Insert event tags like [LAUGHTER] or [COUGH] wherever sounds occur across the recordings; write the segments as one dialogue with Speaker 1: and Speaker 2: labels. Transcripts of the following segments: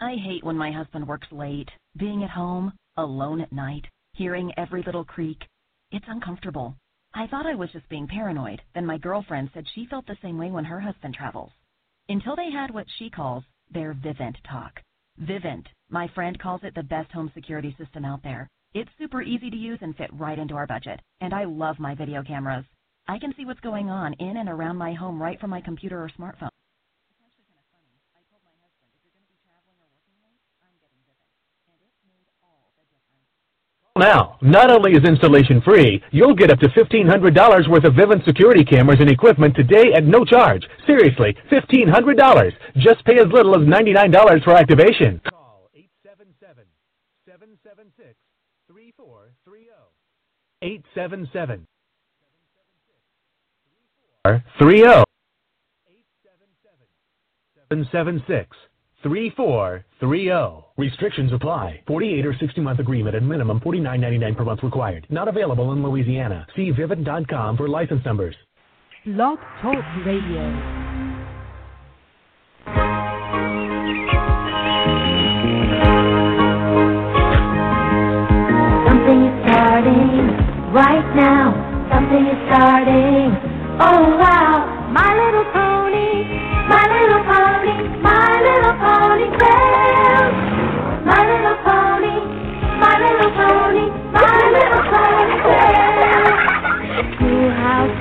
Speaker 1: I hate when my husband works late, being at home, alone at night, hearing every little creak. It's uncomfortable. I thought I was just being paranoid. Then my girlfriend said she felt the same way when her husband travels. Until they had what she calls their Vivint talk. Vivint, my friend calls it the best home security system out there. It's super easy to use and fit right into our budget. And I love my video cameras. I can see what's going on in and around my home right from my computer or smartphone. It's actually kind of funny. I told my husband, if you're going to be traveling or working late, I'm getting Vivint. And it made all the difference.
Speaker 2: Now, not only is installation free, you'll get up to $1,500 worth of Vivint security cameras and equipment today at no charge. Seriously, $1,500. Just pay as little as $99 for activation. Call 877-776-3430. 877 30 776 3430. Restrictions apply. 48 or 60 month agreement and minimum $49.99 per month required. Not available in Louisiana. See Vivint.com for license numbers.
Speaker 3: Blog Talk Radio.
Speaker 4: Something is starting right now. Something is starting. Oh wow, My Little Pony,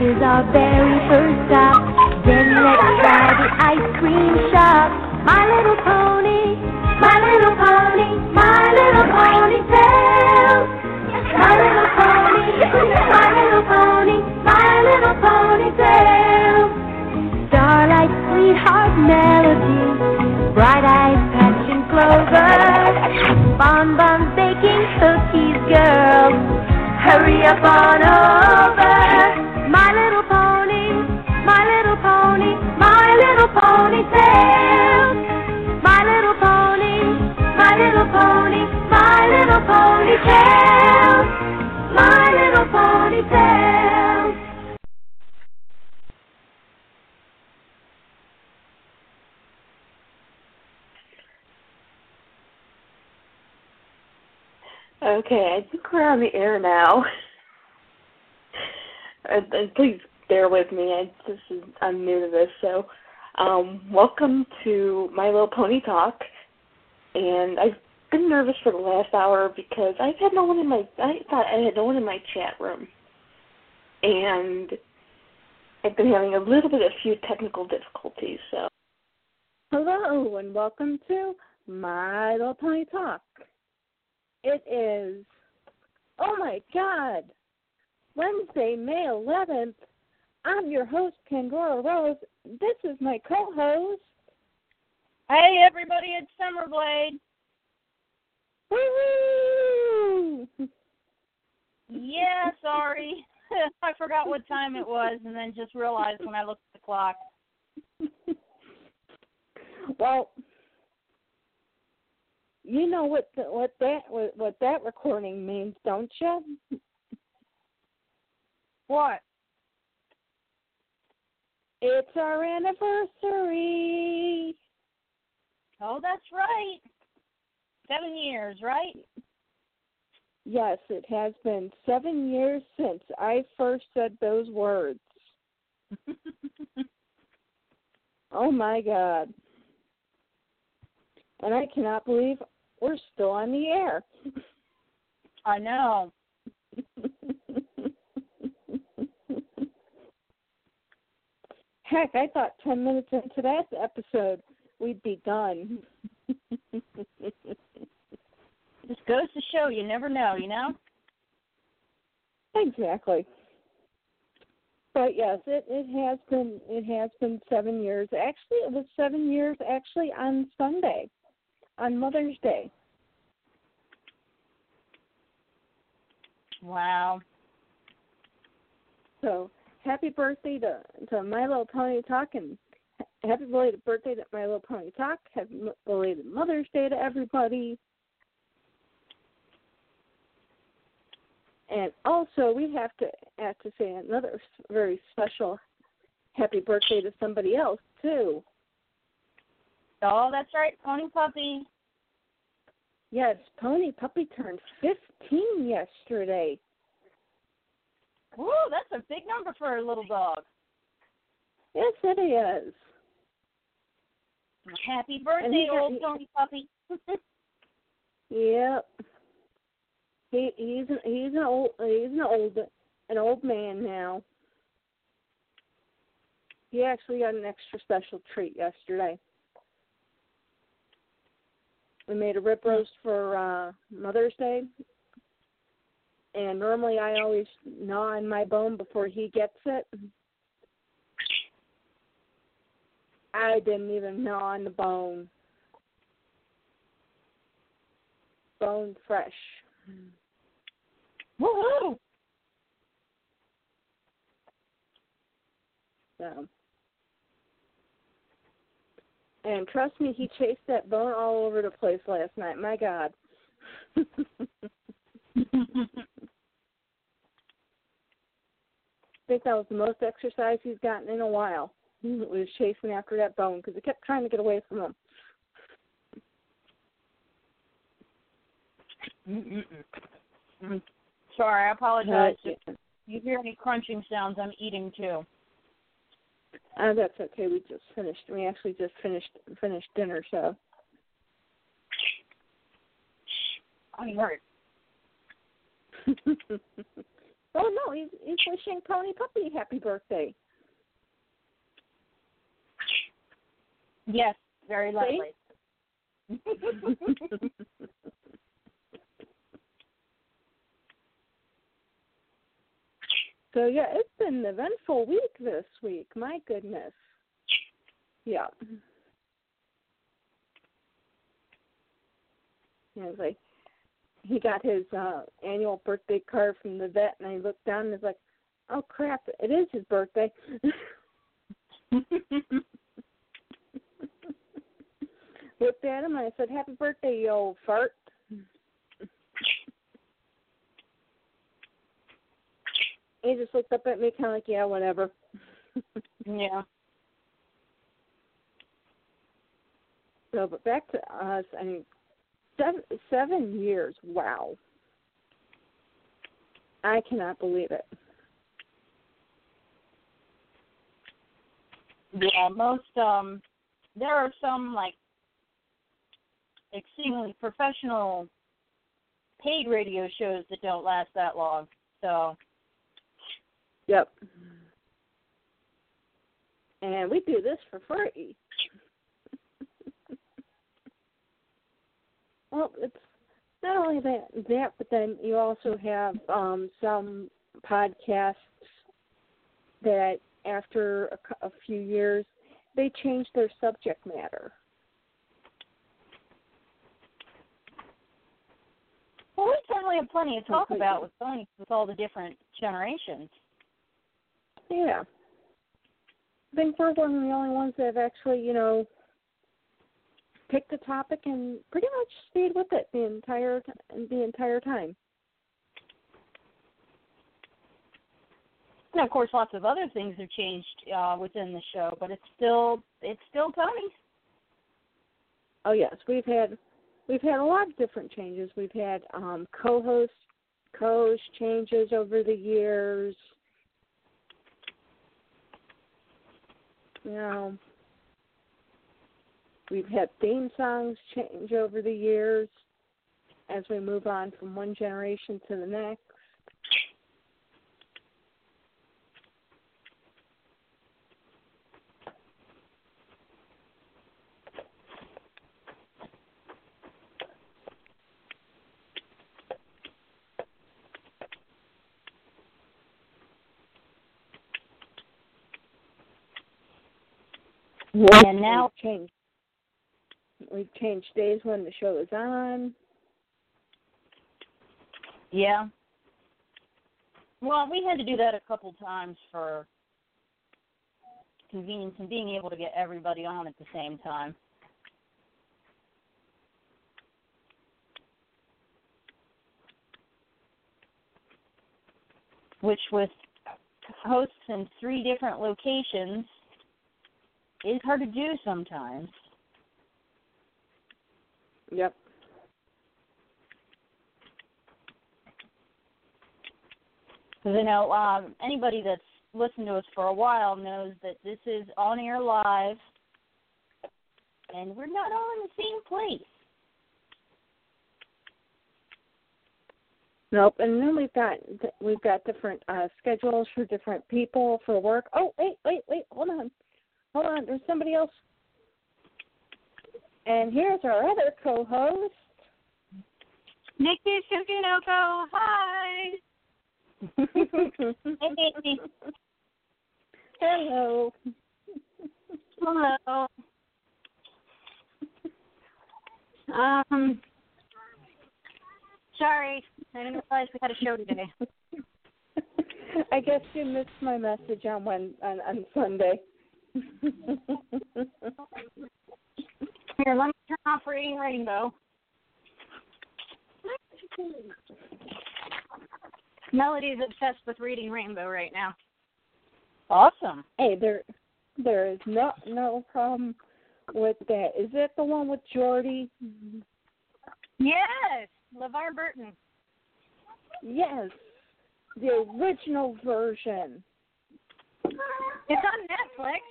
Speaker 4: is our very first stop. Then let's try the ice cream shop. My Little Pony, My Little Pony, My Little Pony. My Little Pony, My Little Pony, My Little Pony. Starlight, sweetheart, melody, bright eyes, passion, clover, bonbons, baking cookies, girl. Hurry up on over. My little pony, my little pony, my little pony tells. My little pony, my little pony, my little pony tells. My little pony
Speaker 5: Okay, I think we're on the air now. Uh, uh, Please bear with me. I this is I'm new to this, so um, welcome to My Little Pony Talk. And I've been nervous for the last hour because I've had no one in my I thought I had no one in my chat room, and I've been having a little bit of few technical difficulties. So
Speaker 6: Hello and welcome to My Little Pony Talk. It is, oh my God, Wednesday, May 11th. I'm your host, Pandora Rose. This is my co host.
Speaker 7: Hey everybody, it's Summerblade.
Speaker 6: Woo!
Speaker 7: Yeah, sorry. [LAUGHS] I forgot what time it was and then just realized when I looked at the clock. [LAUGHS]
Speaker 6: well, you know what the, what that what, what that recording means, don't you?
Speaker 7: What?
Speaker 6: It's our anniversary.
Speaker 7: Oh, that's right. Seven years, right?
Speaker 6: Yes, it has been seven years since I first said those words. [LAUGHS] Oh my God. And I cannot believe we're still on the air.
Speaker 7: I know.
Speaker 6: Heck, I thought 10 minutes into that episode we'd be done.
Speaker 7: Just goes to show you never know, you know?
Speaker 6: Exactly. But yes, it, it has been it has been seven years. Actually, it was seven years actually on Sunday, on Mother's Day.
Speaker 7: Wow.
Speaker 6: So happy birthday to to My Little Pony Talk and happy belated birthday to My Little Pony Talk. Happy belated Mother's Day to everybody. And also, we have to have to say another very special happy birthday to somebody else too.
Speaker 7: Oh, that's right, Pony Puppy.
Speaker 6: Yes, Pony Puppy turned 15 yesterday.
Speaker 8: Woo, that's a big number for a little dog.
Speaker 6: Yes, it is.
Speaker 8: Happy birthday,
Speaker 6: got-
Speaker 8: old Pony Puppy. [LAUGHS]
Speaker 6: Yep. He he's an, he's an old he's an old an old man now. He actually got an extra special treat yesterday. We made a rib roast for uh Mother's Day. And normally I always gnaw on my bone before he gets it. I didn't even gnaw on the bone. Bone fresh.
Speaker 8: Woohoo!
Speaker 6: So. And trust me, he chased that bone all over the place last night. My God. [LAUGHS] I think that was the most exercise he's gotten in a while. He was chasing after that bone because he kept trying to get away from him.
Speaker 8: Mm, Sorry, I apologize.
Speaker 6: Uh,
Speaker 8: If you hear any crunching sounds, I'm eating too.
Speaker 6: Uh, that's okay. We just finished. We actually just finished finished dinner, so
Speaker 8: I heard. [LAUGHS]
Speaker 6: oh no, he's he's wishing Pony Puppy happy birthday.
Speaker 8: Yes, very
Speaker 6: See? [LAUGHS] so yeah, it's been an eventful week this week. My goodness. Yeah. Yeah, it's like he got his uh annual birthday card from the vet and I looked down and was like, Oh crap, it is his birthday. [LAUGHS] looked at him and I said, Happy birthday, you old fart. He just looked up at me kind of like, yeah, whatever.
Speaker 8: yeah. [LAUGHS]
Speaker 6: So, but back to us. I mean, seven seven years. Wow. I cannot believe it.
Speaker 8: Yeah, most um there are some like exceedingly professional paid radio shows that don't last that long. So
Speaker 6: Yep. And we do this for free. [LAUGHS] well, it's not only that, that, but then you also have um, some podcasts that, after a, a few years, they change their subject matter.
Speaker 8: well we certainly have plenty to talk about with Sony with all the different generations.
Speaker 6: Yeah. I think we're one of the only ones that have actually, you know, picked a topic and pretty much stayed with it the entire the entire time.
Speaker 8: And of course lots of other things have changed uh within the show, but it's still it's still Tony's.
Speaker 6: Oh yes, we've had we've had a lot of different changes. We've had um co-host co-host changes over the years. You know, we've had theme songs change over the years as we move on from one generation to the next.
Speaker 8: And now
Speaker 6: we've changed days when the show is on.
Speaker 8: Yeah. Well, we had to do that a couple times for convenience and being able to get everybody on at the same time. Which, with hosts in three different locations, it's hard to do sometimes.
Speaker 6: Yep.
Speaker 7: Because I know um, anybody that's listened to us for a while knows that this is on air live, and we're not all in the same place.
Speaker 6: Nope. And then we've got we've got different uh, schedules for different people for work. Oh, wait, wait, wait. Hold on hold on. There's somebody else. And here's our other co-host.
Speaker 7: Nikki Sukinoko, hi. [LAUGHS] hey.
Speaker 6: Hello.
Speaker 7: Hello. Um, sorry, I didn't realize we had a show today. [LAUGHS]
Speaker 6: I guess you missed my message on when on, on Sunday.
Speaker 7: Here, let me turn off Reading Rainbow. Melody's obsessed with Reading Rainbow right now. Awesome.
Speaker 6: Hey, there there is no no problem with that. Is that the one with Geordi?
Speaker 7: Yes, LeVar Burton.
Speaker 6: Yes, the original version.
Speaker 7: It's on Netflix.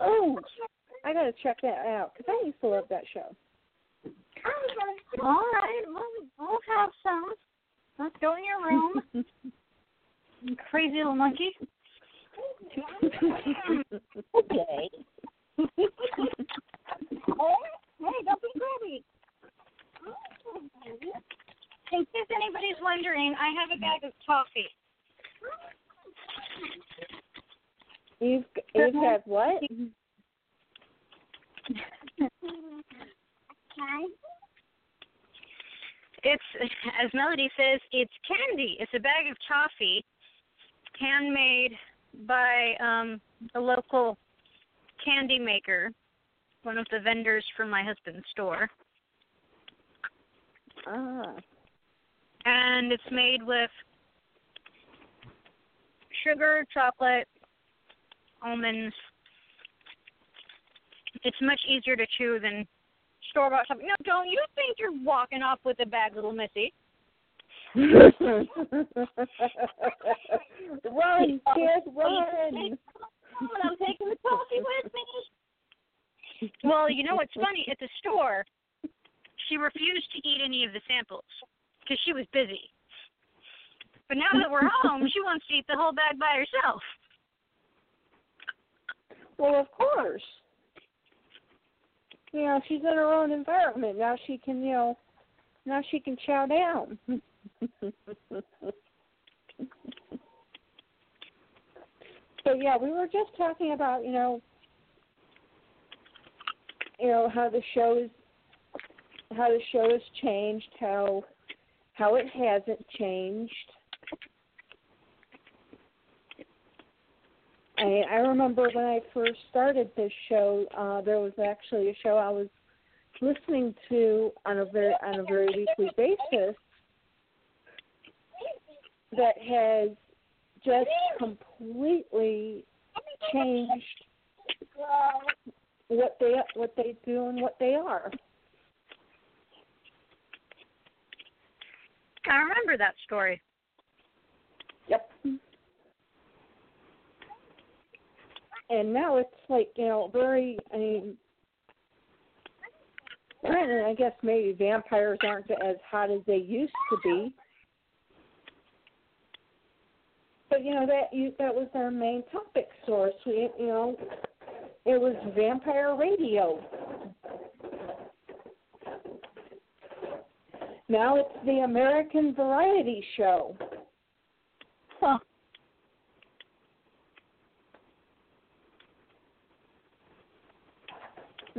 Speaker 6: Oh, I gotta check that out because I used to love that show.
Speaker 7: All right, we'll, we'll have some. Let's go in your room. [LAUGHS] crazy little monkey. okay. oh, hey, don't be grabby. In case anybody's wondering, I have a bag of coffee.
Speaker 6: You've you've got what?
Speaker 7: It's as Melody says, it's candy. It's a bag of toffee, handmade by um a local candy maker, one of the vendors from my husband's store.
Speaker 6: Ah.
Speaker 7: And it's made with sugar, chocolate, almonds. It's much easier to chew than store bought something. No, don't you think you're walking off with a bag, little Missy? [LAUGHS]
Speaker 6: run, kid, run!
Speaker 7: I'm taking the coffee with me. Well, you know what's funny? At the store, she refused to eat any of the samples because she was busy. But now that we're home, she wants to eat the whole bag by herself.
Speaker 6: Well, of course. You know, she's in her own environment. Now she can, you know, now she can chow down. [LAUGHS] so yeah, we were just talking about, you know, you know how the show is, how the show has changed, how how it hasn't changed. I, I remember when I first started this show, uh, there was actually a show I was listening to on a very on a very weekly basis that has just completely changed what they what they do and what they are.
Speaker 7: I remember that story.
Speaker 6: Yep. And now it's like you know very. I mean, I guess maybe vampires aren't as hot as they used to be. But you know that you that was their main topic source. We you know it was vampire radio. Now it's the American Variety Show.
Speaker 7: Huh.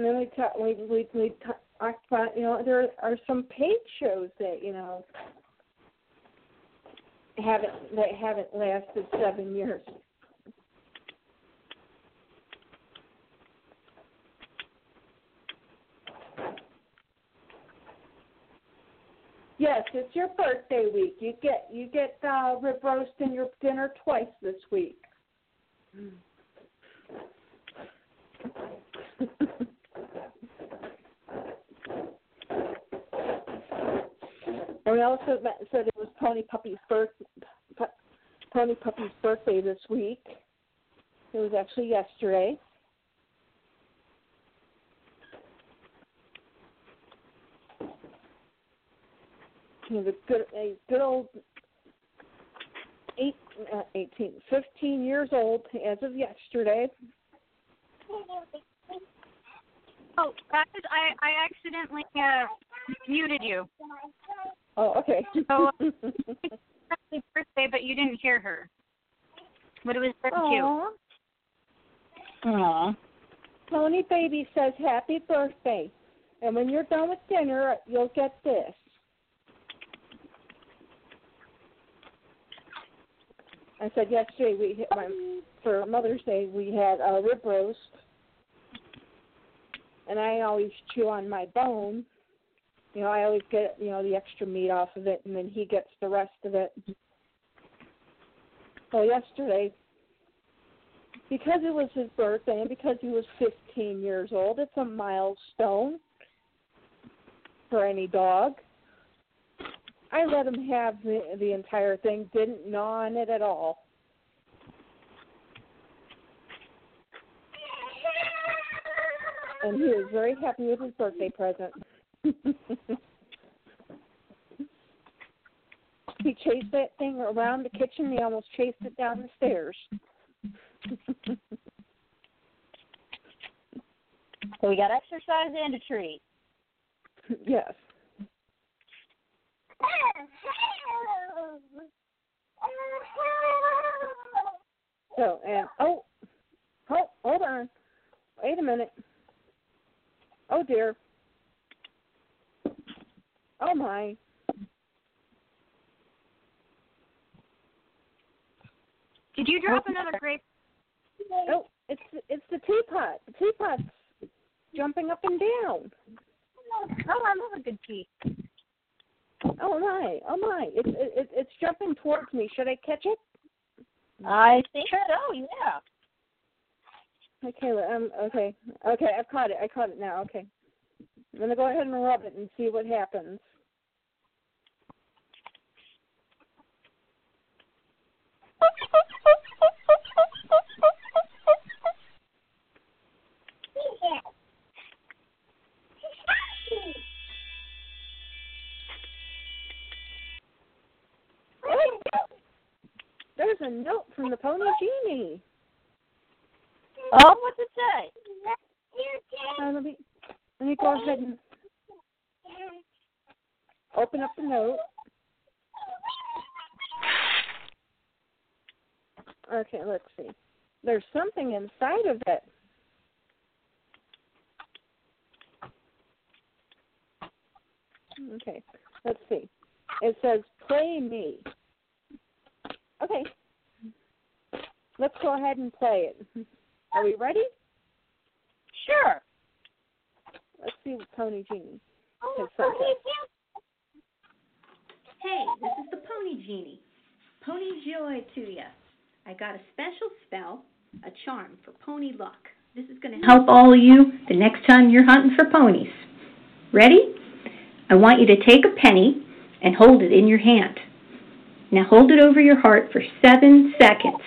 Speaker 6: And then we talk, we we we talk about you know there are some paid shows that you know haven't that haven't lasted seven years. Yes, it's your birthday week. You get you get uh, rib roast in your dinner twice this week. And we also said it was Pony Puppy's birth Pony Puppy's birthday this week. It was actually yesterday. He was a good, a good old eight, uh, 18, 15 years old as of yesterday.
Speaker 7: Oh, guys, I I accidentally uh, muted you.
Speaker 6: Oh, okay. [LAUGHS]
Speaker 7: So, uh, Happy birthday, but you didn't hear her. But it was very cute. Aww.
Speaker 6: Pony Baby says happy birthday. And when you're done with dinner, you'll get this. I said yesterday we hit my, for Mother's Day we had a rib roast, and I always chew on my bone. You know, I always get you know the extra meat off of it, and then he gets the rest of it. So yesterday, because it was his birthday and because he was 15 years old, it's a milestone for any dog. I let him have the the entire thing, didn't gnaw on it at all. And he was very happy with his birthday present. [LAUGHS] he chased that thing around the kitchen. He almost chased it down the stairs.
Speaker 7: So we got exercise and a treat.
Speaker 6: yes. So and oh, oh, hold on. Wait a minute. Oh dear. Oh my.
Speaker 7: Did you drop another grape?
Speaker 6: Oh, it's it's the teapot. The teapot's jumping up and down.
Speaker 7: Oh, I love a good tea.
Speaker 6: Oh my, oh my! It's it, it, it's jumping towards me. Should I catch it?
Speaker 7: I think so. Yeah.
Speaker 6: Okay, um, okay, okay. I've caught it. I caught it now. Okay, I'm gonna go ahead and rub it and see what happens. Oh, There's a note from the pony genie.
Speaker 7: Oh, what's it say?
Speaker 6: Uh, let me let me go ahead and open up the note. Okay, let's see. There's something inside of it. Okay, let's see. It says play me. Okay. Let's go ahead and play it. [LAUGHS] Are we ready?
Speaker 7: Sure.
Speaker 6: Let's see what Pony Genie
Speaker 7: Oh,
Speaker 6: has sent us.
Speaker 9: Hey, this is the Pony Genie. Pony joy to ya. I got a special spell, a charm for pony luck. This is going to help all of you the next time you're hunting for ponies. Ready? I want you to take a penny and hold it in your hand. Now hold it over your heart for seven seconds.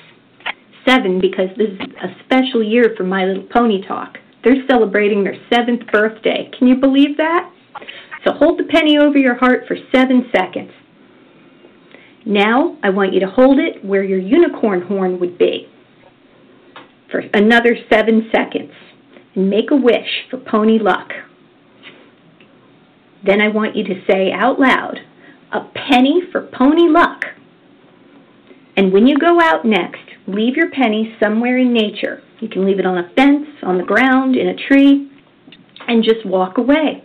Speaker 9: Seven because this is a special year for My Little Pony Talk. They're celebrating their seventh birthday. Can you believe that? So hold the penny over your heart for seven seconds. Now I want you to hold it where your unicorn horn would be for another seven seconds and make a wish for pony luck. Then I want you to say out loud, a penny for pony luck. And when you go out next, leave your penny somewhere in nature. You can leave it on a fence, on the ground, in a tree, and just walk away.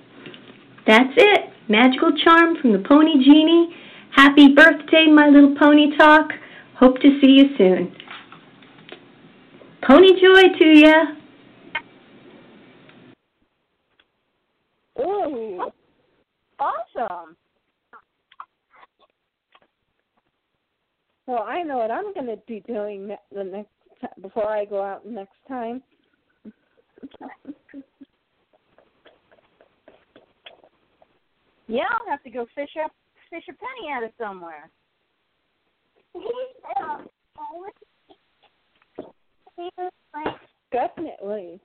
Speaker 9: That's it. Magical charm from the Pony Genie. Happy birthday, my little pony talk. Hope to see you soon. Pony joy to ya.
Speaker 6: Ooh.
Speaker 7: Awesome.
Speaker 6: Well, I know what I'm going to be doing the next before I go out next time. [LAUGHS]
Speaker 7: Yeah, I'll have to go fish up fish a penny out of somewhere.
Speaker 6: Definitely.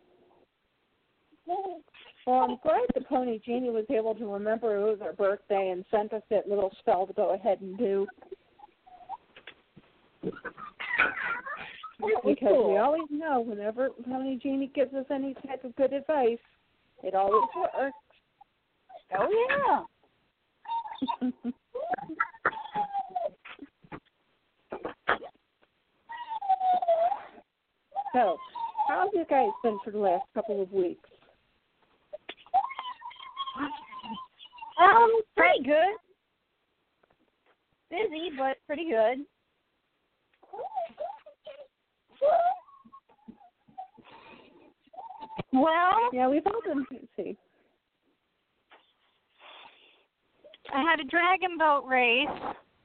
Speaker 6: Well, I'm glad the Pony Genie was able to remember it was her birthday and sent us that little spell to go ahead and do. Because we always know whenever Pony Genie gives us any type of good advice, it always works.
Speaker 7: Oh yeah.
Speaker 6: So, how have you guys been for the last couple of weeks?
Speaker 7: Um, pretty good. Busy, but pretty good. Well,
Speaker 6: Yeah, we've all been busy.
Speaker 7: I had a dragon boat race.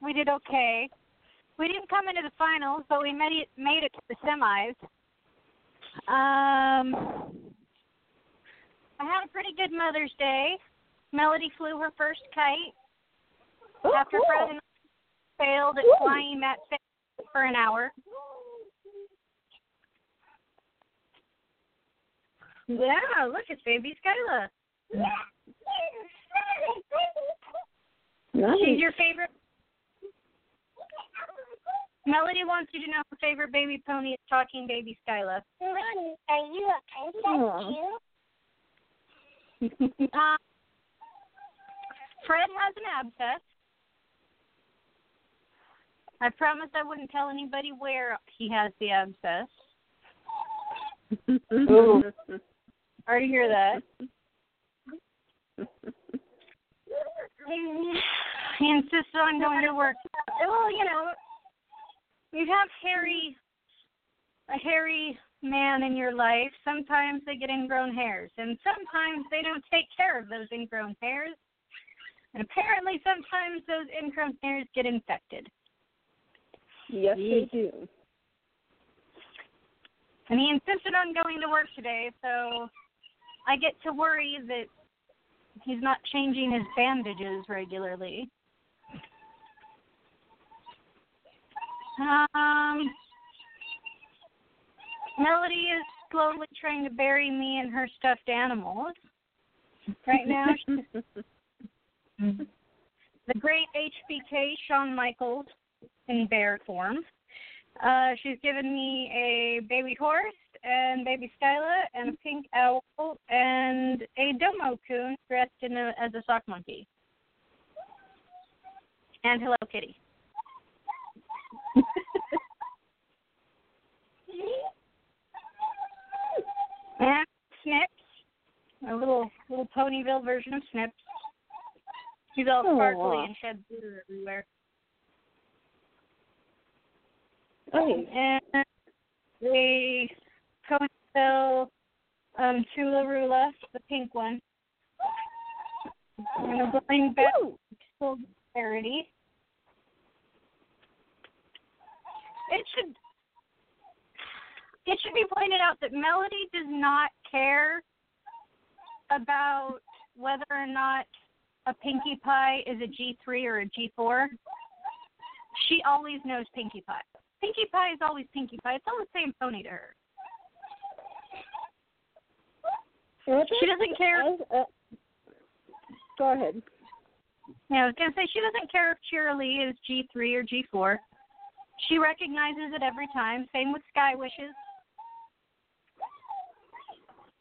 Speaker 7: We did okay. We didn't come into the finals, but we made it made it to the semis. Um, I had a pretty good Mother's Day. Melody flew her first kite after
Speaker 6: cool.
Speaker 7: Fred and I failed at
Speaker 6: Woo.
Speaker 7: flying that thing for an hour. Yeah, look, it's baby Skyla.
Speaker 6: Nice.
Speaker 7: She's your favorite. Melody wants you to know her favorite baby pony is talking baby Skyla.
Speaker 4: Are you a princess
Speaker 6: Aw.
Speaker 4: too? [LAUGHS]
Speaker 7: Um, Fred has an abscess. I promised I wouldn't tell anybody where he has the abscess. [LAUGHS]
Speaker 6: Ooh.
Speaker 7: Already hear that. [LAUGHS] [SIGHS] He insists on going to work. Well, you know, you have hairy, a hairy man in your life. Sometimes they get ingrown hairs, and sometimes they don't take care of those ingrown hairs. And apparently, sometimes those ingrown hairs get infected.
Speaker 6: yes, they do.
Speaker 7: And he insisted on going to work today, so I get to worry that he's not changing his bandages regularly. Um, Melody is slowly trying to bury me in her stuffed animals. Right now, [LAUGHS] the great HBK Shawn Michaels in bear form. Uh, she's given me a baby horse and baby Skyla and a pink owl and a domo coon dressed in a, as a sock monkey. And Hello Kitty. [LAUGHS] and Snips, a little little Ponyville version of Snips. He's all sparkly and sheds glitter everywhere.
Speaker 6: Nice.
Speaker 7: and the Ponytail um, Chula Rula, the pink one. I'm going to back clarity. It should it should be pointed out that Melody does not care about whether or not a Pinkie Pie is a G3 or a G4. She always knows Pinkie Pie. Pinkie Pie is always Pinkie Pie. It's all the same pony to her. She doesn't care.
Speaker 6: Uh, go ahead.
Speaker 7: Yeah, I was gonna say she doesn't care if Cheerilee is G three or G four. She recognizes it every time. Same with Sky Wishes.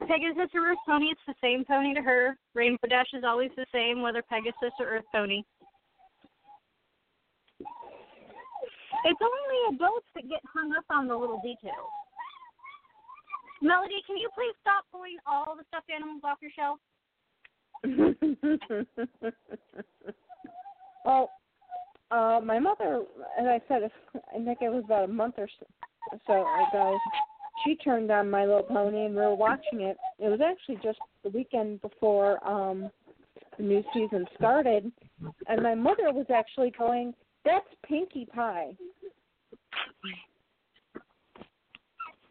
Speaker 7: Pegasus or Earth Pony, it's the same pony to her. Rainbow Dash is always the same, whether Pegasus or Earth Pony. It's only adults that get hung up on the little details. Melody, can you please stop pulling all the stuffed animals off your shelf? [LAUGHS]
Speaker 6: well, uh, my mother, as I said, I think it was about a month or so- ago, she turned on My Little Pony and we were watching it. It was actually just the weekend before um the new season started, and my mother was actually going, "That's Pinkie Pie."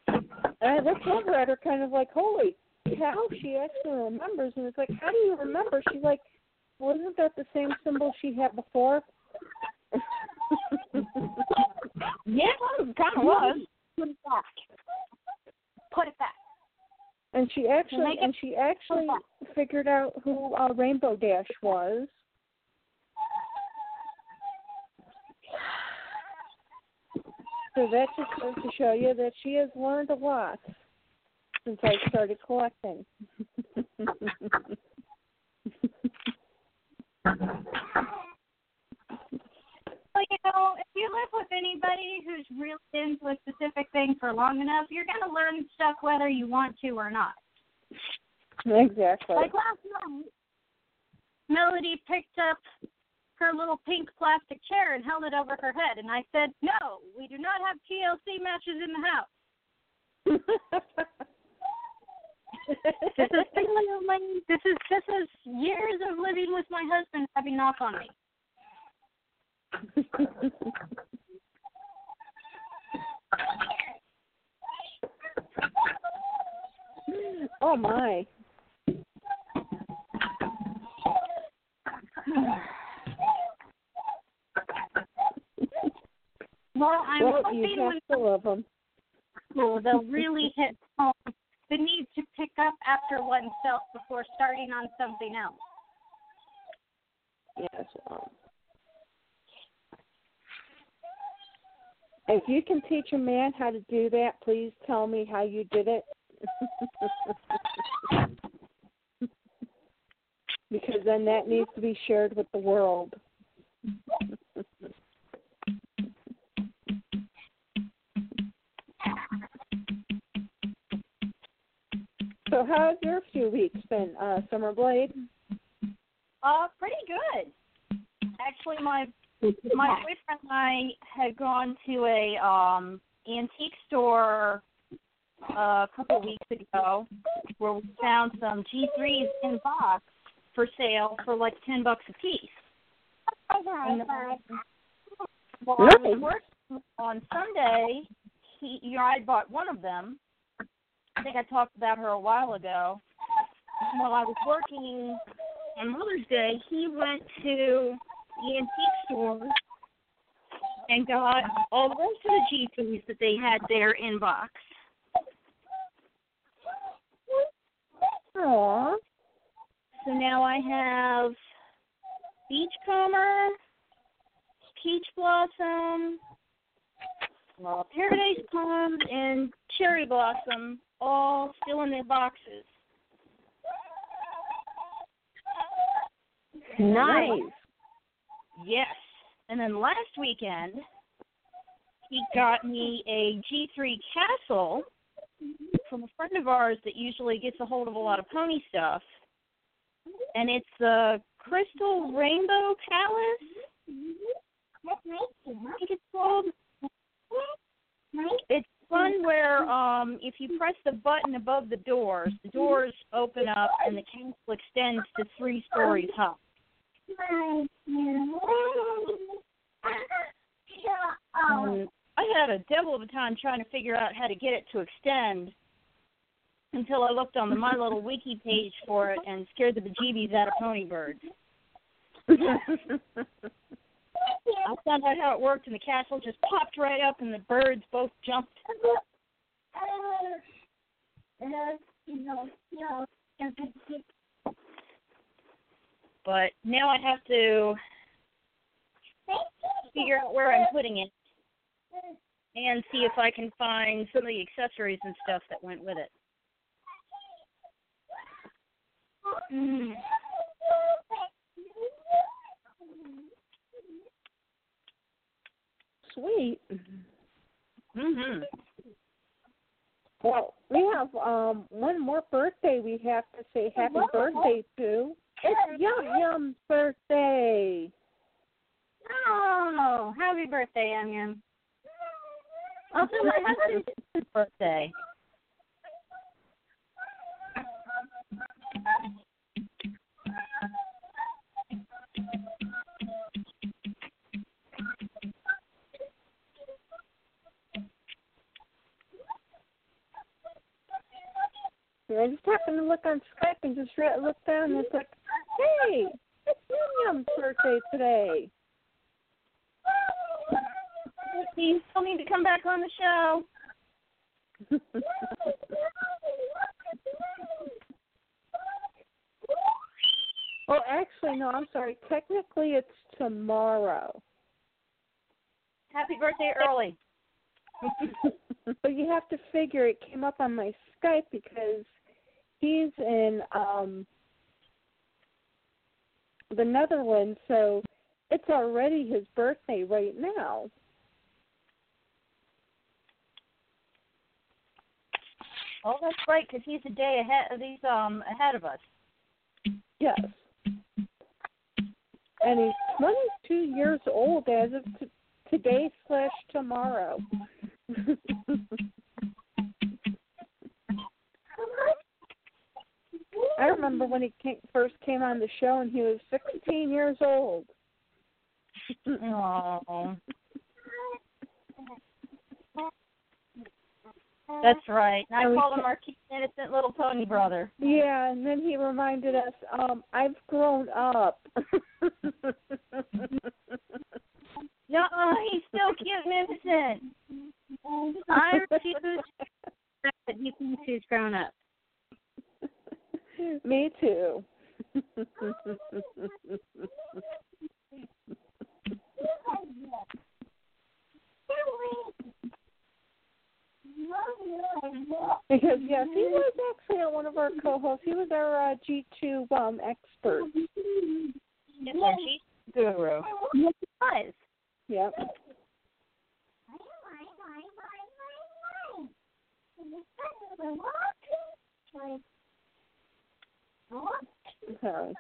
Speaker 6: And I looked over at her, kind of like, "Holy cow!" She actually remembers, and it's like, "How do you remember?" She's like, "Wasn't that the same symbol she had before?"
Speaker 8: Yeah, it kind of was. Put it back. Put it back.
Speaker 6: And she actually and she actually figured out who uh, Rainbow Dash was. So that just goes to show you that she has learned a lot since I started collecting.
Speaker 8: Well, you know, if you live with anybody who's really into a specific thing for long enough, you're going to learn stuff whether you want to or not.
Speaker 6: exactly.
Speaker 8: Like last night, Melody picked up her little pink plastic chair and held it over her head, and I said, "No, we do not have TLC matches in the house. This is only. This is this is years of living with my husband having knock on me."
Speaker 6: oh my.
Speaker 8: Well, I'm
Speaker 6: well,
Speaker 8: hoping when
Speaker 6: to love them.
Speaker 8: school they'll really hit home the need to pick up after oneself before starting on something else.
Speaker 6: Yes. If you can teach a man how to do that, please tell me how you did it. [LAUGHS] because then that needs to be shared with the world. [LAUGHS] so how's your few weeks been, uh, Summer Blade?
Speaker 8: Uh, pretty good. Actually, my my boyfriend and I had gone to a um antique store uh, a couple weeks ago where we found some G3s in box for sale for like ten bucks a piece. And, uh, while I was working on Sunday, he, you know, I bought one of them. I think I talked about her a while ago. While I was working on Mother's Day, he went to the antique store and got all the rest of the G3s that they had there in box.
Speaker 6: Aww.
Speaker 8: So now I have Beachcomber, Peach Blossom, Paradise Palm, and Cherry Blossom all still in their boxes.
Speaker 6: Nice.
Speaker 8: Yes. And then last weekend, he got me a G3 castle from a friend of ours that usually gets a hold of a lot of pony stuff. And it's the Crystal Rainbow Palace. I think it's called. It's one where um if you press the button above the doors, the doors open up and the castle extends to three stories high. Um, I had a devil of a time trying to figure out how to get it to extend until I looked on the My Little Wiki page for it and scared the bejeebies out of pony birds. [LAUGHS] I found out how it worked, and the castle just popped right up, and the birds both jumped. But now I have to figure out where I'm putting it and see if I can find some of the accessories and stuff that went with it. Mm.
Speaker 6: Sweet.
Speaker 8: Mhm.
Speaker 6: Well, we have um one more birthday we have to say happy birthday to. It's Yum Yum's birthday.
Speaker 8: Oh, happy birthday, Yum Yum. Also, my husband's birthday.
Speaker 6: And I just happened to look on Skype and just re- looked down and it's like, hey, it's Yum's birthday today.
Speaker 7: You still need to come back on the show.
Speaker 6: well, [LAUGHS] oh, actually, no. I'm sorry. Technically, it's tomorrow.
Speaker 7: Happy birthday early. [LAUGHS]
Speaker 6: but you have to figure it came up on my Skype because he's in um the Netherlands, so it's already his birthday right now.
Speaker 7: Oh, that's right, because he's a day ahead. Of he's um ahead of us.
Speaker 6: Yes. And he's 22 years old as of t- today slash tomorrow. [LAUGHS] I remember when he came, first came on the show and he was 16 years old.
Speaker 7: Oh. That's right. And I
Speaker 6: And
Speaker 7: called him our cute, innocent little pony brother.
Speaker 6: Yeah, and then he reminded us, um, I've grown up. [LAUGHS]
Speaker 7: No, he's still cute and innocent. I refuse that he thinks he's grown up. [LAUGHS]
Speaker 6: Me too. because yes, he was actually one of our co-hosts. He was our uh, G2 um expert.
Speaker 7: Yes, our guru. Yes, he was.
Speaker 6: Yep. Sorry.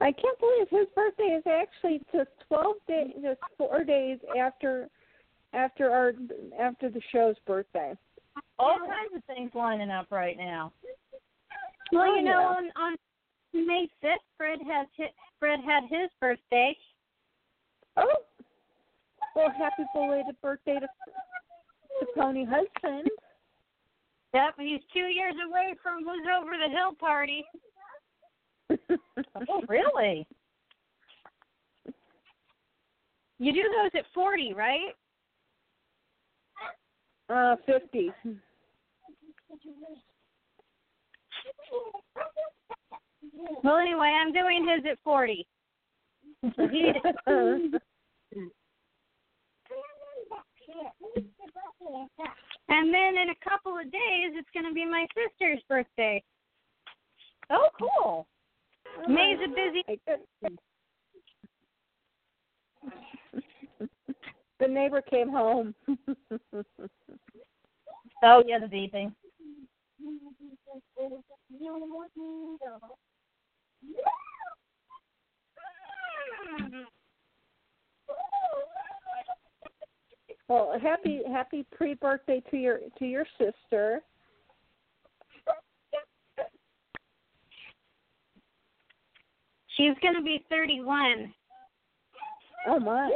Speaker 6: I can't believe his birthday is actually just twelve days, just four days after after our after the show's birthday.
Speaker 7: All kinds of things lining up right now. Oh, well,
Speaker 6: Oh,
Speaker 7: you know, on on May fifth, Fred has his, Fred had his birthday.
Speaker 6: Oh, well, happy belated birthday to the pony husband.
Speaker 7: Yep, he's two years away from his over the hill party. [LAUGHS] oh, really? You do those at 40, right?
Speaker 6: Uh, 50.
Speaker 7: Well, anyway, I'm doing his at 40. [LAUGHS] [LAUGHS] and then in a couple of days, it's going to be my sister's birthday. Oh, cool. Oh, May's a busy.
Speaker 6: the neighbor came home. [LAUGHS]
Speaker 7: Oh, yeah, the beeping. [LAUGHS]
Speaker 6: well, happy happy pre birthday to your to your sister.
Speaker 7: She's going to be 31.
Speaker 6: Oh my.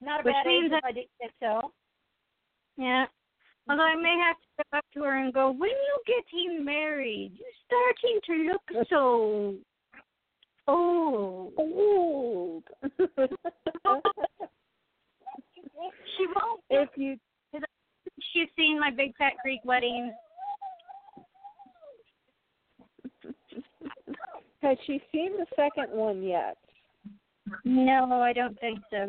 Speaker 7: Not a
Speaker 6: Which
Speaker 7: bad
Speaker 6: means
Speaker 7: age if I didn't get so. Yeah. Although I may have to go up to her and go, when you getting married? You're starting to look so old.
Speaker 6: Old.
Speaker 7: She won't.
Speaker 6: if you
Speaker 7: She's seen my Big Fat Greek wedding.
Speaker 6: has she seen the second one yet?
Speaker 7: No, I don't think so.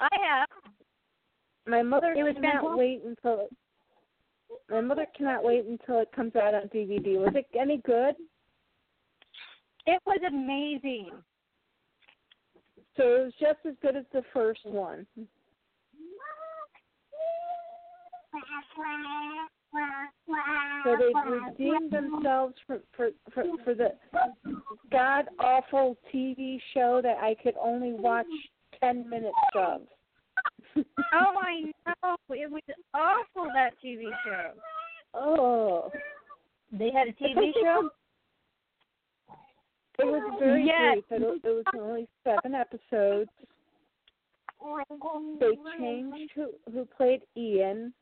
Speaker 7: I have.
Speaker 6: My mother
Speaker 7: It was
Speaker 6: cannot
Speaker 7: fantastic.
Speaker 6: wait until it, my mother cannot wait until it comes out on DVD. Was it any good?
Speaker 7: It was amazing.
Speaker 6: So it was just as good as the first one. So they redeemed themselves for for for, for the god awful TV show that I could only watch ten minutes of. [LAUGHS]
Speaker 7: Oh, I know. It was awful, that TV show.
Speaker 6: Oh,
Speaker 7: They had a TV show? [LAUGHS]
Speaker 6: it was very
Speaker 7: Yes.
Speaker 6: brief. It, it was only seven episodes. They changed who who played Ian,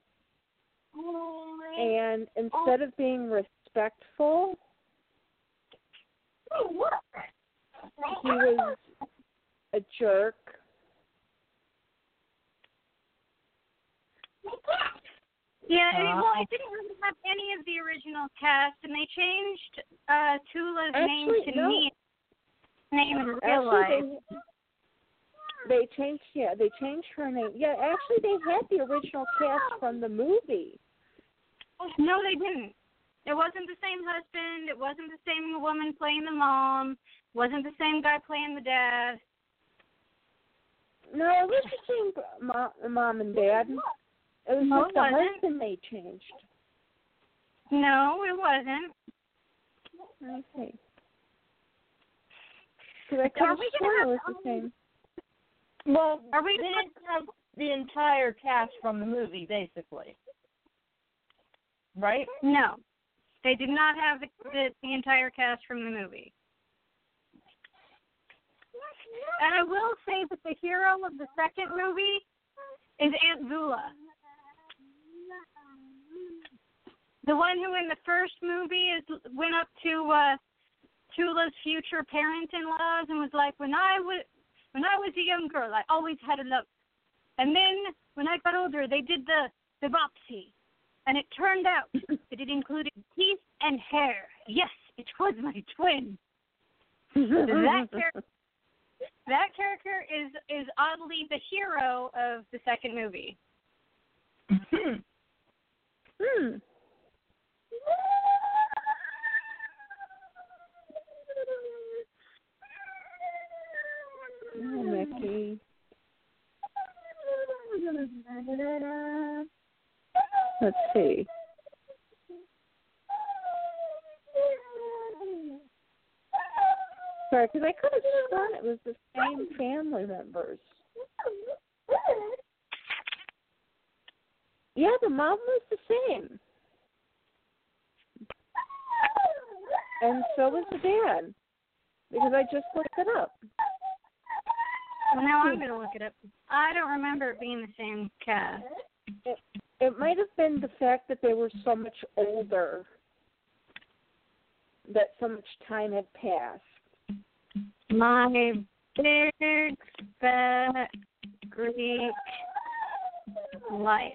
Speaker 6: and instead of being respectful, he was a jerk.
Speaker 7: Yeah,
Speaker 6: Uh,
Speaker 7: well, it didn't really have any of the original cast, and they changed uh Tula's name to
Speaker 6: no.
Speaker 7: Nia. Name in real life.
Speaker 6: They, they changed. Yeah, they changed her name. Yeah, actually, they had the original cast from the movie.
Speaker 7: No, they didn't. It wasn't the same husband. It wasn't the same woman playing the mom. Wasn't the same guy playing the dad.
Speaker 6: No, it was the same mom and dad. It was
Speaker 7: No,
Speaker 6: just
Speaker 7: it
Speaker 6: the
Speaker 7: wasn't.
Speaker 6: husband they changed.
Speaker 7: No, it wasn't.
Speaker 6: I see. Because I could
Speaker 7: Are
Speaker 6: have
Speaker 7: we
Speaker 6: sworn it was
Speaker 7: have
Speaker 6: the same.
Speaker 10: Well,
Speaker 7: Are we
Speaker 10: they didn't have the entire cast from the movie, basically. Right?
Speaker 7: No, they did not have the, the, the entire cast from the movie. And I will say that the hero of the second movie is Aunt Voula. The one who in the first movie is went up to uh Tula's future parent-in-laws and was like, "When I was when I was a young girl, I always had a love. And then when I got older, they did the the biopsy, and it turned out [LAUGHS] that it included teeth and hair. Yes, it was my twin. that character, [LAUGHS] that character is is oddly the hero of the second movie.
Speaker 6: Hmm. Oh, Mickey. Let's see. Sorry, because I could have sworn it was the same family members. Yeah, the mom was the same. And so was the dad. Because I just looked it up.
Speaker 7: Well, now I'm hmm. gonna look it up. I don't remember it being the same cast.
Speaker 6: It, it might have been the fact that they were so much older, that so much time had passed.
Speaker 7: My big fat Greek life.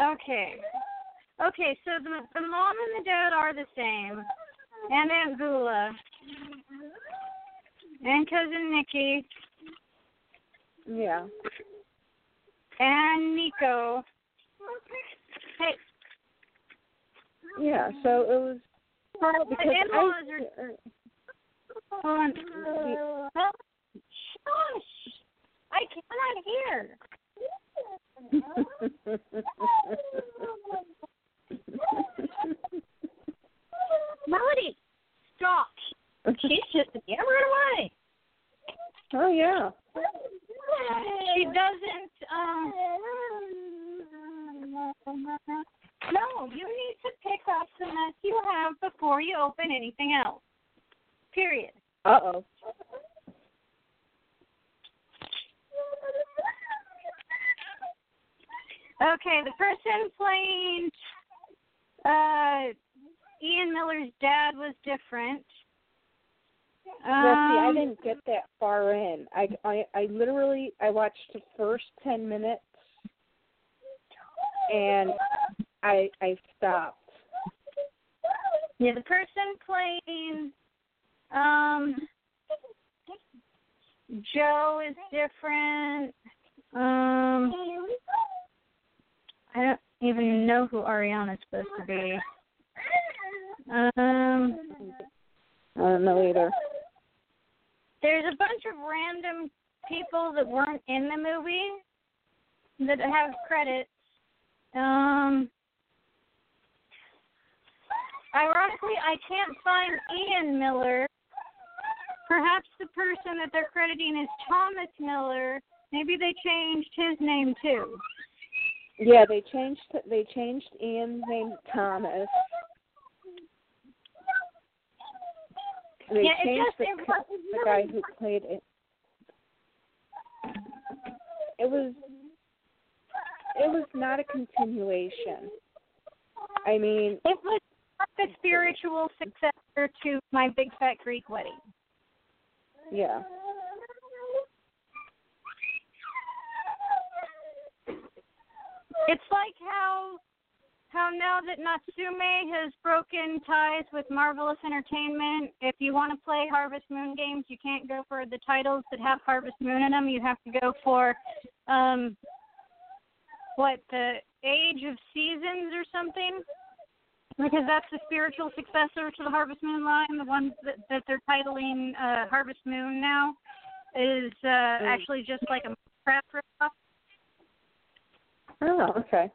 Speaker 7: Okay. Okay, so the the mom and the dad are the same. And Aunt Voula. And cousin Nikki.
Speaker 6: Yeah.
Speaker 7: And Nico. Hey,
Speaker 6: Yeah, so it was
Speaker 7: well, the
Speaker 6: because
Speaker 7: in-laws
Speaker 6: I,
Speaker 7: are. Hold on. Shush! I cannot hear. [LAUGHS] Melody, stop. She's just yammering away.
Speaker 6: oh yeah.
Speaker 7: She doesn't. Um, no, you need to pick up the mess you have before you open anything else. Period.
Speaker 6: Uh oh.
Speaker 7: Okay, the person playing uh, Ian Miller's dad was different.
Speaker 6: Well, see, I
Speaker 7: Um,
Speaker 6: didn't get that far in. I, I, I literally, I watched the first ten minutes, and I, I stopped.
Speaker 7: Yeah, the person playing um Joe is different. Um I don't even know who Ariana's supposed to be. Um
Speaker 6: I don't know either.
Speaker 7: there's a bunch of random people that weren't in the movie that have credits. Um Ironically, I can't find Ian Miller. Perhaps the person that they're crediting is Thomas Miller. Maybe they changed his name too.
Speaker 6: Yeah, they changed. They changed Ian's name to Thomas. They
Speaker 7: Yeah, it
Speaker 6: changed
Speaker 7: just-
Speaker 6: the, the guy who played it. it was it was not a continuation. I mean,
Speaker 7: It was the spiritual successor to my Big Fat Greek Wedding.
Speaker 6: yeah.
Speaker 7: It's like how how now that Natsume has broken ties with Marvelous Entertainment, if you want to play Harvest Moon games, you can't go for the titles that have Harvest Moon in them. You have to go for um what the Age of Seasons or something. Because that's the spiritual successor to the Harvest Moon line, the one that, that they're titling uh, Harvest Moon now is uh, actually just like a crap ripoff.
Speaker 6: Oh, okay.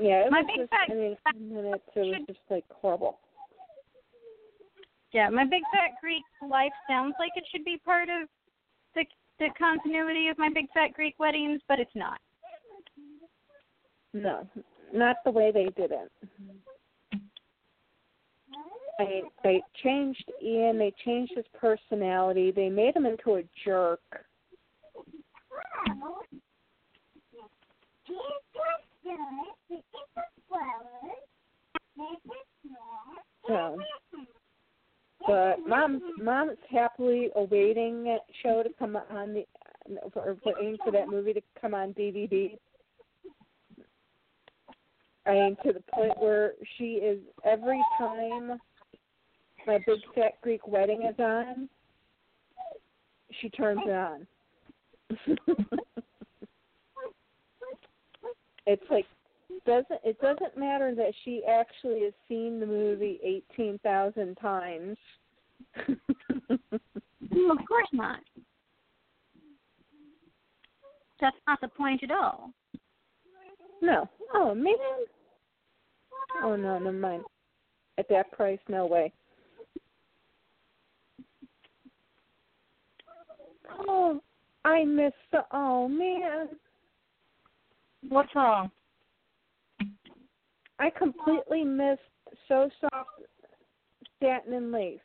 Speaker 6: Yeah, it
Speaker 7: My
Speaker 6: was
Speaker 7: big
Speaker 6: just,
Speaker 7: fat-
Speaker 6: I mean, minutes, it was just like horrible.
Speaker 7: Yeah, my Big Fat Greek life sounds like it should be part of the the continuity of my Big Fat Greek weddings, but it's not.
Speaker 6: No, not the way they did it. They they changed Ian. They changed his personality. They made him into a jerk. So, but mom, mom's happily awaiting that show to come on the, or waiting for that movie to come on DVD. I mean, to the point where she is every time my big fat Greek wedding is on, she turns it on. [LAUGHS] it's like doesn't it doesn't matter that she actually has seen the movie eighteen thousand times. [LAUGHS]
Speaker 7: Of course not. That's not the point at all.
Speaker 6: no. Oh man. Oh no, never mind. At that price, no way. Oh, I missed the. Oh man,
Speaker 7: What's wrong?
Speaker 6: I completely missed So Soft Satin and Lace.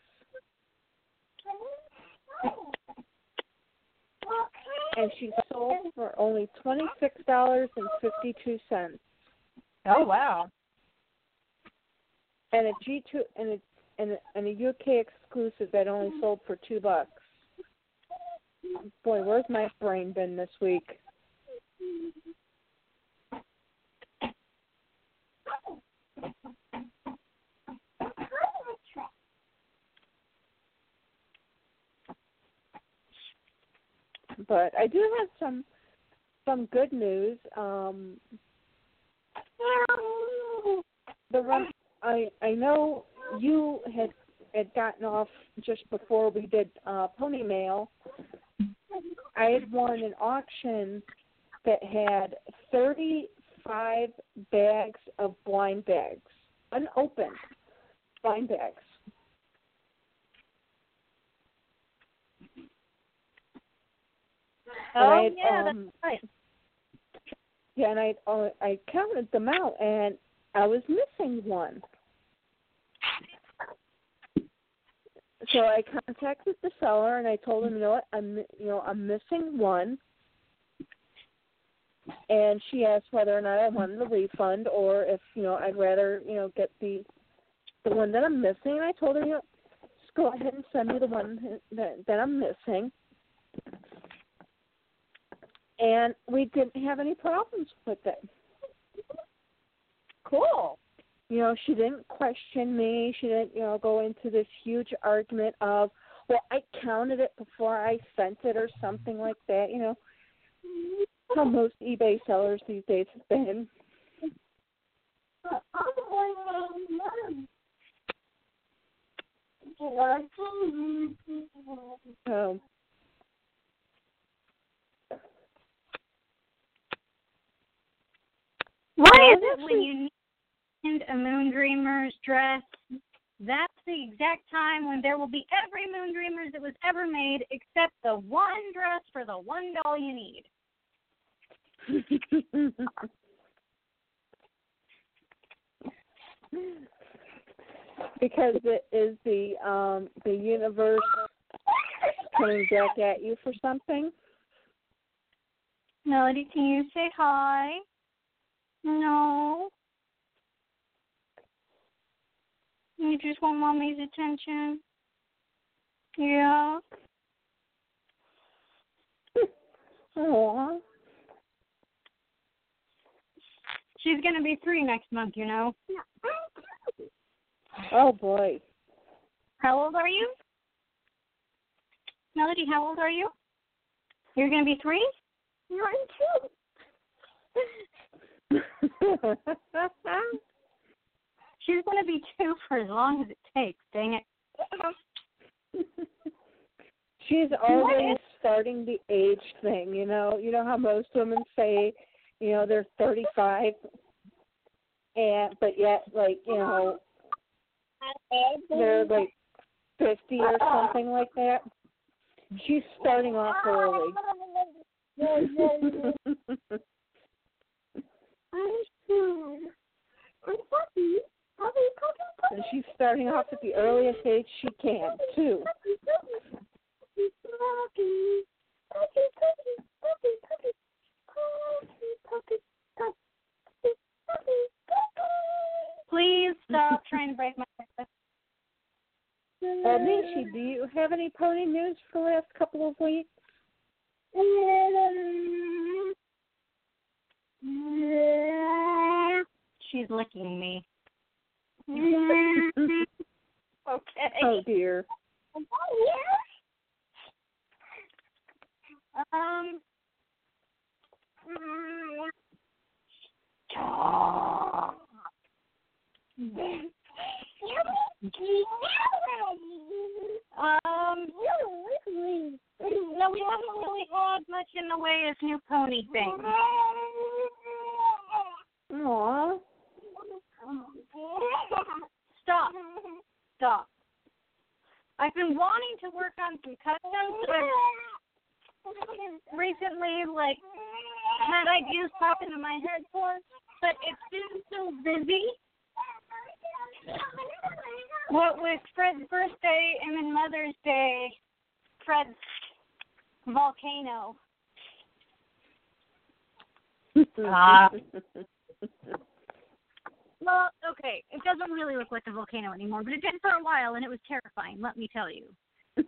Speaker 6: And she sold for only twenty six dollars and fifty two cents.
Speaker 10: Oh wow.
Speaker 6: And a G two and a and a, and a UK exclusive that only sold for two bucks. Boy, where's my brain been this week? But I do have some some good news. Um, the run, I I know you had had gotten off just before we did uh, Pony Mail. I had won an auction that had 35 bags of blind bags, unopened blind bags.
Speaker 7: Oh yeah,
Speaker 6: um,
Speaker 7: that's right.
Speaker 6: Yeah, and I uh, I counted them out, and I was missing one. So I contacted the seller, and I told him, you know what, I'm you know I'm missing one. And she asked whether or not I wanted a refund, or if you know I'd rather you know get the the one that I'm missing. And I told her, you know, just go ahead and send me the one that that I'm missing and we didn't have any problems with it.
Speaker 10: Cool.
Speaker 6: You know, she didn't question me. She didn't, you know, go into this huge argument of, well, I counted it before I sent it or something like that. You know, how most eBay sellers these days have been.
Speaker 7: Why is it when you need a Moon Dreamer's dress? That's the exact time when there will be every Moon Dreamers that was ever made, except the one dress for the one doll you need. [LAUGHS]
Speaker 6: because it is the um the universe coming back at you for something.
Speaker 7: Melody, can you say hi? No. You just want mommy's attention. Yeah. [LAUGHS] She's gonna be three next month, you know. [LAUGHS]
Speaker 6: Oh boy.
Speaker 7: How old are you? Melody, how old are you? You're gonna be three? You're two. [LAUGHS] She's gonna be two for as long as it takes, dang it. [LAUGHS]
Speaker 6: She's already starting the age thing, you know. You know how most women say, you know, they're thirty five and but yet like, you know, they're like fifty or something like that. She's starting off early. [LAUGHS] [LAUGHS] and she's starting off at the earliest age she can too.
Speaker 7: Please stop trying to break my.
Speaker 6: Uh, Nishi, do you have any pony news for the last couple of weeks?
Speaker 7: She's licking me. [LAUGHS] okay.
Speaker 6: Oh dear.
Speaker 7: Um. Um. No, we haven't really had much in the way of new pony things.
Speaker 6: Aw.
Speaker 7: Stop. Stop. I've been wanting to work on some customs, but recently, like, had ideas pop into my head for, but it's been so busy. What with Fred's birthday and then Mother's Day, Fred's volcano. Ah. [LAUGHS] Well, okay, it doesn't really look like a volcano anymore, but it did for a while, and it was terrifying. Let me tell you. [LAUGHS]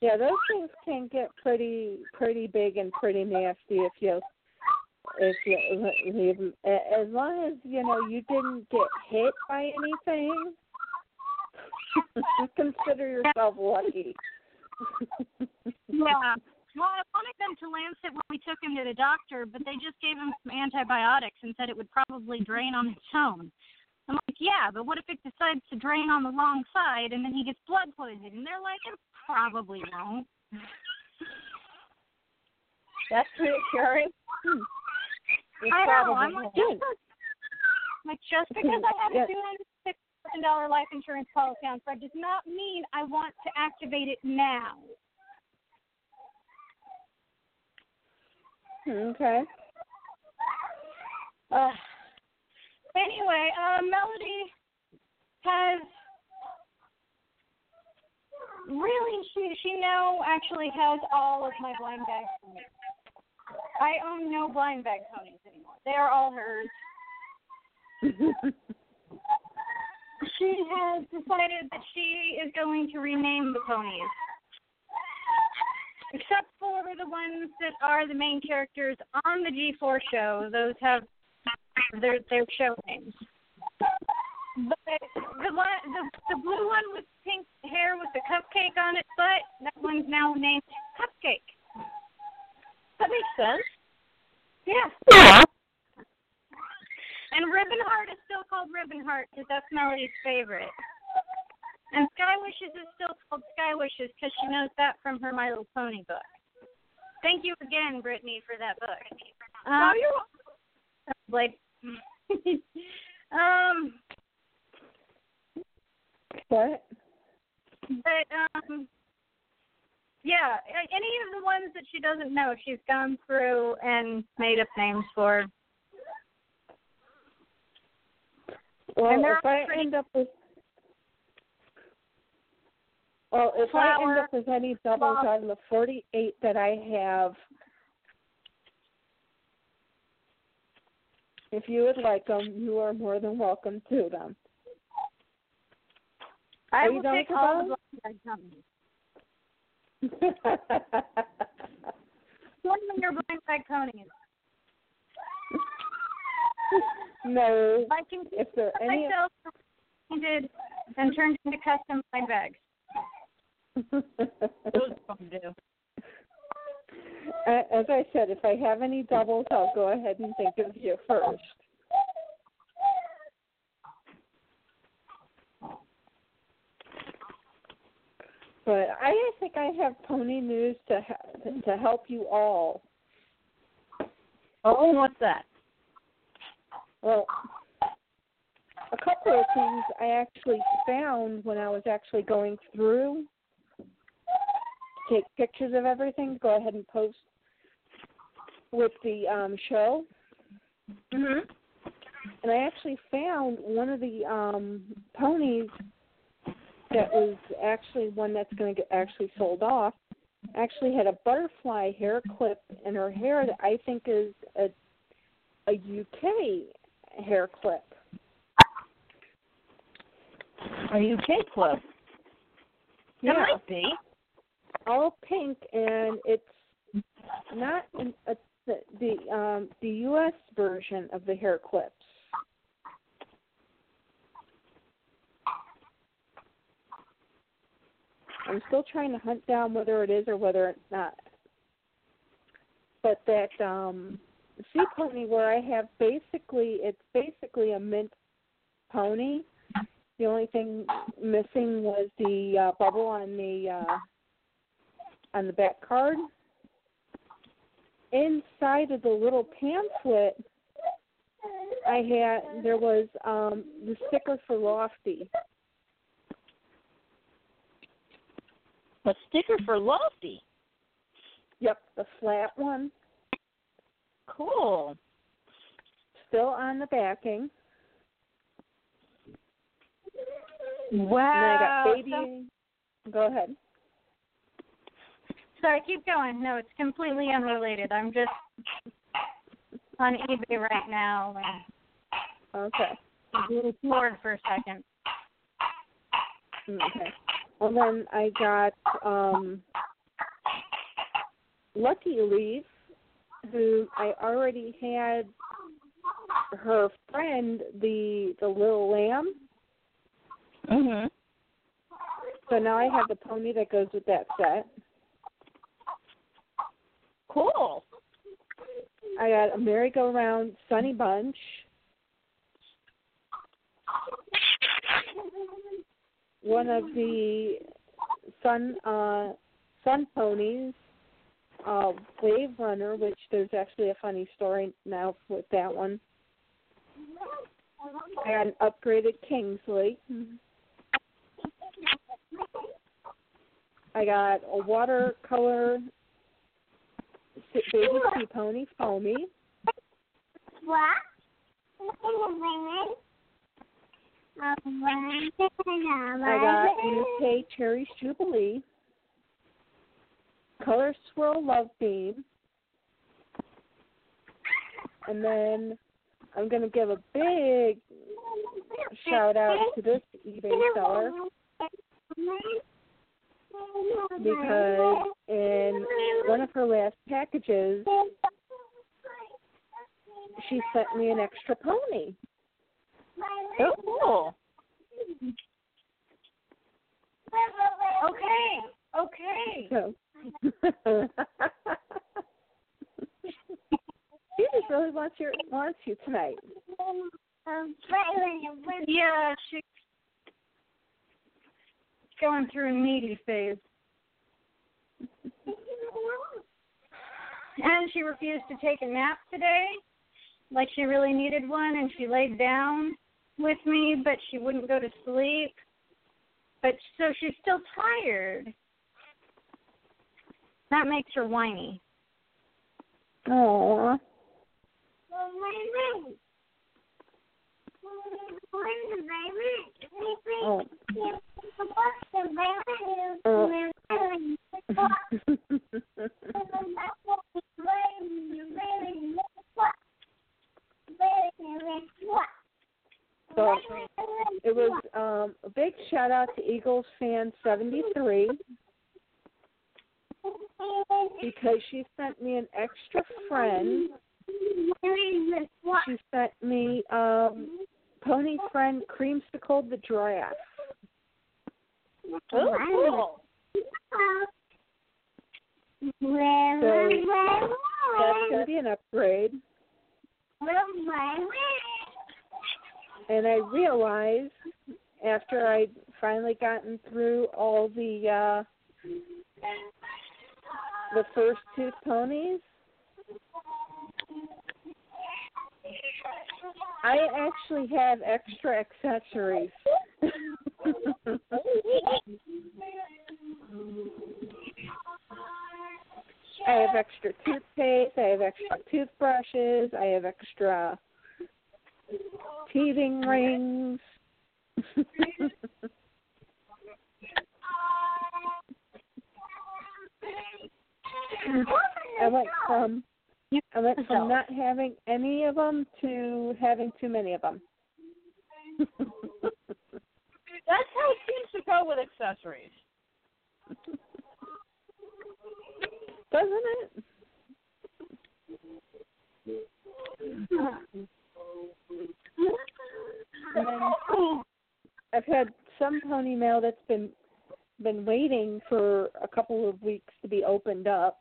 Speaker 6: yeah, those things can get pretty pretty big and pretty nasty if you if you leave 'em- a- as long as you know you didn't get hit by anything. [LAUGHS] consider yourself lucky. [LAUGHS]
Speaker 7: Yeah. Well, I wanted them to Lancet when we took him to the doctor, but they just gave him some antibiotics and said it would probably drain on its own. I'm like, yeah, but what if it decides to drain on the wrong side and then he gets blood poisoning? And they're like, it probably won't.
Speaker 10: That's reassuring.
Speaker 6: Hmm. It
Speaker 7: I know. I'm like, just, like, just because I have a two hundred six thousand dollar life insurance policy on Fred does not mean I want to activate it now.
Speaker 6: Okay.
Speaker 7: Uh, anyway, uh, Melody has really she she now actually has all of my blind bag ponies. I own no blind bag ponies anymore. They are all hers. [LAUGHS] She has decided that she is going to rename the ponies. Except for the ones that are the main characters on the G4 show. Those have their their show names. But the one the the blue one with pink hair with the cupcake on its butt, that one's now named Cupcake.
Speaker 10: That makes sense.
Speaker 7: Yeah.
Speaker 6: Yeah.
Speaker 7: And Ribbon Heart is still called Ribbon Heart because that's Melody's favorite. And Sky Wishes is still called Sky Wishes because she knows that from her My Little Pony book. Thank you again, Brittany, for that book. Um,
Speaker 10: Oh, you're [LAUGHS]
Speaker 7: Blade. [LAUGHS] um,
Speaker 6: What?
Speaker 7: but um, yeah, any of the ones that she doesn't know, she's gone through and made up names for.
Speaker 6: Well,
Speaker 7: they're
Speaker 6: if I
Speaker 7: pretty-
Speaker 6: end up with Well, if I end up with any doubles out of the 48 that I have, if you would like them, you are more than welcome to them.
Speaker 7: I
Speaker 6: Are
Speaker 7: will take all the bag ponies. One of your blind bag ponies.
Speaker 6: no,
Speaker 7: I can
Speaker 6: if there any,
Speaker 7: myself painted and turned into custom blind bags. Those are fun to do.
Speaker 6: As I said, if I have any doubles, I'll go ahead and think of you first. But I think I have pony news to he- to help you all.
Speaker 7: Oh, what's that?
Speaker 6: Well, a couple of things I actually found when I was actually going through, take pictures of everything, go ahead and post with the um, show.
Speaker 7: Mhm.
Speaker 6: And I actually found one of the um, ponies that was actually one that's going to get actually sold off. Actually had a butterfly hair clip in her hair that I think is a a UK hair clip.
Speaker 10: A UK.
Speaker 6: Yeah.
Speaker 10: That might be.
Speaker 6: All pink and it's not in a, the the um the US version of the hair clips. I'm still trying to hunt down whether it is or whether it's not. But that um sea pony where I have basically it's basically a mint pony. The only thing missing was the uh, bubble on the uh on the back card. Inside of the little pamphlet, I had there was um the sticker for Lofty.
Speaker 10: A sticker for Lofty.
Speaker 6: Yep, the flat one,
Speaker 10: Cool.
Speaker 6: still on the backing.
Speaker 7: Wow.
Speaker 6: and I got baby. Go ahead.
Speaker 7: Sorry, keep going. No, it's completely unrelated. I'm just on eBay right now and
Speaker 6: Okay.
Speaker 7: a little floored for a second.
Speaker 6: Okay. Well then I got um Lucky Leaf, who I already had her friend the the little lamb.
Speaker 10: Mhm.
Speaker 6: So now I have the pony that goes with that set.
Speaker 10: Cool.
Speaker 6: I got a merry-go-round Sunny Bunch. One of the sun uh sun ponies, uh Wave Runner, which there's actually a funny story now with that one. I got an upgraded Kingsley. I got a watercolor baby sea pony, Foamy. I got UK Cherry Jubilee, Color Swirl Love Beam, and then I'm going to give a big shout out to this eBay seller because in one of her last packages, she sent me an extra pony.
Speaker 10: Oh, cool.
Speaker 7: Okay. Okay.
Speaker 6: So [LAUGHS] she just really wants your wants you tonight.
Speaker 7: Um, yeah, she's going through a needy phase. And she refused to take a nap today, like she really needed one, and she laid down with me, but she wouldn't go to sleep. But so she's still tired. That makes her whiny.
Speaker 6: Aww. Oh. So it was um, a big shout out to Eagles fan seventy three because she sent me an extra friend. She sent me um, Pony Friend Creamsicle the Giraffe.
Speaker 10: Oh, cool.
Speaker 6: So that's going to be an upgrade. And I realized after I'd finally gotten through all the uh the first two ponies, I actually have extra accessories. [LAUGHS] I have extra toothpaste, I have extra toothbrushes, I have extra teething rings. I went from I went from not having any of them to having too many of them. [LAUGHS]
Speaker 10: That's how it seems to go with accessories. [LAUGHS]
Speaker 6: Doesn't it? I've had some pony mail that's been been waiting for a couple of weeks to be opened up.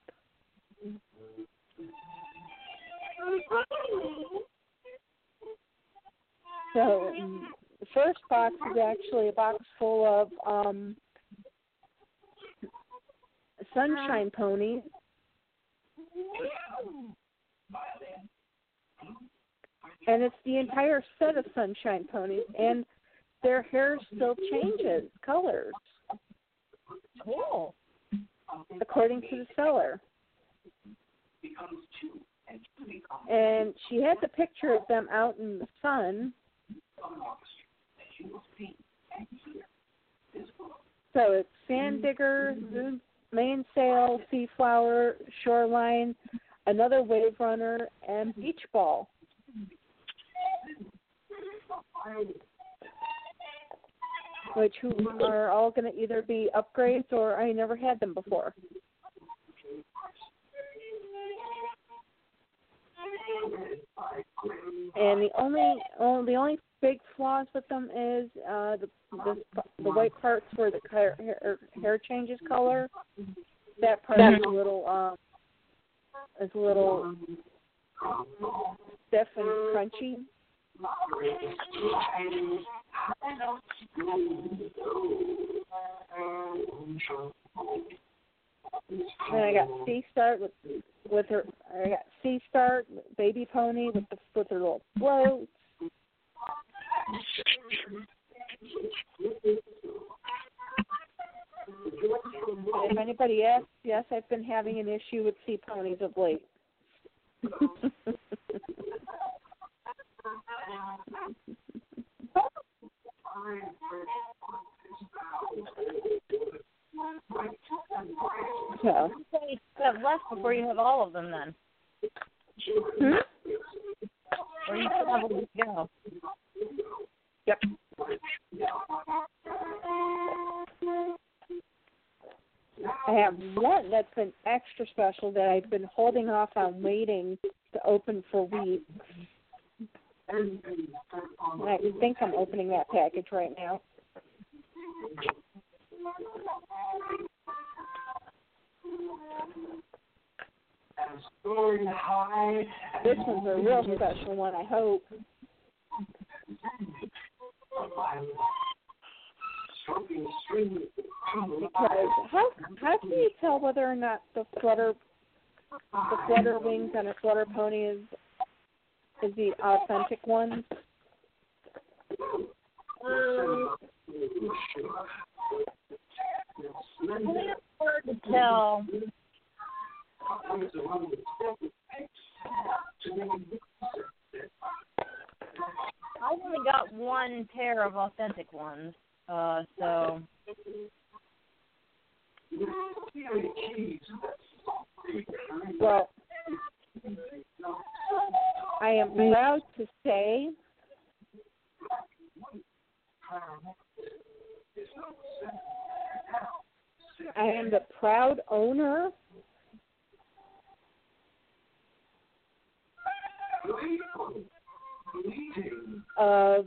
Speaker 6: So the first box is actually a box full of um sunshine ponies. And it's the entire set of sunshine ponies and their hair still changes colors
Speaker 10: Cool.
Speaker 6: according to the seller. And she had the picture of them out in the sun. So it's Sand Digger, Moon- Mainsail, Sea Flower, Shoreline, another Wave Runner, and Beach Ball. Which are all going to either be upgrades or I never had them before. And the only the only big flaws with them is uh the the, the white parts where the hair, hair hair changes color. That part is a little um is a little stiff and crunchy. And I got Sea Star with with her. I got Sea Star baby pony with the with her little floats. If anybody asks, yes, I've been having an issue with sea ponies of late. [LAUGHS] so,
Speaker 10: less before you have all of them then.
Speaker 6: hmm?
Speaker 10: Have
Speaker 6: one that's been extra special that I've been holding off on waiting to open for weeks. And I think I'm opening that package right now. This one's a real special one, I hope. How can you tell whether or not the flutter the flutter wings on a flutter pony is is the authentic one?
Speaker 10: Um, it's hard to tell. I've only got one pair of authentic ones, uh, so
Speaker 6: Well, I am proud to say I am the proud owner of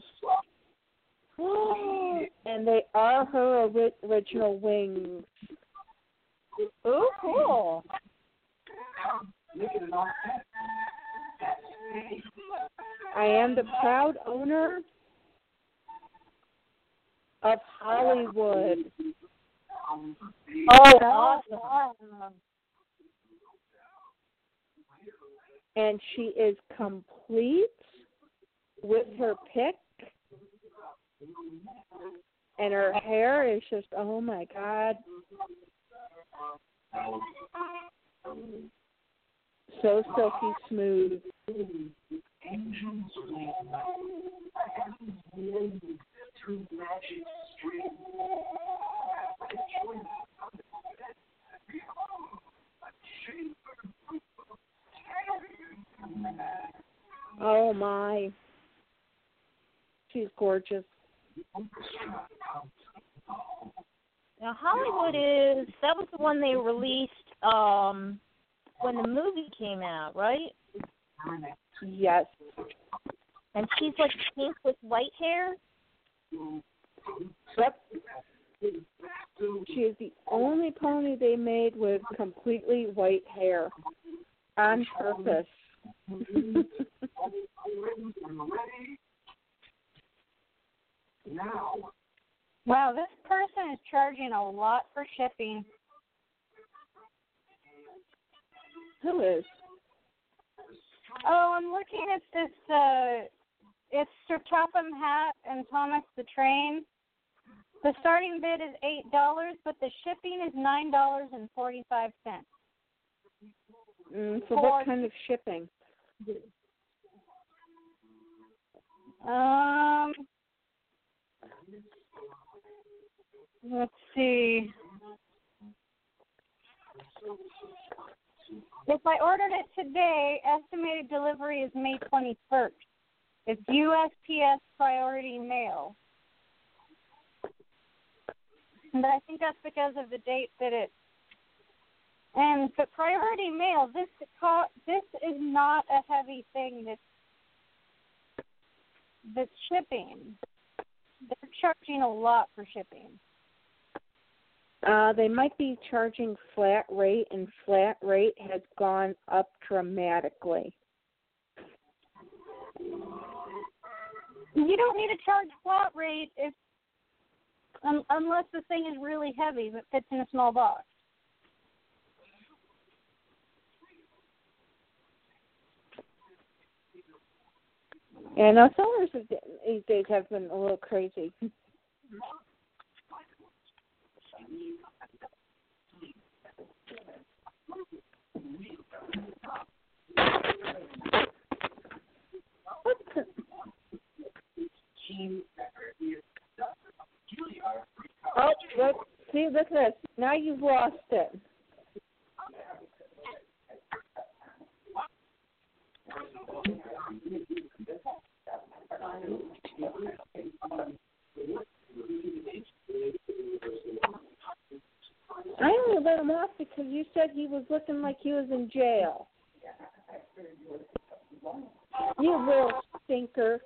Speaker 6: and they are her ori- original wings.
Speaker 10: Oh, cool.
Speaker 6: I am the owner of Hollywood.
Speaker 10: Oh, awesome.
Speaker 6: And she is complete with her pick. And her hair is just, oh my God. So silky smooth. Oh my. She's gorgeous.
Speaker 10: Now Hollywood is that was the one they released um when the movie came out, right?
Speaker 6: Yes.
Speaker 10: And she's like pink with white hair.
Speaker 6: Yep. She is the only pony they made with completely white hair on purpose.
Speaker 7: Wow, this person is charging a lot for shipping.
Speaker 6: Who is?
Speaker 7: Oh, I'm looking at this. uh It's Sir Topham Hatt and Thomas the Train. The starting bid is eight dollars, but the shipping is nine dollars and forty-five cents.
Speaker 6: Mm, so what kind of shipping?
Speaker 7: Um, let's see. If I ordered it today, estimated delivery is May 21st. It's USPS priority mail. But I think that's because of the date that it. And the priority mail, this this is not a heavy thing that's that's shipping. They're charging a lot for shipping.
Speaker 6: Uh, they might be charging flat rate, and flat rate has gone up dramatically.
Speaker 7: You don't need to charge flat rate if um, unless the thing is really heavy but fits in a small box.
Speaker 6: And now sellers these days have been a little crazy. What the? Oh, look, see, look at this. Now you've lost it. I only let him off because you said he was looking like he was in jail. You little stinker.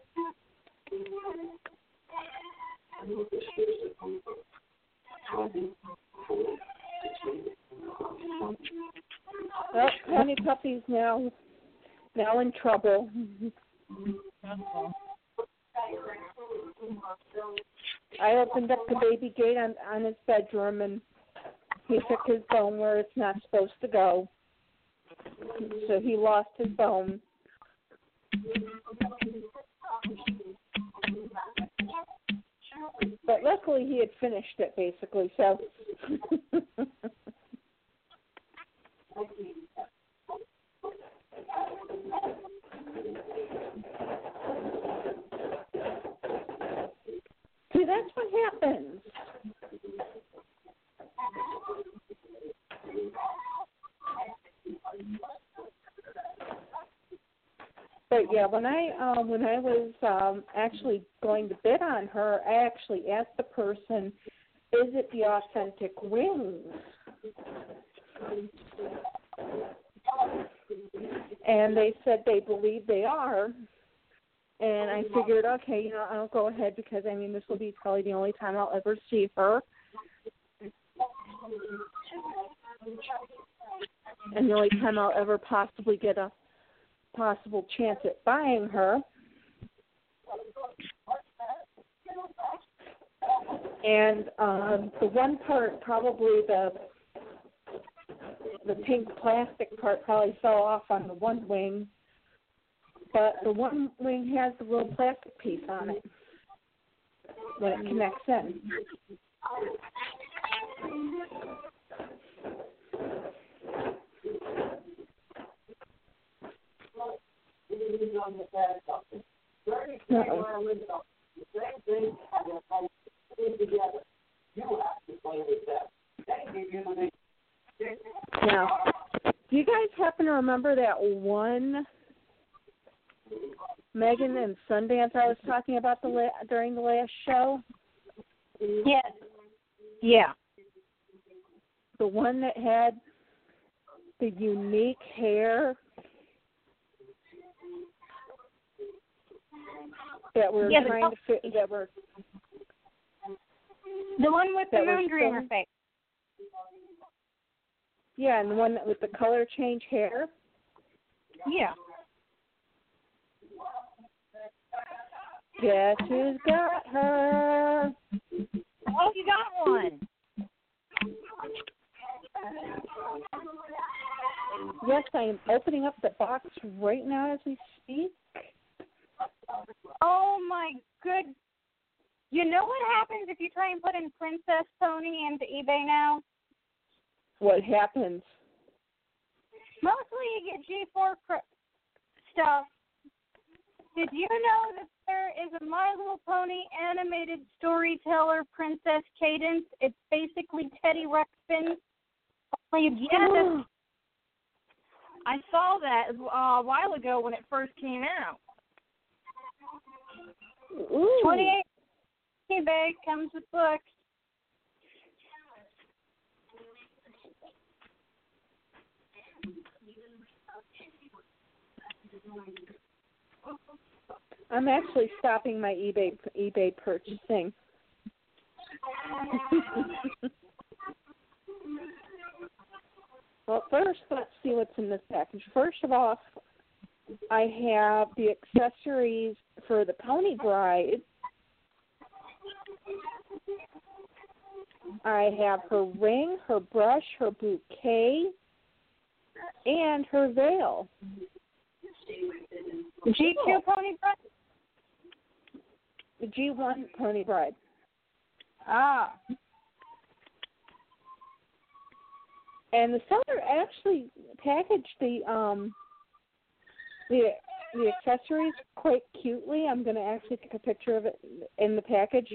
Speaker 6: Well, Pony Puppy's now now in trouble. I opened up the baby gate on on his bedroom and he took his bone where it's not supposed to go. So he lost his bone. but luckily he had finished it basically. So. [LAUGHS] See, that's what happens. But yeah, when I um, when I was um, actually going to bid on her, I actually asked the person, "Is it the authentic wings?" And they said they believe they are. And I figured, okay, you know, I'll go ahead because I mean this will be probably the only time I'll ever see her. And the only time I'll ever possibly get a possible chance at buying her. And um, the one part, probably the the pink plastic part, probably fell off on the one wing, but the one wing has the little plastic piece on it when it connects in. Now, do you guys happen to remember that one Megan and Sundance I was talking about the la- during the last show?
Speaker 7: Yes. Yeah.
Speaker 6: The one that had the unique hair that we're
Speaker 7: Yeah,
Speaker 6: trying to fit that we're
Speaker 7: The one with the moon green in her face.
Speaker 6: yeah, and the one that with the color change hair.
Speaker 7: Yeah.
Speaker 6: Guess who's got her?
Speaker 7: Oh, you got one.
Speaker 6: Yes, I am opening up the box right now as we speak.
Speaker 7: Oh my good. You know what happens if you try and put in Princess Pony into eBay now?
Speaker 6: What happens?
Speaker 7: Mostly you get G4 cr- stuff. Did you know that there is a My Little Pony animated storyteller, Princess Cadance? It's basically Teddy Ruxpin. Only you get. [GASPS] I saw that uh, a while ago when it first came out.
Speaker 6: Ooh.
Speaker 7: 28 eBay comes with books.
Speaker 6: I'm actually stopping my eBay eBay purchasing. well, first, let's see what's in this package. First of all, I have the accessories for the Pony Bride. I have her ring, her brush, her bouquet, and her veil.
Speaker 7: G2 Pony Bride?
Speaker 6: The G1 Pony Bride.
Speaker 7: Ah.
Speaker 6: And the seller actually packaged the um the the accessories quite cutely. I'm going to actually take a picture of it in the package.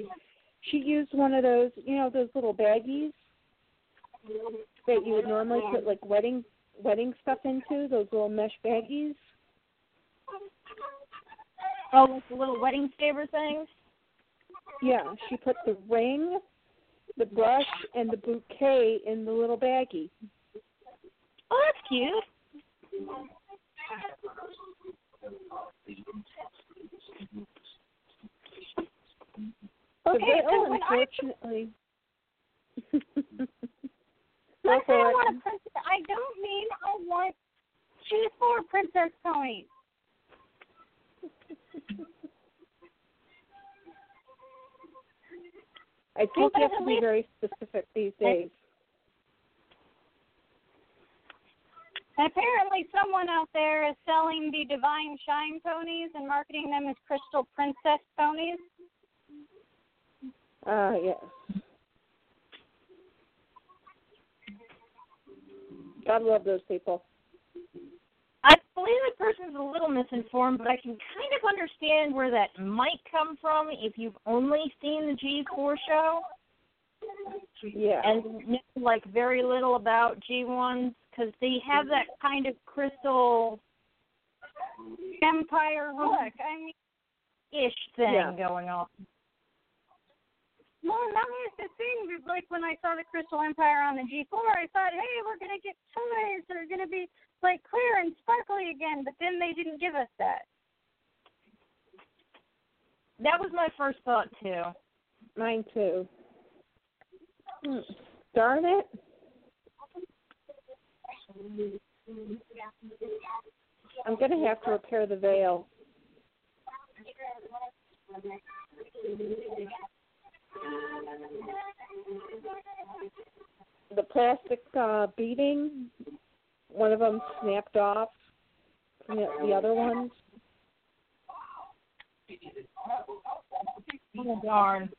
Speaker 6: She used one of those, you know, those little baggies that you would normally put like wedding wedding stuff into, those little mesh baggies.
Speaker 7: Oh, like the little wedding saver things?
Speaker 6: Yeah, she put the ring, the brush, and the bouquet in the little baggie.
Speaker 7: Oh, that's cute. Okay, so oh, when I
Speaker 6: unfortunately. [LAUGHS]
Speaker 7: I say I want a princess, I don't mean I want G4 princess ponies.
Speaker 6: I think you have to be very specific these days.
Speaker 7: Apparently, someone out there is selling the Divine Shine ponies and marketing them as Crystal Princess ponies.
Speaker 6: Ah, yes. God love those people.
Speaker 7: I believe that person's a little misinformed, but I can kind of understand where that might come from if you've only seen the G4 show
Speaker 6: Yeah.
Speaker 7: and know like very little about G1s because they have that kind of crystal Empire look. I mean,
Speaker 8: Ish thing
Speaker 6: Yeah.
Speaker 8: going on.
Speaker 7: Well, that was the thing. Like when I saw the Crystal Empire on the G4, I thought, hey, we're gonna get toys that are gonna be like clear and sparkly again. But then they didn't give us that.
Speaker 8: That was my first thought too.
Speaker 6: Mine too. Hmm. Darn it. I'm gonna have to repair the veil. The plastic uh, beading, one of them snapped off from the, the other ones.
Speaker 8: Oh darn.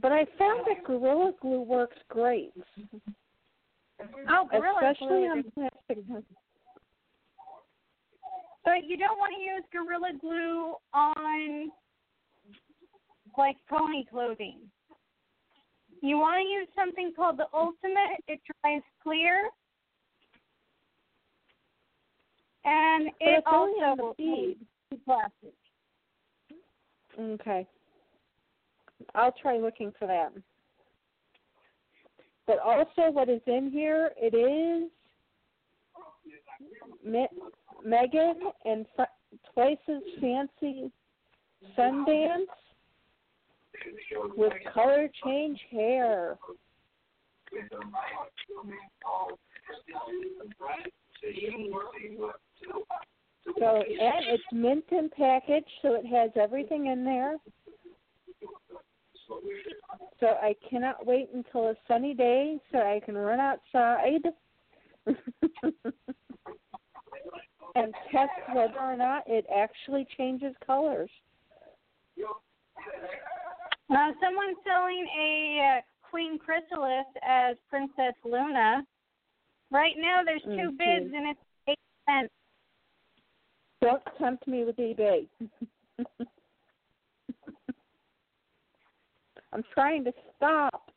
Speaker 6: But I found that Gorilla Glue works great,
Speaker 7: Oh, Gorilla
Speaker 6: especially
Speaker 7: Glue.
Speaker 6: on plastic.
Speaker 7: But you don't want to use Gorilla Glue on like pony clothing. You want to use something called the Ultimate. It dries clear. And
Speaker 6: But
Speaker 7: it
Speaker 6: it's only on
Speaker 7: also
Speaker 6: the bead.
Speaker 7: plastic.
Speaker 6: Okay. I'll try looking for that. But also, what is in here? It is Me- Megan and F- Twice's fancy Sundance with color change hair. So and it's mint in package, so it has everything in there. So I cannot wait until a sunny day so I can run outside [LAUGHS] and test whether or not it actually changes colors.
Speaker 7: Uh, someone's selling a uh, Queen Chrysalis as Princess Luna. Right now, there's two
Speaker 6: Mhm.
Speaker 7: bids, and it's eight cents.
Speaker 6: Don't tempt me with eBay. [LAUGHS] I'm trying to stop.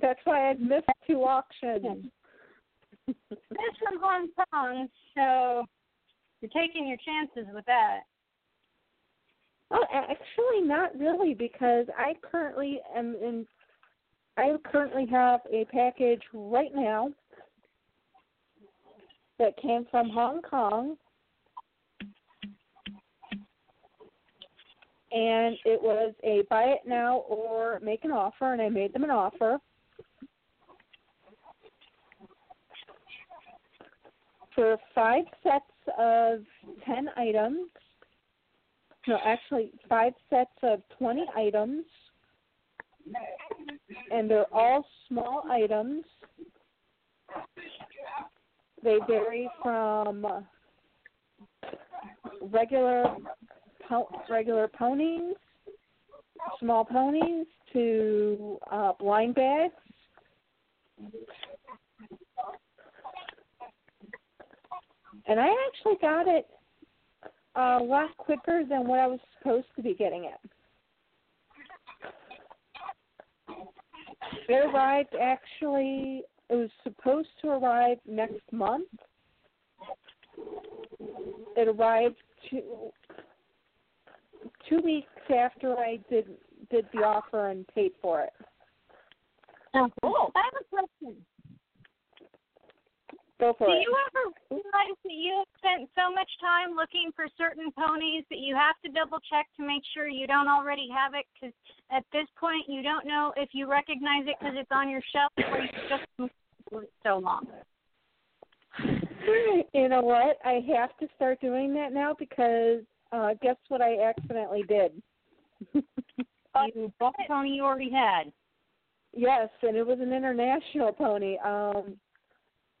Speaker 6: That's why I've missed two auctions.
Speaker 7: It's from Hong Kong, so you're taking your chances with that.
Speaker 6: Oh, actually, not really, because I currently am in. I currently have a package right now that came from Hong Kong, and it was a buy it now or make an offer, and I made them an offer. For five sets of ten items, no, actually five sets of 20 items, and they're all small items. They vary from regular regular ponies, small ponies, to uh, blind bags. And I actually got it Uh, a lot quicker than what I was supposed to be getting it. It arrived actually, it was supposed to arrive next month. It arrived two two weeks after I did did the offer and paid for it.
Speaker 7: Oh, cool. I have a question.
Speaker 6: Go for
Speaker 7: Do
Speaker 6: it.
Speaker 7: you ever realize that you have spent so much time looking for certain ponies that you have to double check to make sure you don't already have it? Because at this point, you don't know if you recognize it because it's on your shelf or you just so long.
Speaker 6: you know what? I have to start doing that now because uh guess what I accidentally did? [LAUGHS]
Speaker 8: You bought the pony you already had.
Speaker 6: Yes, and it was an international pony. Um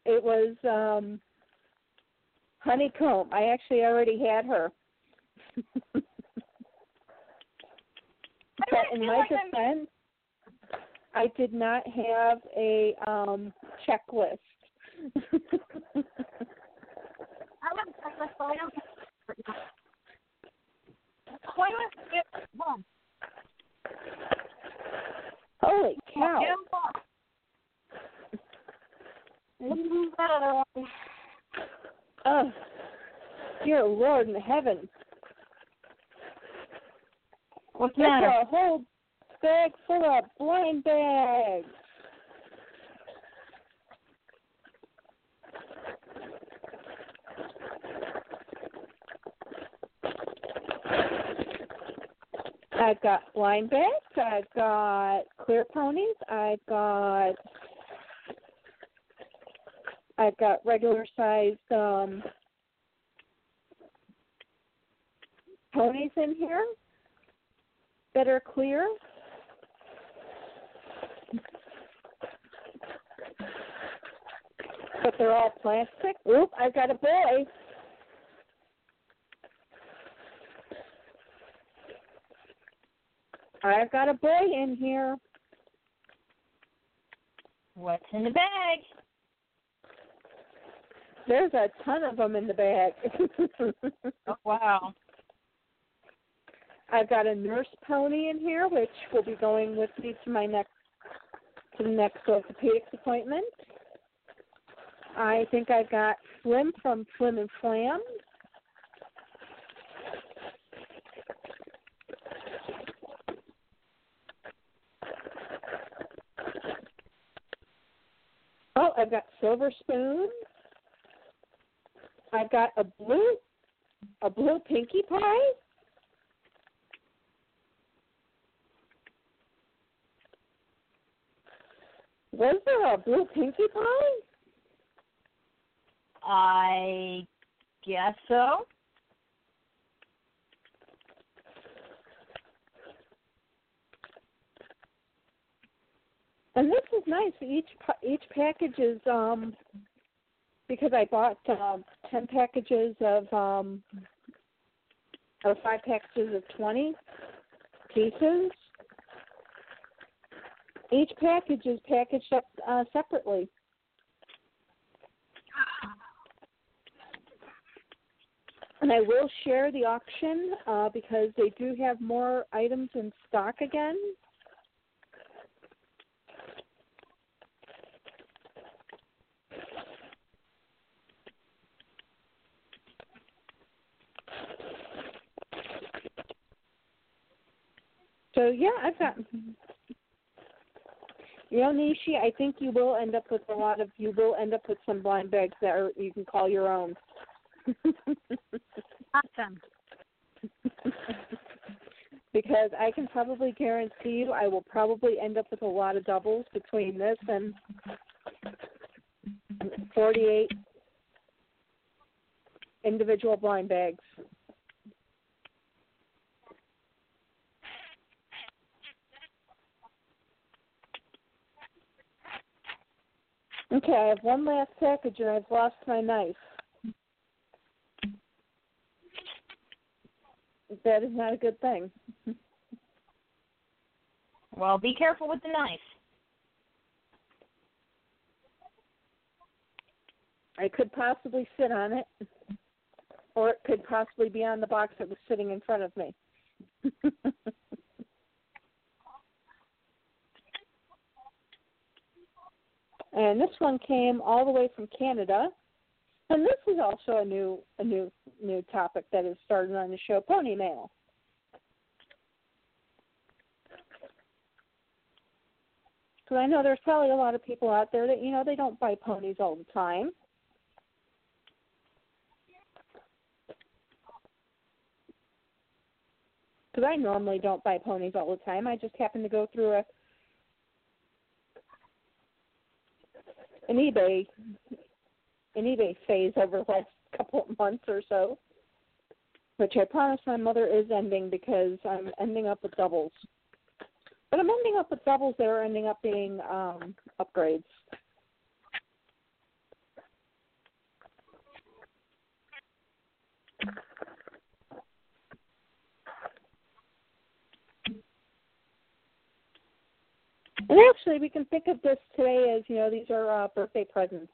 Speaker 6: it was um honeycomb. I actually already had her. but in my
Speaker 7: like I'm-
Speaker 6: defense, I did not have a um checklist.
Speaker 7: I have a checklist, but I don't. Why do I skip one?
Speaker 6: Holy cow
Speaker 7: 'em all. Let's move that other one.
Speaker 6: Dear Lord in heaven.
Speaker 10: What's the
Speaker 6: That's
Speaker 10: matter?
Speaker 6: a whole bag full of blind bags. I've got blind bags. I've got clear ponies. I've got I've got regular sized um, ponies in here that are clear. But they're all plastic. Oop, I've got a boy. I've got a boy in here.
Speaker 10: What's in the bag?
Speaker 6: There's a ton of them in the bag. [LAUGHS]
Speaker 10: Oh, wow.
Speaker 6: I've got a nurse pony in here, which will be going with me to my next to the next orthopedics appointment. I think I've got Flim from Flim and Flam. Oh, I've got Silver Spoon. I've got a blue a blue Pinkie Pie. Was there a blue Pinkie Pie?
Speaker 10: I guess so.
Speaker 6: And this is nice. Each each package is um because I bought um ten packages of um or five packages of twenty pieces. Each package is packaged up uh, separately. And I will share the auction uh, because they do have more items in stock again. So yeah, I've got. You know, Nishi, I think you will end up with a lot of. You will end up with some blind bags that are you can call your own. [LAUGHS]
Speaker 10: Awesome. [LAUGHS]
Speaker 6: because I can probably guarantee you, I will probably end up with a lot of doubles between this and forty-eight individual blind bags. Okay, I have one last package and I've lost my knife. That is not a good thing. [LAUGHS]
Speaker 10: Well, be careful with the knife.
Speaker 6: I could possibly sit on it, or it could possibly be on the box that was sitting in front of me. [LAUGHS] and this one came all the way from Canada, and this is also a new a new new topic that is started on the show, pony mail. Because I know there's probably a lot of people out there that you know they don't buy ponies all the time. Because I normally don't buy ponies all the time. I just happen to go through a an eBay an eBay phase over the last [LAUGHS] couple of months or so, which I promise my mother is ending because I'm ending up with doubles. But I'm ending up with doubles that are ending up being um, upgrades. And actually, we can think of this today as you know these are uh, birthday presents.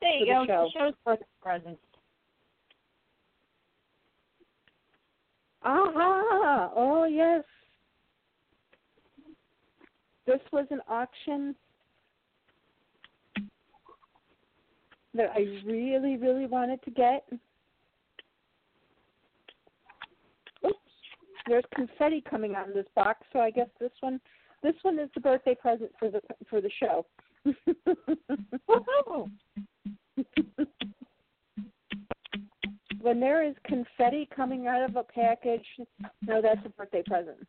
Speaker 10: There you go.
Speaker 6: The show.
Speaker 10: The show's birthday presents.
Speaker 6: Aha! Oh yes. This was an auction that I really, really wanted to get. Oops. There's confetti coming out of this box, so I guess this one this one is the birthday present for the for the show. [LAUGHS] when there is confetti coming out of a package, no, that's a birthday present.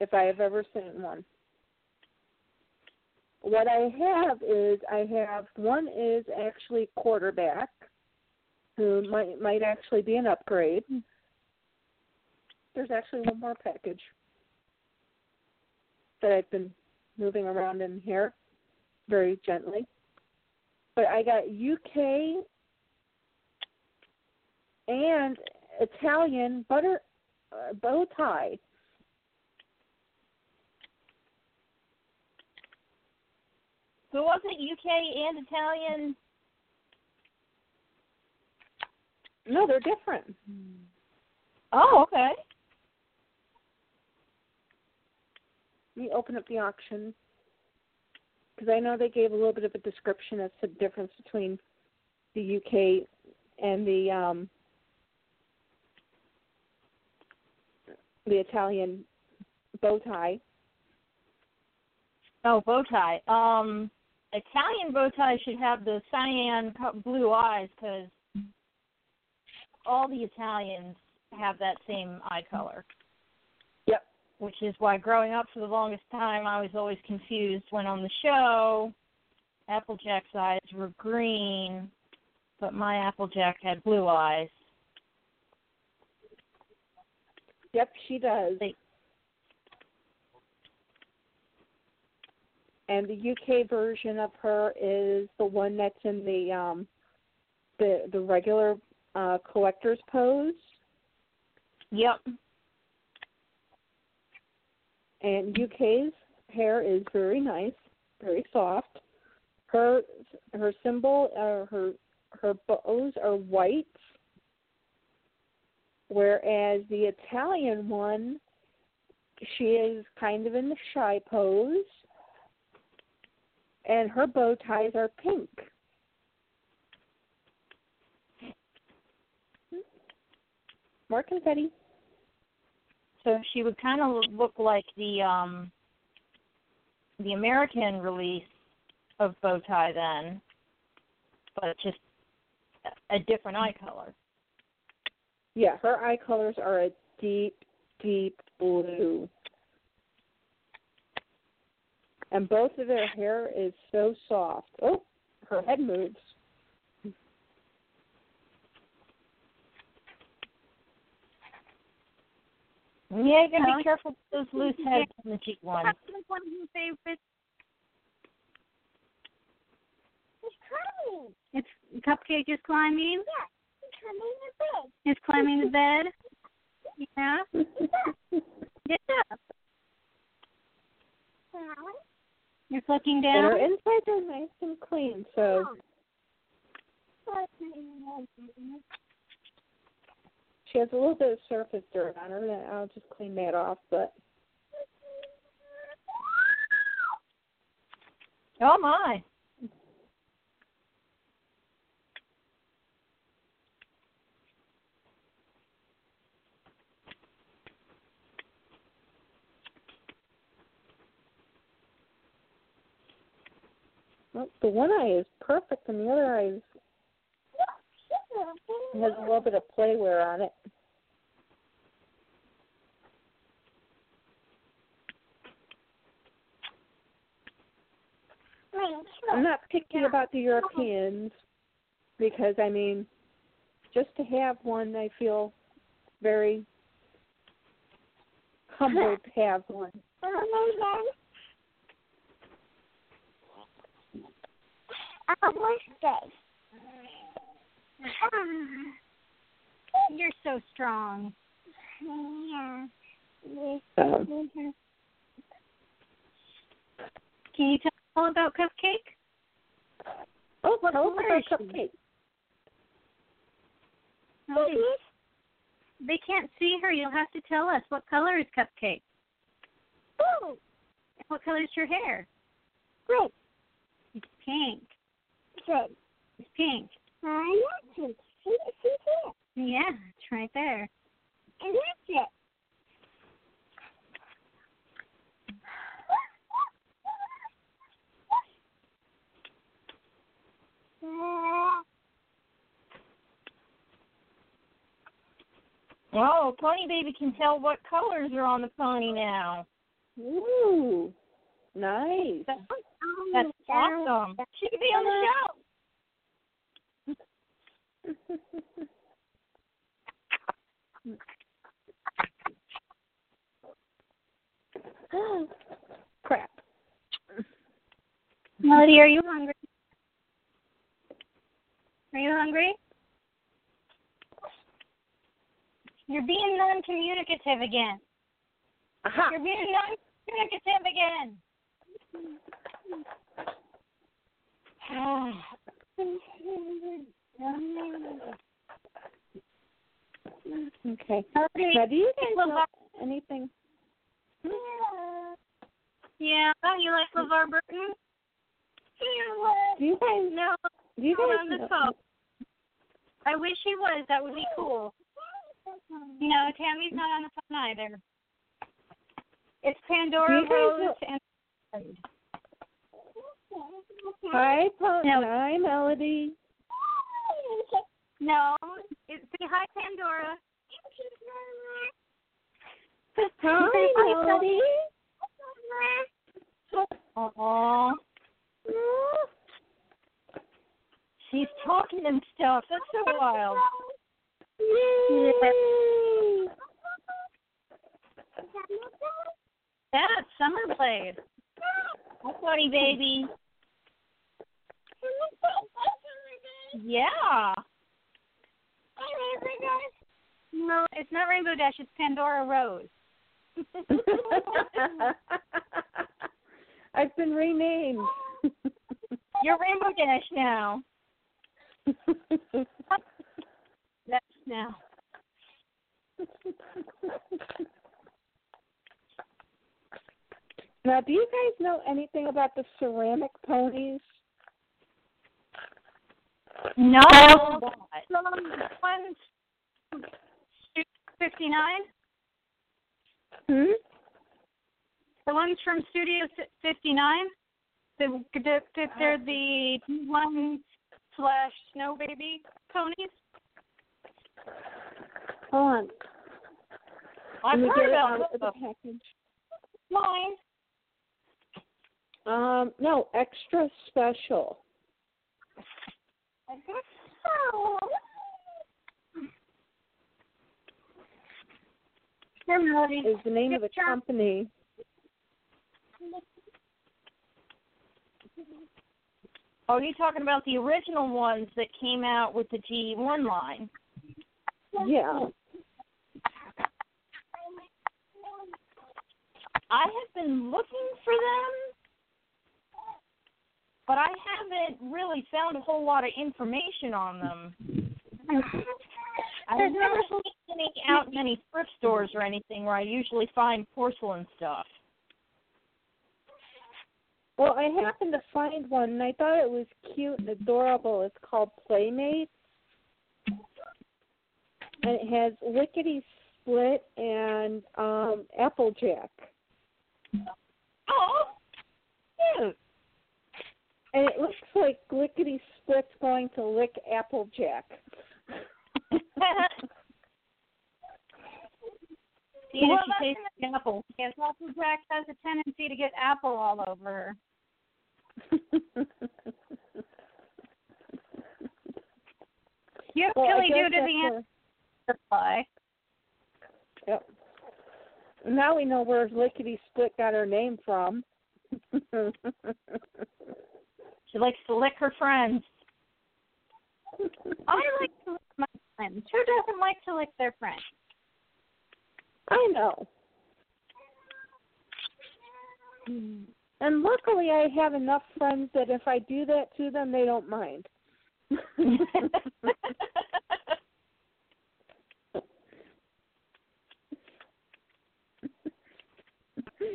Speaker 6: If I have ever seen one. What I have is I have one is actually quarterback, who might might actually be an upgrade. There's actually one more package that I've been moving around in here very gently. But I got UK and Italian butter uh, bow tie.
Speaker 8: So was it UK and Italian?
Speaker 6: No, they're different.
Speaker 8: Oh, okay.
Speaker 6: Me open up the auction because I know they gave a little bit of a description as to the difference between the UK and the um, the Italian bow tie.
Speaker 8: Oh, bow tie. Um, Italian bow tie should have the cyan blue eyes because all the Italians have that same eye color. Which is why growing up for the longest time I was always confused when on the show Applejack's eyes were green, but my Applejack had blue eyes.
Speaker 6: Yep, she does. And the UK version of her is the one that's in the um the the regular uh collector's pose.
Speaker 8: Yep.
Speaker 6: And UK's hair is very nice, very soft. Her her symbol uh, her her bows are white, whereas the Italian one, she is kind of in the shy pose, and her bow ties are pink. More confetti.
Speaker 8: So she would kind of look like the um the American release of bow tie then, but just a different eye color.
Speaker 6: Yeah, her eye colors are a deep, deep blue. And both of their hair is so soft. Oh, her head moves.
Speaker 8: Yeah, you gotta
Speaker 7: Huh?
Speaker 8: be careful with those loose heads in the cheek ones.
Speaker 7: That's one of your favorites. It's climbing.
Speaker 8: It's Cupcake is climbing.
Speaker 7: Yeah, it's climbing the bed.
Speaker 8: It's climbing the bed. Yeah. [LAUGHS] Yeah. You're looking
Speaker 6: And
Speaker 8: down.
Speaker 6: her insides are nice and clean, so oh. She has a little bit of surface dirt on her. and I'll just clean that off, but
Speaker 8: Oh my.
Speaker 6: well, the one eye is perfect and the other eye is, has a little bit of play wear on it. I'm not picky about the Europeans because I mean, just to have one, I feel very humbled to have one.
Speaker 7: Oh, what's this? [SIGHS]
Speaker 8: You're so strong.
Speaker 7: Yeah.
Speaker 6: Um,
Speaker 8: Can you tell all about Cupcake?
Speaker 6: oh,
Speaker 8: What is
Speaker 6: about? Cupcake.
Speaker 8: Oh, they, they can't see her. You'll have to tell us. What color is Cupcake?
Speaker 7: Oh,
Speaker 8: What color is your hair?
Speaker 7: good.
Speaker 8: It's pink.
Speaker 7: Good.
Speaker 8: It's pink.
Speaker 7: I want to. See, see it.
Speaker 8: Yeah, it's right there.
Speaker 7: And that's it.
Speaker 8: Oh, Pony Baby can tell what colors are on the pony now.
Speaker 6: Ooh, nice.
Speaker 8: That's, that's awesome. She could be on the show. [LAUGHS]
Speaker 6: Crap.
Speaker 7: Melody, are you hungry? Are you hungry? You're being non-communicative again.
Speaker 6: Aha.
Speaker 7: You're being non-communicative again. [SIGHS] [SIGHS] [SIGHS] [LAUGHS]
Speaker 6: Okay.
Speaker 7: Melody,
Speaker 6: Now, do you guys know anything?
Speaker 7: Yeah, you like LeVar Burton?
Speaker 6: Do you guys
Speaker 7: No,
Speaker 6: do you guys
Speaker 7: on the
Speaker 6: know,
Speaker 7: phone. I wish he was. That would be cool. No, Tammy's not on the phone either. It's Pandora
Speaker 6: Do you guys
Speaker 7: Rose and.
Speaker 6: Hi,
Speaker 7: No.
Speaker 6: hi, Melody.
Speaker 7: No, it, say hi, Pandora.
Speaker 6: Hi, Melody.
Speaker 8: Aww. She's talking and stuff. That's so wild. Yeah, Summer played. Hi, Pony Baby. Yeah.
Speaker 7: No, it's not Rainbow Dash. It's Pandora Rose. [LAUGHS]
Speaker 6: I've been renamed. [LAUGHS]
Speaker 8: You're Rainbow Dash now. [LAUGHS] That's now.
Speaker 6: now, do you guys know anything about the ceramic ponies?
Speaker 8: No.
Speaker 7: The ones, fifty nine.
Speaker 6: Hmm?
Speaker 7: The ones from Studio fifty nine. The, the, the they're the one slash snow baby ponies.
Speaker 6: Hold on.
Speaker 8: I've
Speaker 6: Let
Speaker 8: heard about
Speaker 6: out the package.
Speaker 7: Mine.
Speaker 6: Um, no, extra special. Is the name of the company.
Speaker 8: Oh, you talking about the original ones that came out with the G1 line?
Speaker 6: Yeah.
Speaker 8: I have been looking for them, but I haven't really found a whole lot of information on them. I've never seen any out in any thrift stores or anything where I usually find porcelain stuff.
Speaker 6: Well, I happened to find one and I thought it was cute and adorable. It's called Playmate. And it has lickety split and um Applejack.
Speaker 8: Oh, cute.
Speaker 6: And it looks like lickety split's going to lick Applejack. [LAUGHS]
Speaker 8: See if
Speaker 7: Well,
Speaker 8: she
Speaker 7: that's
Speaker 8: tastes the apple.
Speaker 7: Yes, Applejack has a tendency to get apple all over her. You
Speaker 6: Well, I
Speaker 7: really do to the answer reply.
Speaker 6: Yep. Now we know where lickety split got her name from. [LAUGHS]
Speaker 8: She likes to lick her friends. [LAUGHS]
Speaker 7: I like to lick my friends. Who doesn't like to lick their friends?
Speaker 6: I know. Hmm. And luckily, I have enough friends that if I do that to them, they don't mind. [LAUGHS] [LAUGHS]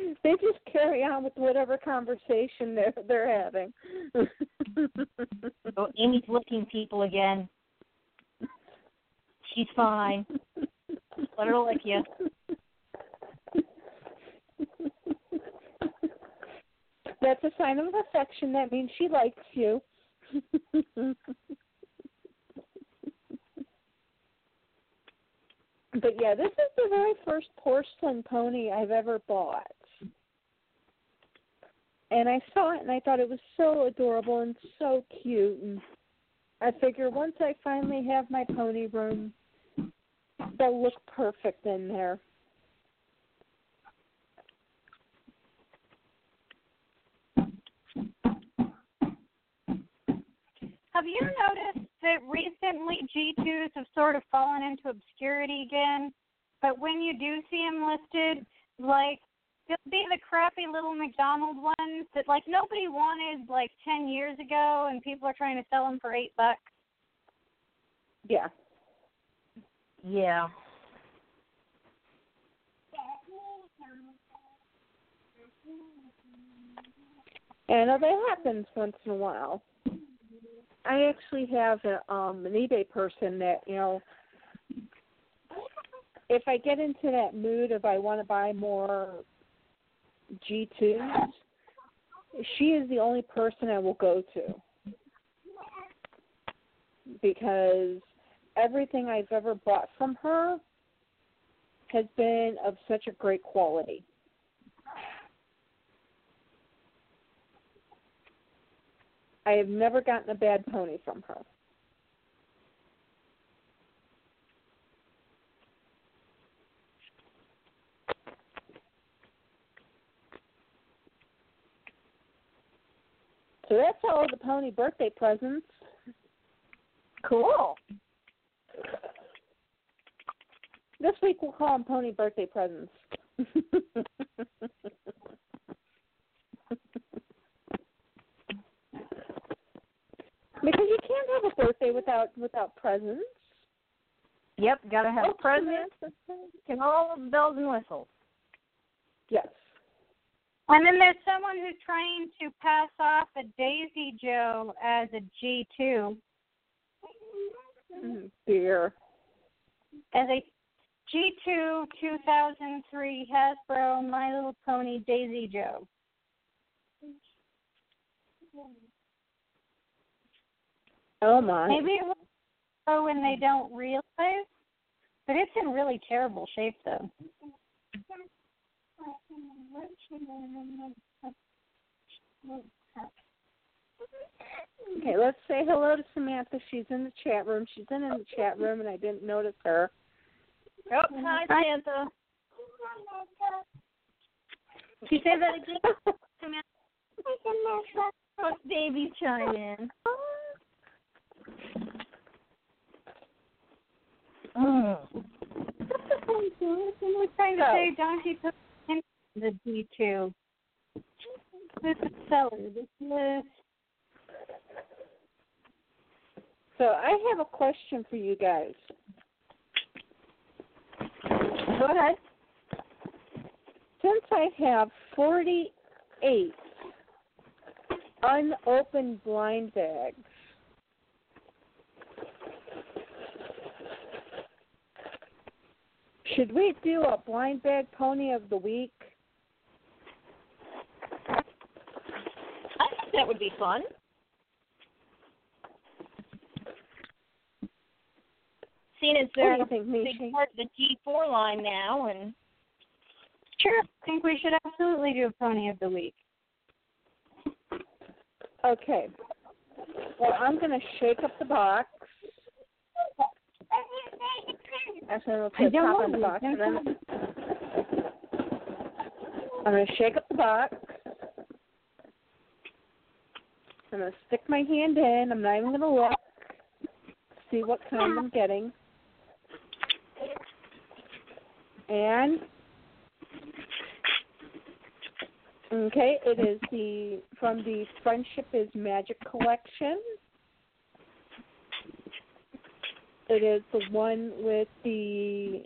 Speaker 6: [LAUGHS] they just carry on with whatever conversation they're they're having.
Speaker 8: Oh, Amy's licking people again. She's fine. Let her lick you.
Speaker 6: That's a sign of affection. That means she likes you. but yeah, this is the very first porcelain pony I've ever bought. And I saw it and I thought it was so adorable and so cute and I figure once I finally have my pony room they'll look perfect in there.
Speaker 7: Have you noticed that recently G2s have sort of fallen into obscurity again? But when you do see them listed, like they'll be the crappy little McDonald ones that like nobody wanted like ten years ago, and people are trying to sell them for eight bucks.
Speaker 6: Yeah.
Speaker 8: Yeah.
Speaker 6: And uh, that happens once in a while. I actually have a, um an eBay person that you know if I get into that mood of I want to buy more G2s, she is the only person I will go to because everything I've ever bought from her has been of such a great quality. I have never gotten a bad pony from her. So that's all the pony birthday presents.
Speaker 8: Cool.
Speaker 6: This week we'll call them pony birthday presents. because you can't have a birthday without without presents.
Speaker 8: Yep, gotta have
Speaker 6: Oh,
Speaker 8: presents and all the bells and whistles.
Speaker 6: Yes.
Speaker 7: And then there's someone who's trying to pass off a Daisy Jo as a G2,
Speaker 6: Mm, Dear.
Speaker 7: as a G2 2003 Hasbro My Little Pony Daisy Jo.
Speaker 6: Oh my.
Speaker 7: Maybe it will go when they don't realize, but it's in really terrible shape though.
Speaker 6: Okay, let's say hello to Samantha. She's in the chat room. She's in, in the chat room, and I didn't notice her.
Speaker 8: Oh, hi Santa.
Speaker 7: She said that again.
Speaker 8: Let's baby chime in. Mm.
Speaker 7: We're trying to say Donkey took in the D2. This is seller. This is
Speaker 6: So I have a question for you guys.
Speaker 8: Go ahead.
Speaker 6: Since I have 48 unopened blind bags, should we do a blind bag pony of the week?
Speaker 8: I think that would be fun. Seeing as
Speaker 6: What do
Speaker 8: they're
Speaker 6: you
Speaker 8: a
Speaker 6: think,
Speaker 8: big
Speaker 6: Mishi?
Speaker 8: part of the G4 line now, and
Speaker 7: sure. I think we should absolutely do a pony of the week.
Speaker 6: Okay. Well, I'm going to shake up the box. Actually, I'm going to
Speaker 7: I
Speaker 6: put
Speaker 7: don't
Speaker 6: top
Speaker 7: want
Speaker 6: on the
Speaker 7: to.
Speaker 6: box.
Speaker 7: Don't
Speaker 6: I'm going to shake up the box. I'm to stick my hand in. I'm not even to look. See what kind I'm getting. And okay, it is the from the Friendship is Magic collection. It is the one with the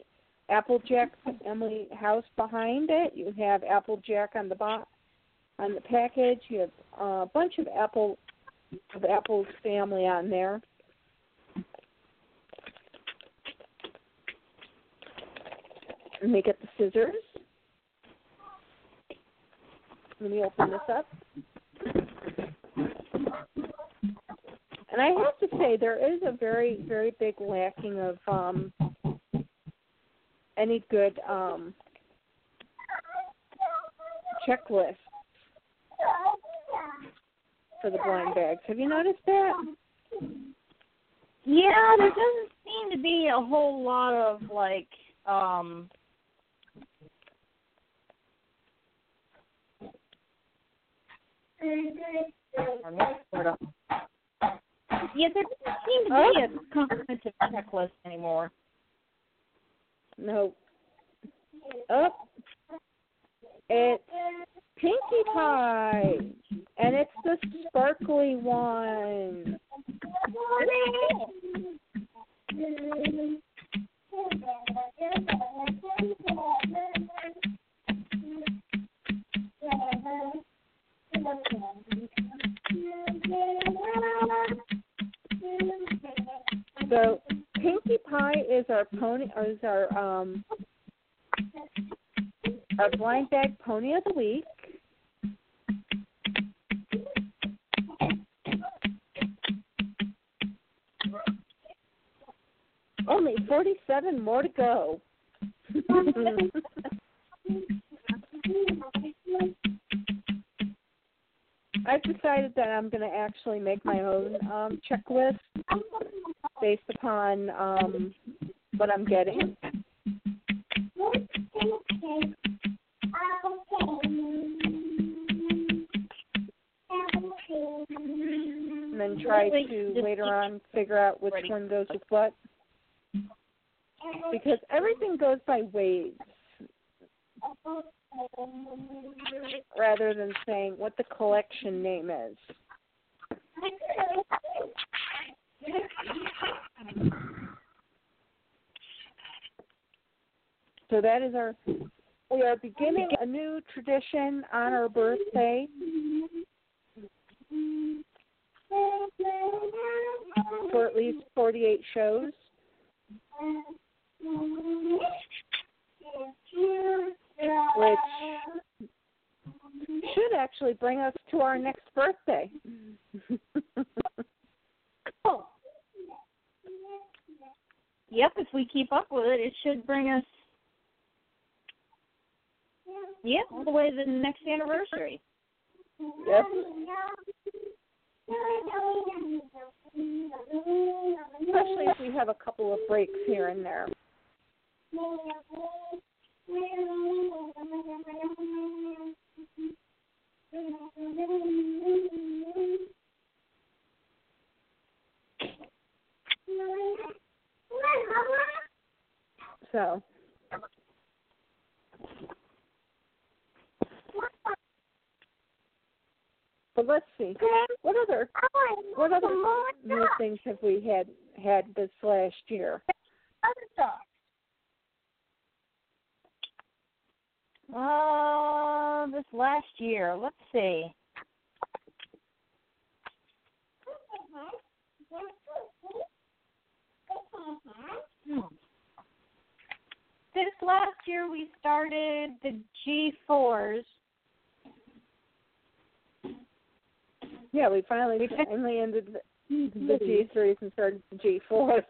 Speaker 6: Applejack Emily House behind it. You have Applejack on the box on the package. You have a bunch of Apple of Apple's family on there. Let me get the scissors. Let me open this up. And I have to say, there is a very, very big lacking of um, any good um checklists for the blind bags. Have you noticed that?
Speaker 8: Yeah, there doesn't seem to be a whole lot of like um Yeah, there doesn't seem to be a comprehensive checklist anymore.
Speaker 6: No. Oh. It's Pinkie Pie, and it's the sparkly one. So Pinkie Pie is our pony, is our um our blind bag pony of the week. Only forty-seven more to go. [LAUGHS] I've decided that I'm going to actually make my own um, checklist based upon um, what I'm getting. And then try to later on figure out which one goes with what. Because everything goes by waves rather than saying what the collection name is. So that is our we are beginning a new tradition on our birthday. For at least 48 shows. Which should actually bring us to our next birthday.
Speaker 8: Cool. Yep, if we keep up with it, it should bring us yeah, all the way to the next anniversary.
Speaker 6: Yep. Especially if we have a couple of breaks here and there. So But let's see. What other what other new things have we had had this last year?
Speaker 8: Uh, this last year, let's see. Hmm. This last year we started the G4s.
Speaker 6: Yeah, we finally we finally ended the, the G threes and started the G fours.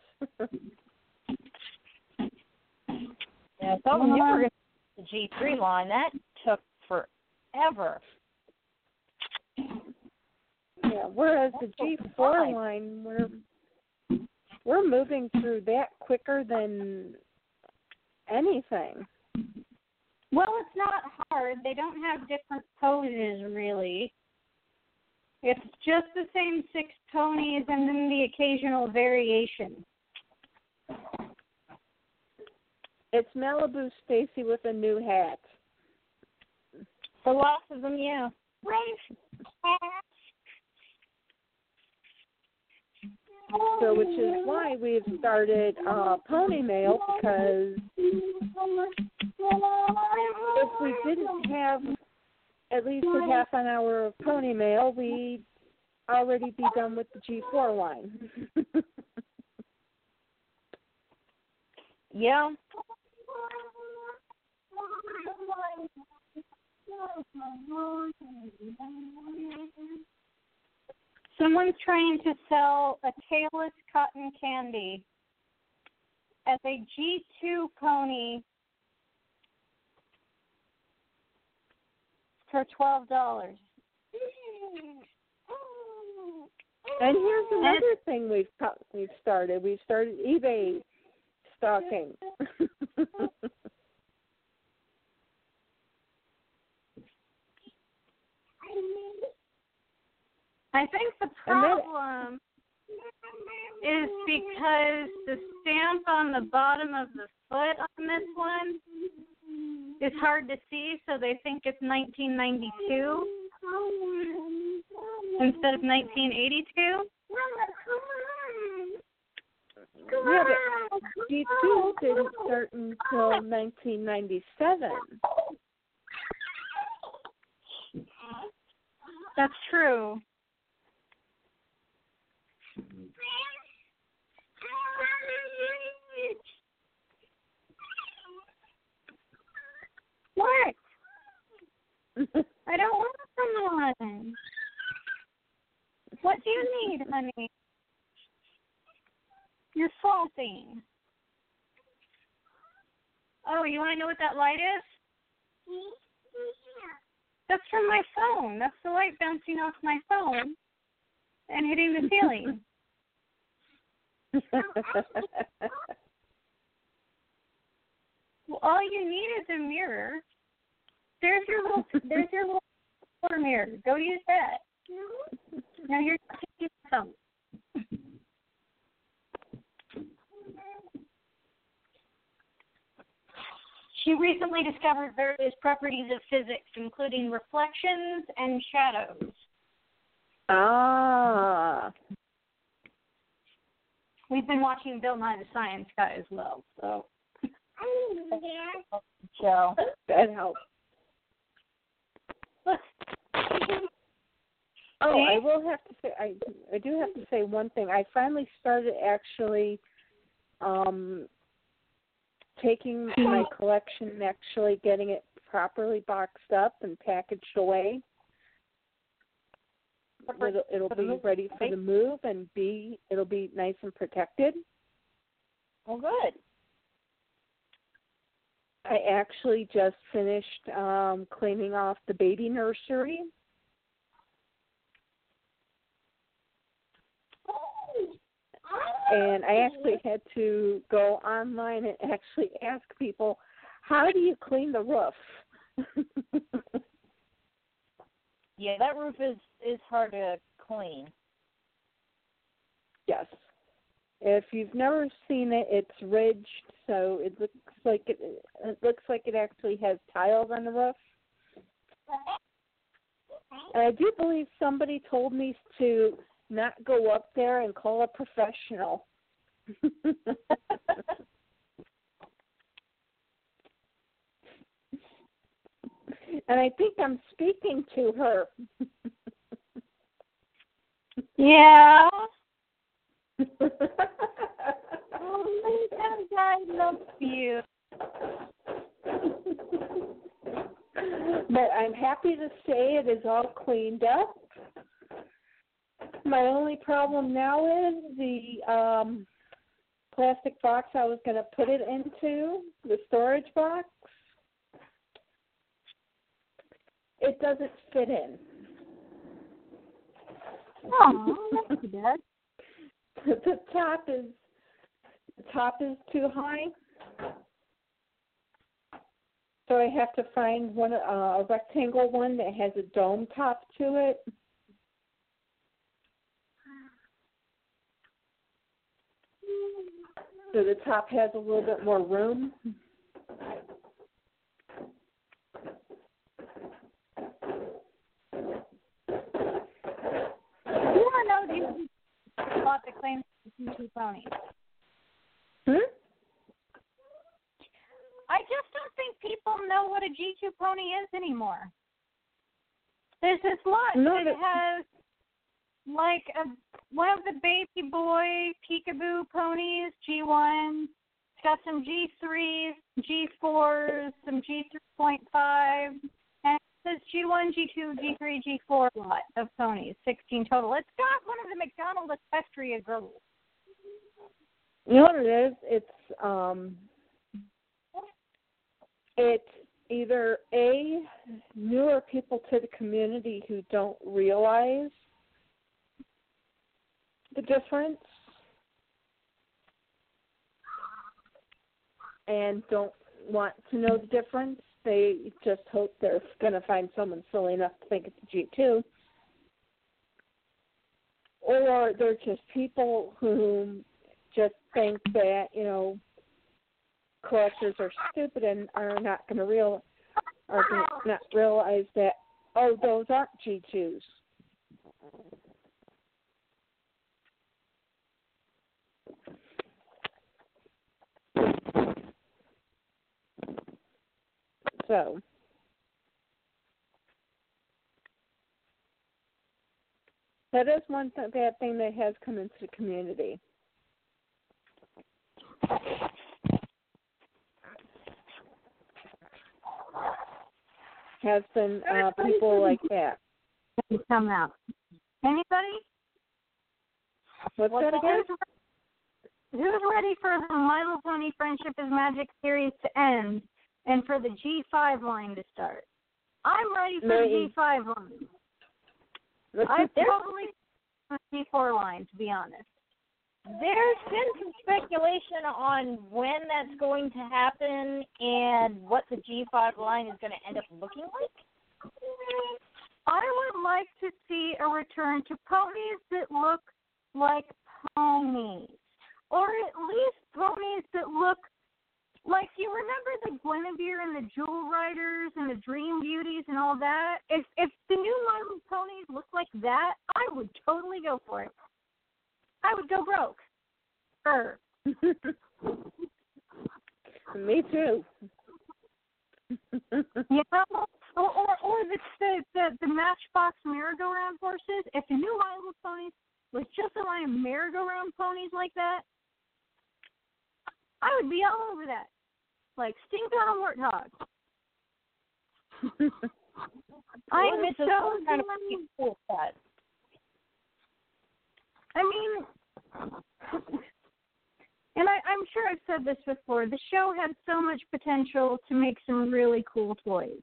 Speaker 8: Yeah, I thought we were going to the G3 line. That forever.
Speaker 6: Yeah, whereas the oh, G four line we're we're moving through that quicker than anything.
Speaker 10: Well, it's not hard. They don't have different poses really. It's just the same six ponies and then the occasional variation.
Speaker 6: It's Malibu Stacy with a new hat.
Speaker 8: For lots of them, yeah.
Speaker 6: So, which is why we've started uh, Pony Mail because if we didn't have at least a half an hour of Pony Mail, we'd already be done with the G4 line.
Speaker 8: yeah. [LAUGHS]
Speaker 10: Someone's trying to sell a tailless cotton candy as a G2 pony
Speaker 7: for $12.
Speaker 6: And here's another thing we've we've started. We've started eBay stalking. [LAUGHS]
Speaker 7: I think the
Speaker 6: then-
Speaker 7: problem is because the stamp on the bottom of the foot on this one is hard to see, so they think it's 1992 instead of 1982.
Speaker 6: yeah, but G2 didn't start until 1997.
Speaker 7: That's true. What? [LAUGHS] I don't want someone. What do you need, honey? You're salting. Oh, you want to know what that light is? That's from my phone. That's the light bouncing off my phone and hitting the ceiling. [LAUGHS] [LAUGHS] well, all you need is a mirror. There's your little, [LAUGHS] there's your little water mirror. Go use that. Now you're taking some. She recently discovered various properties of physics, including reflections and shadows.
Speaker 6: ah.
Speaker 7: We've been watching Bill Nye the Science Guy as well, so.
Speaker 8: Joe.
Speaker 6: That helps. Oh, I will have to say I I do have to say one thing. I finally started actually um taking my collection and actually getting it properly boxed up and packaged away. It'll, it'll be ready for the move and be it'll be nice and protected.
Speaker 8: Well, good.
Speaker 6: I actually just finished um cleaning off the baby nursery. And I actually had to go online and actually ask people, how do you clean the roof? [LAUGHS]
Speaker 8: Yeah, that roof is is hard to clean.
Speaker 6: yes. If you've never seen it, it's ridged, so it looks like it, it looks like it actually has tiles on the roof. And I do believe somebody told me to not go up there and call a professional. [LAUGHS] and I think I'm speaking to her. [LAUGHS]
Speaker 7: Yeah. Oh, because [LAUGHS] I love you.
Speaker 6: but I'm happy to say it is all cleaned up. My only problem now is the um plastic box I was going to put it into, the storage box. It doesn't fit in.
Speaker 7: Oh, that's. [LAUGHS]
Speaker 6: the top is the top is too high. So I have to find one uh, a rectangle one that has a dome top to it. So the top has a little bit more room.
Speaker 7: You want to know these about the claims to two ponies?
Speaker 6: Hmm?
Speaker 7: I just don't think people know what a G2 pony is anymore. There's this lot
Speaker 6: No,
Speaker 7: that has like a one of the baby boy peekaboo ponies, G1. It's got some G3s, G4s, some G3.5, says G1, G2, G3, G4 lot of ponies, 16 total. It's got one of the McDonald Equestria girls.
Speaker 6: You know what it is? It's um it either a newer people to the community who don't realize the difference and don't want to know the difference. They just hope they're going to find someone silly enough to think it's a G2. Or they're just people who just think that, you know, collectors are stupid and are not going to real are not realize that oh those aren't G2s. So that is one th- bad thing that has come into the community. Has been uh, people like that.
Speaker 7: Come out. Anybody?
Speaker 6: What's that again?
Speaker 7: Who's ready for the My Little Pony Friendship is Magic series to end and for the G5 line to start? I'm ready for
Speaker 6: Me.
Speaker 7: the G5 line. I totally the G4 line, to be honest.
Speaker 8: There's been some speculation on when that's going to happen and what the G5 line is going to end up looking like.
Speaker 7: I would like to see a return to ponies that look like ponies, or at least ponies that look like you remember the Gwenevere and the Jewel Riders and the Dream Beauties and all that. If if the new My Little Ponies look like that, I would totally go for it. I would go broke. Er. [LAUGHS]
Speaker 6: Me too. [LAUGHS]
Speaker 7: You know, or or, or the, the the the Matchbox merry-go-round horses. If the new My Little Ponies was just a line of merry-go-round ponies like that, I would be all over that, like stink on a warthog. I'm so
Speaker 8: kind of cool set.
Speaker 7: I mean, and I, I'm sure I've said this before. The show had so much potential to make some really cool toys,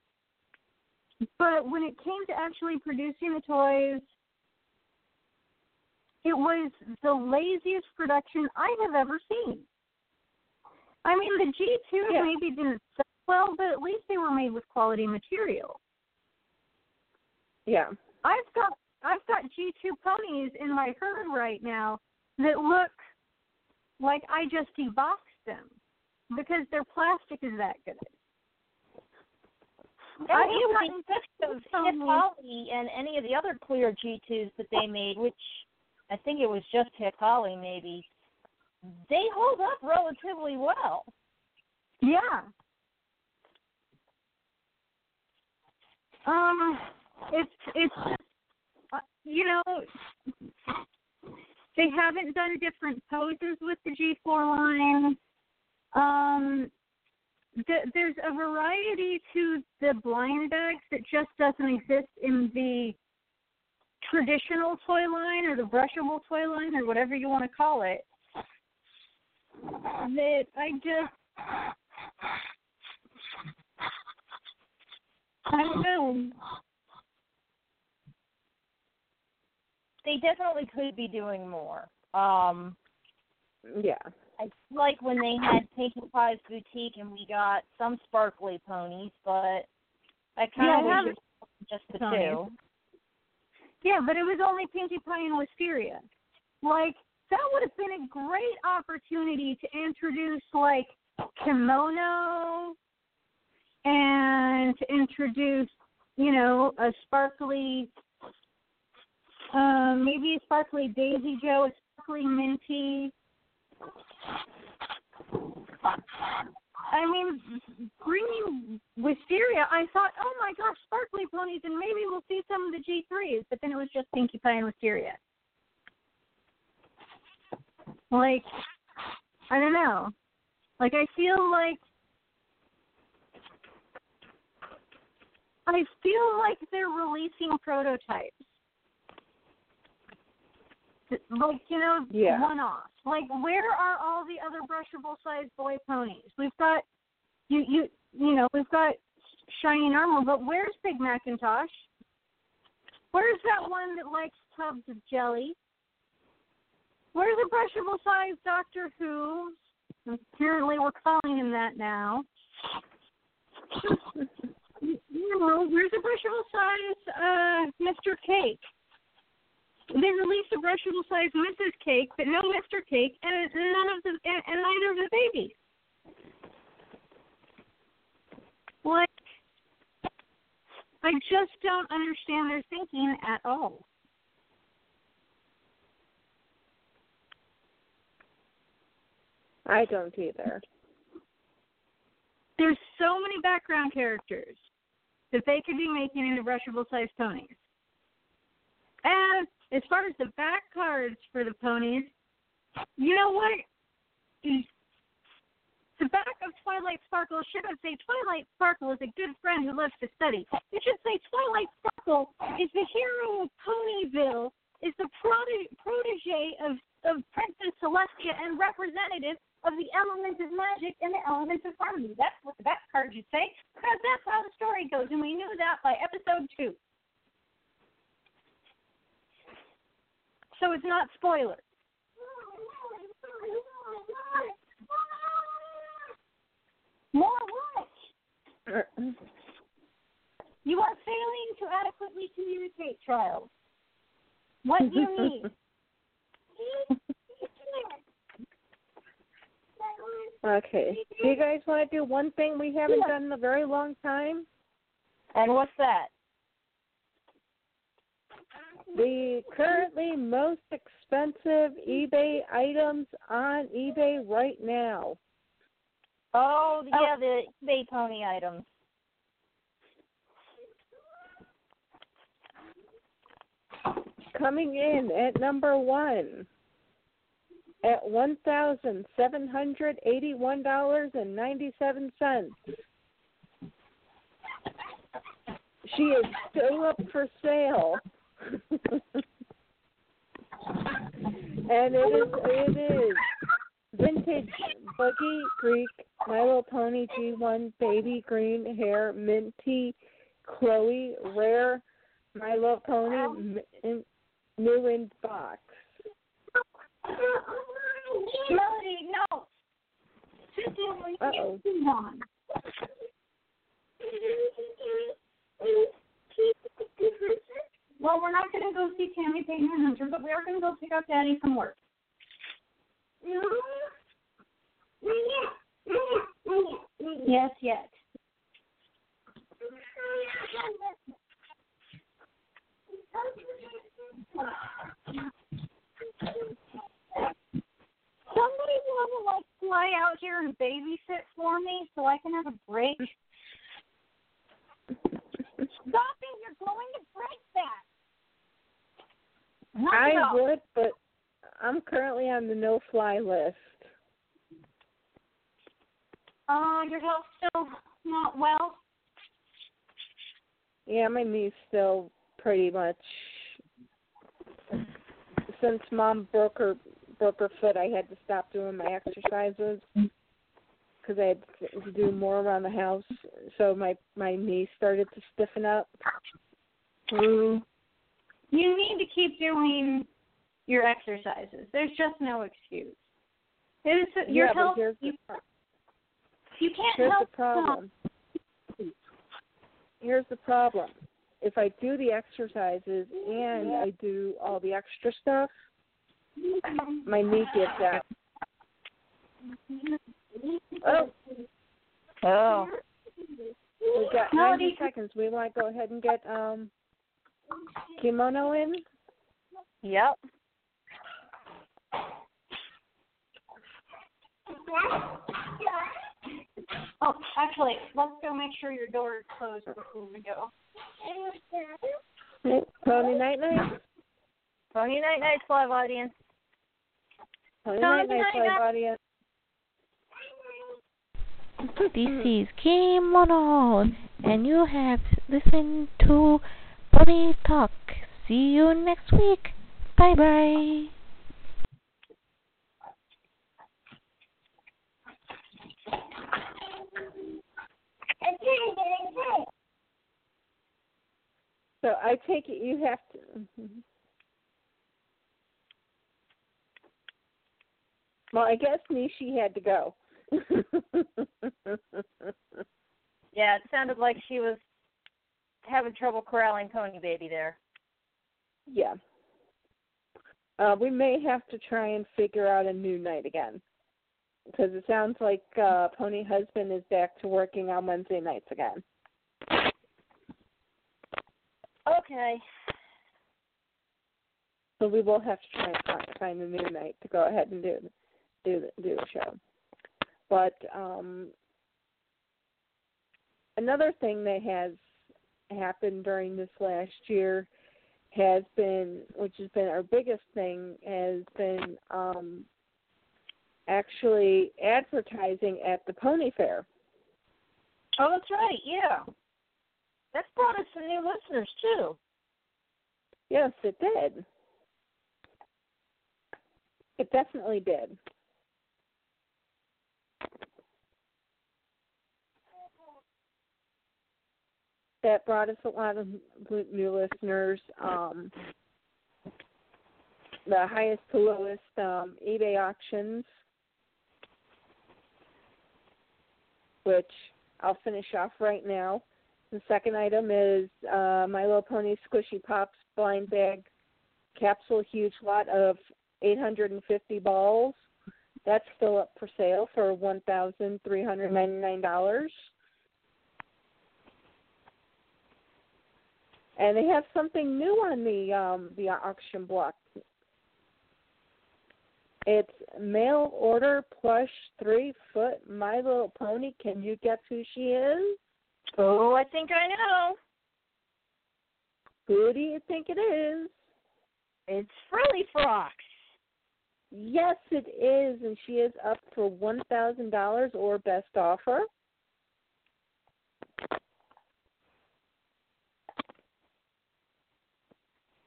Speaker 7: but when it came to actually producing the toys, it was the laziest production I have ever seen. I mean, the G2
Speaker 6: Yeah.
Speaker 7: maybe didn't sell well, but at least they were made with quality material.
Speaker 6: Yeah.
Speaker 7: I've got I've got G two ponies in my herd right now that look like I just deboxed them because their plastic is that good.
Speaker 8: And
Speaker 7: I
Speaker 8: it
Speaker 7: have
Speaker 8: was
Speaker 7: gotten
Speaker 8: those Hip Holly and any of the other clear G2s that they made, which I think it was just Hip Holly maybe, they hold up relatively well.
Speaker 7: Yeah. Um, it's it's uh, you know they haven't done different poses with the G4 line. Um, th- there's a variety to the blind bags that just doesn't exist in the traditional toy line or the brushable toy line or whatever you want to call it. That I just I don't know.
Speaker 8: They definitely could be doing more. Um,
Speaker 6: Yeah.
Speaker 8: I like when they had Pinkie Pie's boutique and we got some sparkly ponies, but I kind
Speaker 7: yeah,
Speaker 8: of wish just the
Speaker 7: Ponies.
Speaker 8: two.
Speaker 7: Yeah, but it was only Pinkie Pie and Wisteria. Like that would have been a great opportunity to introduce like kimono and to introduce, you know, a sparkly um maybe a sparkly Daisy Jo, a sparkly Minty. I mean, bringing Wisteria, I thought, oh my gosh, sparkly ponies, and maybe we'll see some of the G3s, but then it was just Pinkie Pie and Wisteria. Like, I don't know. Like, I feel like. I feel like they're releasing prototypes. Like, you know,
Speaker 6: Yeah.
Speaker 7: one offs. Like, where are all the other brushable sized boy ponies? We've got you you you know, we've got shiny normal, but where's Big McIntosh? Where's that one that likes tubs of jelly? Where's brushable size Doctor Who? Apparently, we're calling him that now. you know, where's brushable size uh, Mr. Cake? They released a brushable size Mrs. Cake, but no Mr. Cake, and none of the and, and neither of the babies. Like, I just don't understand their thinking at all.
Speaker 6: I don't either.
Speaker 7: There's so many background characters that they could be making into brushable sized ponies. And as far as the back cards for the ponies, you know what? The back of Twilight Sparkle shouldn't say Twilight Sparkle is a good friend who loves to study. It should say Twilight Sparkle is the hero of Ponyville, is the protege of, of Princess Celestia and representative of the elements of magic and the elements of harmony. That's what the back card should say, because that's how the story goes, and we knew that by episode two. So it's not spoilers. More what? You are failing to adequately communicate, child. What do you need? [LAUGHS]
Speaker 6: okay. Do you guys want to do one thing we haven't done in a very long time?
Speaker 8: And what's that?
Speaker 6: The currently most expensive eBay items on eBay right now.
Speaker 8: Oh, oh. yeah, the eBay pony items.
Speaker 6: Coming in at number one at one thousand seven hundred eighty one dollars and ninety seven cents. She is still up for sale. [LAUGHS] and it is it is vintage buggy Greek My Little Pony G1 baby green hair minty Chloe rare My Little Pony m- new in box.
Speaker 7: Melody, no.
Speaker 6: Uh-oh.
Speaker 7: Well, we're not going to go see Tammy Payne and Hunter, but we are going to go pick up Daddy from work. Yes, yet. [LAUGHS] Somebody want to like fly out here and babysit for me so I can have a break. Stop it! You're going to break that. Knock
Speaker 6: I would, but I'm currently on the no fly list.
Speaker 7: Uh, your health still not well.
Speaker 6: Yeah, my knee's still pretty much since mom broke her her foot. I had to stop doing my exercises because I had to do more around the house. So my my knee started to stiffen up. Mm-hmm.
Speaker 7: You need to keep doing your exercises. There's just no excuse. It is your
Speaker 6: yeah,
Speaker 7: health.
Speaker 6: here's the
Speaker 7: You, you can't
Speaker 6: here's
Speaker 7: help
Speaker 6: the problem. Here's the problem. If I do the exercises and I do all the extra stuff, my knee gives out. Oh,
Speaker 8: Oh.
Speaker 6: we got 90 seconds. We want to go ahead and get um kimono in.
Speaker 8: Yep.
Speaker 7: Oh, actually, let's go make sure your door is closed before we go.
Speaker 6: Pony night night.
Speaker 8: Pony Night Night's live audience.
Speaker 6: Night audience.
Speaker 11: This [LAUGHS] is Kimono, and you have listened to Bunny Talk. See you next week. Bye bye.
Speaker 7: I can't get it.
Speaker 6: So I take it you have to. mhm. Well, I guess Nishi had to go. [LAUGHS]
Speaker 8: Yeah, it sounded like she was having trouble corralling Pony Baby there.
Speaker 6: yeah. Uh, we may have to try and figure out a new night again. Because it sounds like uh, Pony Husband is back to working on Wednesday nights again.
Speaker 8: Okay.
Speaker 6: So we will have to try and find, find a new night to go ahead and do do the, do the show. But um, another thing that has happened during this last year has been, which has been our biggest thing, has been um, actually advertising at the Pony Fair.
Speaker 8: Oh, that's right. Yeah. That's brought us some new listeners too.
Speaker 6: Yes, it did. It definitely did. That brought us a lot of new listeners. Um, the highest to lowest um, eBay auctions, which I'll finish off right now. The second item is uh, My Little Pony Squishy Pops blind bag capsule huge lot of 850 balls. That's still up for sale for $1,399. And they have something new on the um, the auction block. It's mail order plush three foot My Little Pony. Can you guess who she is?
Speaker 8: Oh, I think I know.
Speaker 6: Who do you think it is?
Speaker 8: It's Frilly Frocks.
Speaker 6: Yes, it is, and she is up for one thousand dollars or best offer.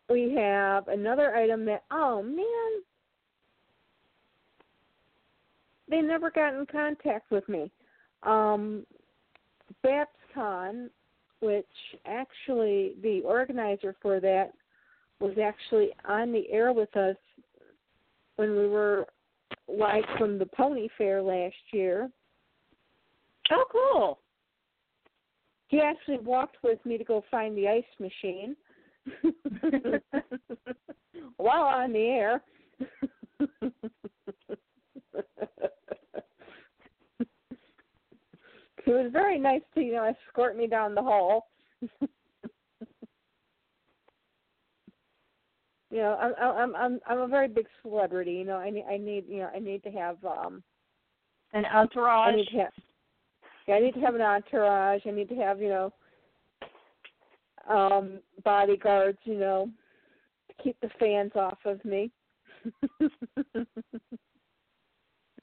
Speaker 6: We have another item that oh man, they never got in contact with me. Um, BabsCon, which actually the organizer for that was actually on the air with us when we were live from the Pony Fair last year.
Speaker 8: Oh, cool.
Speaker 6: He actually walked with me to go find the ice machine [LAUGHS] while on the air. He was very nice to you know escort me down the hall. You know, I'm I'm I'm I'm a very big celebrity. You know, I need I need you know I need to have um
Speaker 8: An entourage.
Speaker 6: I need to have yeah, I need to have an entourage. I need to have you know um bodyguards. You know, to keep the fans off of me. [LAUGHS]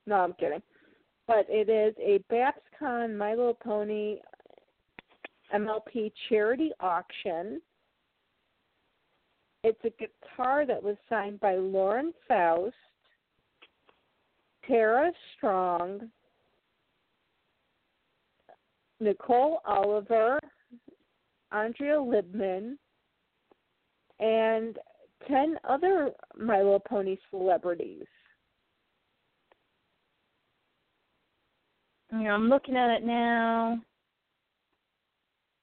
Speaker 6: no, I'm kidding. But it is a BabsCon My Little Pony MLP charity auction. It's a guitar that was signed by Lauren Faust, Tara Strong, Nicole Oliver, Andrea Libman, and 10 other My Little Pony celebrities.
Speaker 8: I'm looking at it now.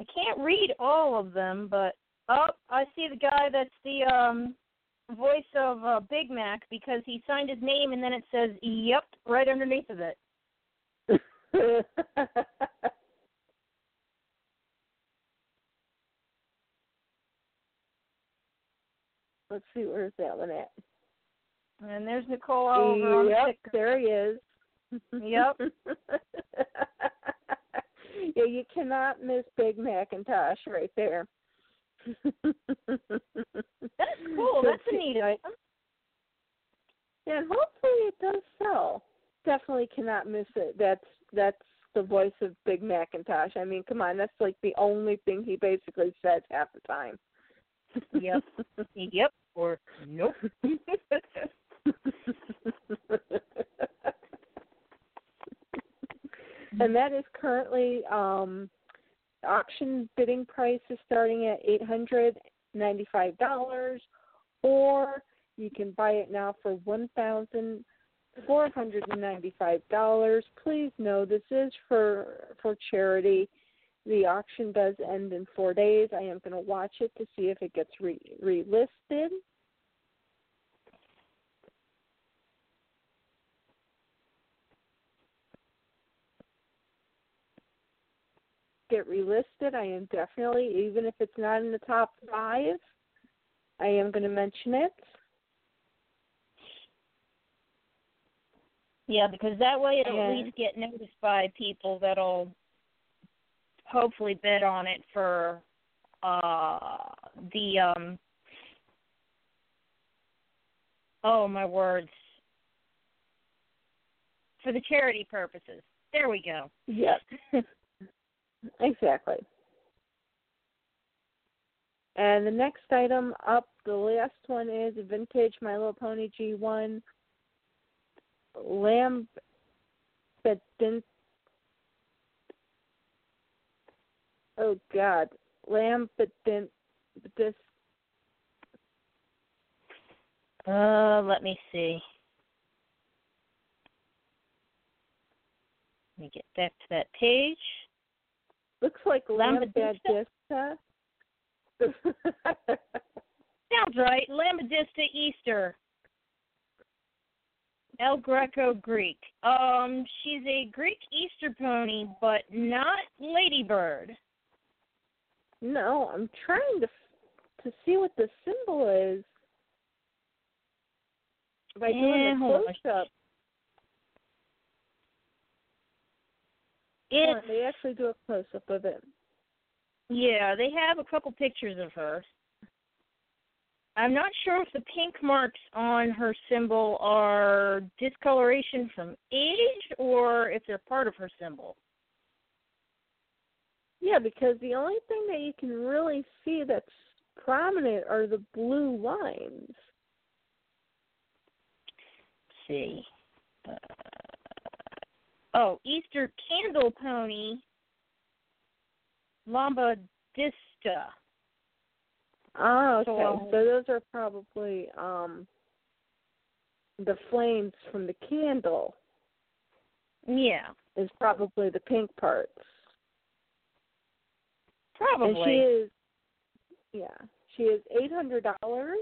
Speaker 8: I can't read all of them, but oh, I see the guy that's the um voice of uh, Big Mac because he signed his name and then it says "Yep" right underneath of it. [LAUGHS]
Speaker 6: Let's see, where's that one at?
Speaker 8: And there's Nicole Oliver on the
Speaker 6: yep, there he is.
Speaker 8: Yep. [LAUGHS]
Speaker 6: yeah, you cannot miss Big McIntosh right there.
Speaker 8: That's [LAUGHS] cool.
Speaker 6: So
Speaker 8: That's a neat item.
Speaker 6: Yeah, hopefully it does sell. Definitely cannot miss it. That's that's the voice of Big McIntosh. I mean, come on, that's like the only thing he basically says half the time.
Speaker 8: Yep. [LAUGHS] Yep. Or nope. [LAUGHS]
Speaker 6: and that is currently um auction bidding price is starting at eight hundred ninety five dollars, or you can buy it now for one thousand four hundred and ninety five dollars. Please know this is for for charity. The auction does end in four days. I am going to watch it to see if it gets re relisted. Get relisted. I am definitely, even if it's not in the top five, I am going to mention it.
Speaker 8: Yeah, because that way it'll at least get noticed by people that'll hopefully bid on it for uh the um oh my words for the charity purposes. There we go.
Speaker 6: Yes. [LAUGHS] exactly. And the next item up, the last one is a vintage My Little Pony G1 lamb didn't. Oh God, lamb. But this
Speaker 8: Uh let me see. Let me get back to that page.
Speaker 6: Looks like
Speaker 8: Lambadista?
Speaker 6: Lambadista. [LAUGHS]
Speaker 8: Sounds right. Lambadista Easter. El Greco Greek. Um, she's a Greek Easter pony, but not Ladybird.
Speaker 6: no, I'm trying to to see what the symbol is by doing
Speaker 8: Yeah, hold
Speaker 6: close up.
Speaker 8: It's
Speaker 6: they actually do a close up of it.
Speaker 8: yeah, they have a couple pictures of her. I'm not sure if the pink marks on her symbol are discoloration from age or if they're part of her symbol.
Speaker 6: Yeah, because the only thing that you can really see that's prominent are the blue lines.
Speaker 8: Let's see. Uh, oh, Easter candle pony, Lambadista.
Speaker 6: Ah, okay.
Speaker 8: So-
Speaker 6: So those are probably um the flames from the candle
Speaker 8: Yeah,
Speaker 6: is probably the pink parts.
Speaker 8: probably.
Speaker 6: And she is yeah, she is eight hundred dollars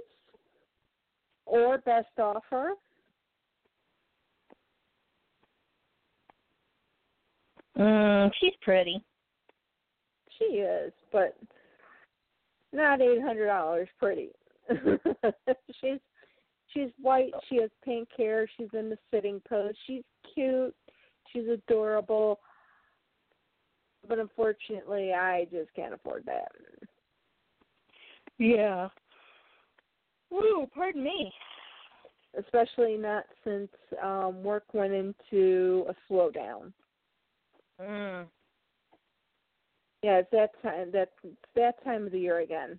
Speaker 6: or best offer.
Speaker 8: Mm, she's pretty.
Speaker 6: She is, but not eight hundred dollars pretty. [LAUGHS] she's she's white, she has pink hair, she's in the sitting pose, she's cute, she's adorable. But unfortunately I just can't afford that.
Speaker 8: Yeah. Ooh, pardon me.
Speaker 6: Especially not since um work went into a slowdown.
Speaker 8: Mm.
Speaker 6: Yeah, it's that time that that time of the year again.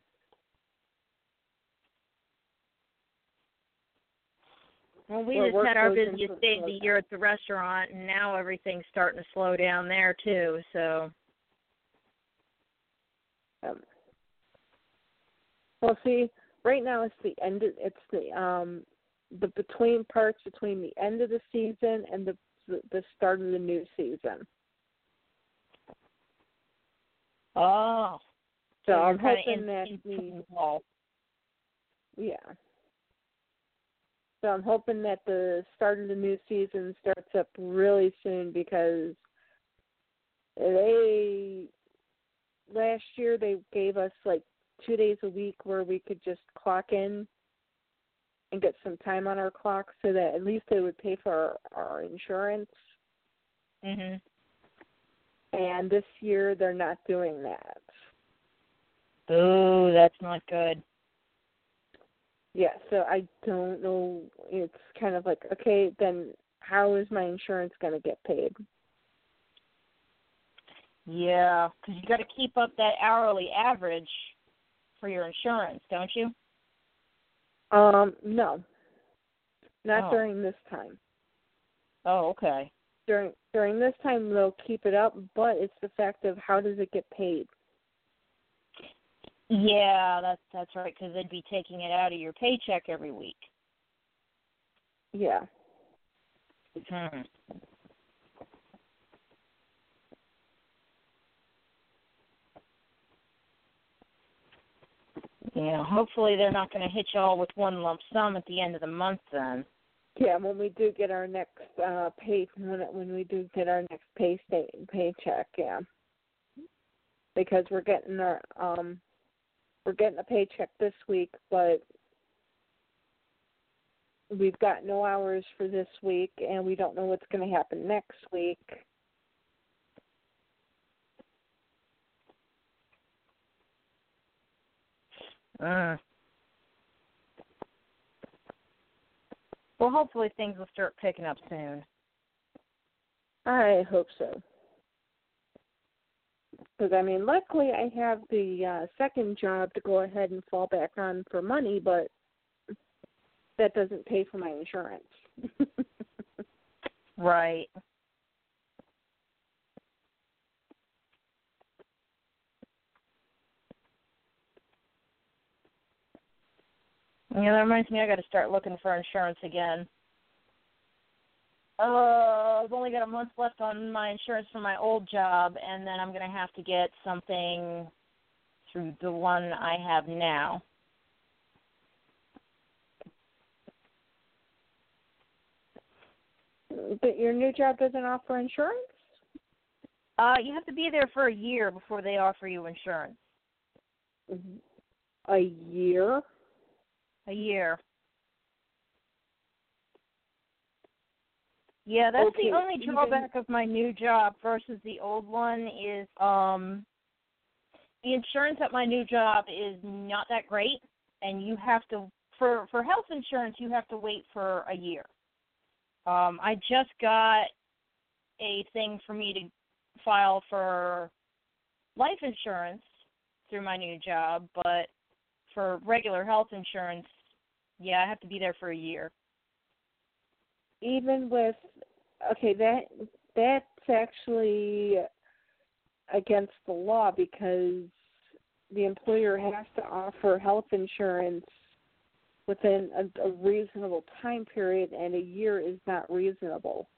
Speaker 8: Well, we
Speaker 6: Where
Speaker 8: just had our busiest day of the year at the restaurant, and now everything's starting to slow down there too. So,
Speaker 6: Um, well, see, right now it's the end. Of, it's the um the between parts between the end of the season and the the, the start of the new season.
Speaker 8: Oh,
Speaker 6: So
Speaker 8: you're
Speaker 6: I'm hoping
Speaker 8: in
Speaker 6: that the yeah. So I'm hoping that the start of the new season starts up really soon because they last year they gave us like two days a week where we could just clock in and get some time on our clock so that at least they would pay for our, our insurance.
Speaker 8: Mhm.
Speaker 6: And this year they're not doing that.
Speaker 8: Oh, that's not good.
Speaker 6: Yeah, so I don't know. It's kind of like, okay, then how is my insurance going to get paid?
Speaker 8: Yeah, because you got to keep up that hourly average for your insurance, don't you?
Speaker 6: Um, no, not
Speaker 8: Oh.
Speaker 6: during this time.
Speaker 8: Oh, okay.
Speaker 6: During during this time they'll keep it up, but it's the fact of how does it get paid?
Speaker 8: Yeah, that's that's right. Because they'd be taking it out of your paycheck every week.
Speaker 6: Yeah.
Speaker 8: Hmm. Yeah, hopefully they're not going to hit you all with one lump sum at the end of the month then.
Speaker 6: Yeah, when we do get our next uh pay when when we do get our next pay state paycheck, yeah. Because we're getting our um we're getting a paycheck this week, but we've got no hours for this week and we don't know what's going to happen next week.
Speaker 8: Uh. Well, hopefully things will start picking up soon.
Speaker 6: I hope so. Because I mean, luckily I have the uh, second job to go ahead and fall back on for money, but that doesn't pay for my insurance. [LAUGHS]
Speaker 8: Right. Yeah, that reminds me I got to start looking for insurance again. Uh, I've only got a month left on my insurance for my old job, and then I'm gonna have to get something through the one I have now.
Speaker 6: but your new job doesn't offer insurance?
Speaker 8: Uh, you have to be there for a year before they offer you insurance.
Speaker 6: A year?
Speaker 8: A year. Yeah, that's
Speaker 6: Okay,
Speaker 8: the only drawback of my new job versus the old one is um the insurance at my new job is not that great and you have to for for health insurance you have to wait for a year. Um I just got a thing for me to file for life insurance through my new job, but for regular health insurance, yeah, I have to be there for a year.
Speaker 6: Even with okay, that that's actually against the law because the employer has to offer health insurance within a, a reasonable time period, and a year is not reasonable.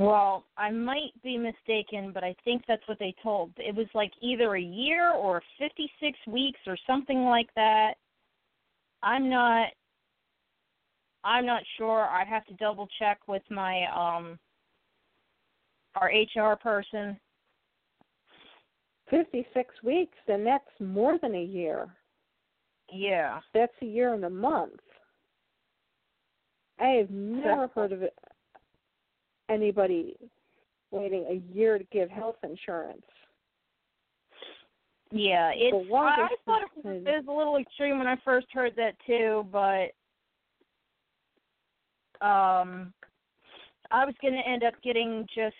Speaker 8: Well, I might be mistaken, but I think that's what they told. It was like either a year or 56 weeks or something like that. I'm not I'm not sure. I have to double check with my um our HR person.
Speaker 6: 56 weeks, and that's more than a year.
Speaker 8: Yeah.
Speaker 6: That's a year and a month. I have never heard of it, anybody waiting a year to give health insurance.
Speaker 8: Yeah, it's I, I thought it was, it was a little extreme when I first heard that too, but um I was going to end up getting just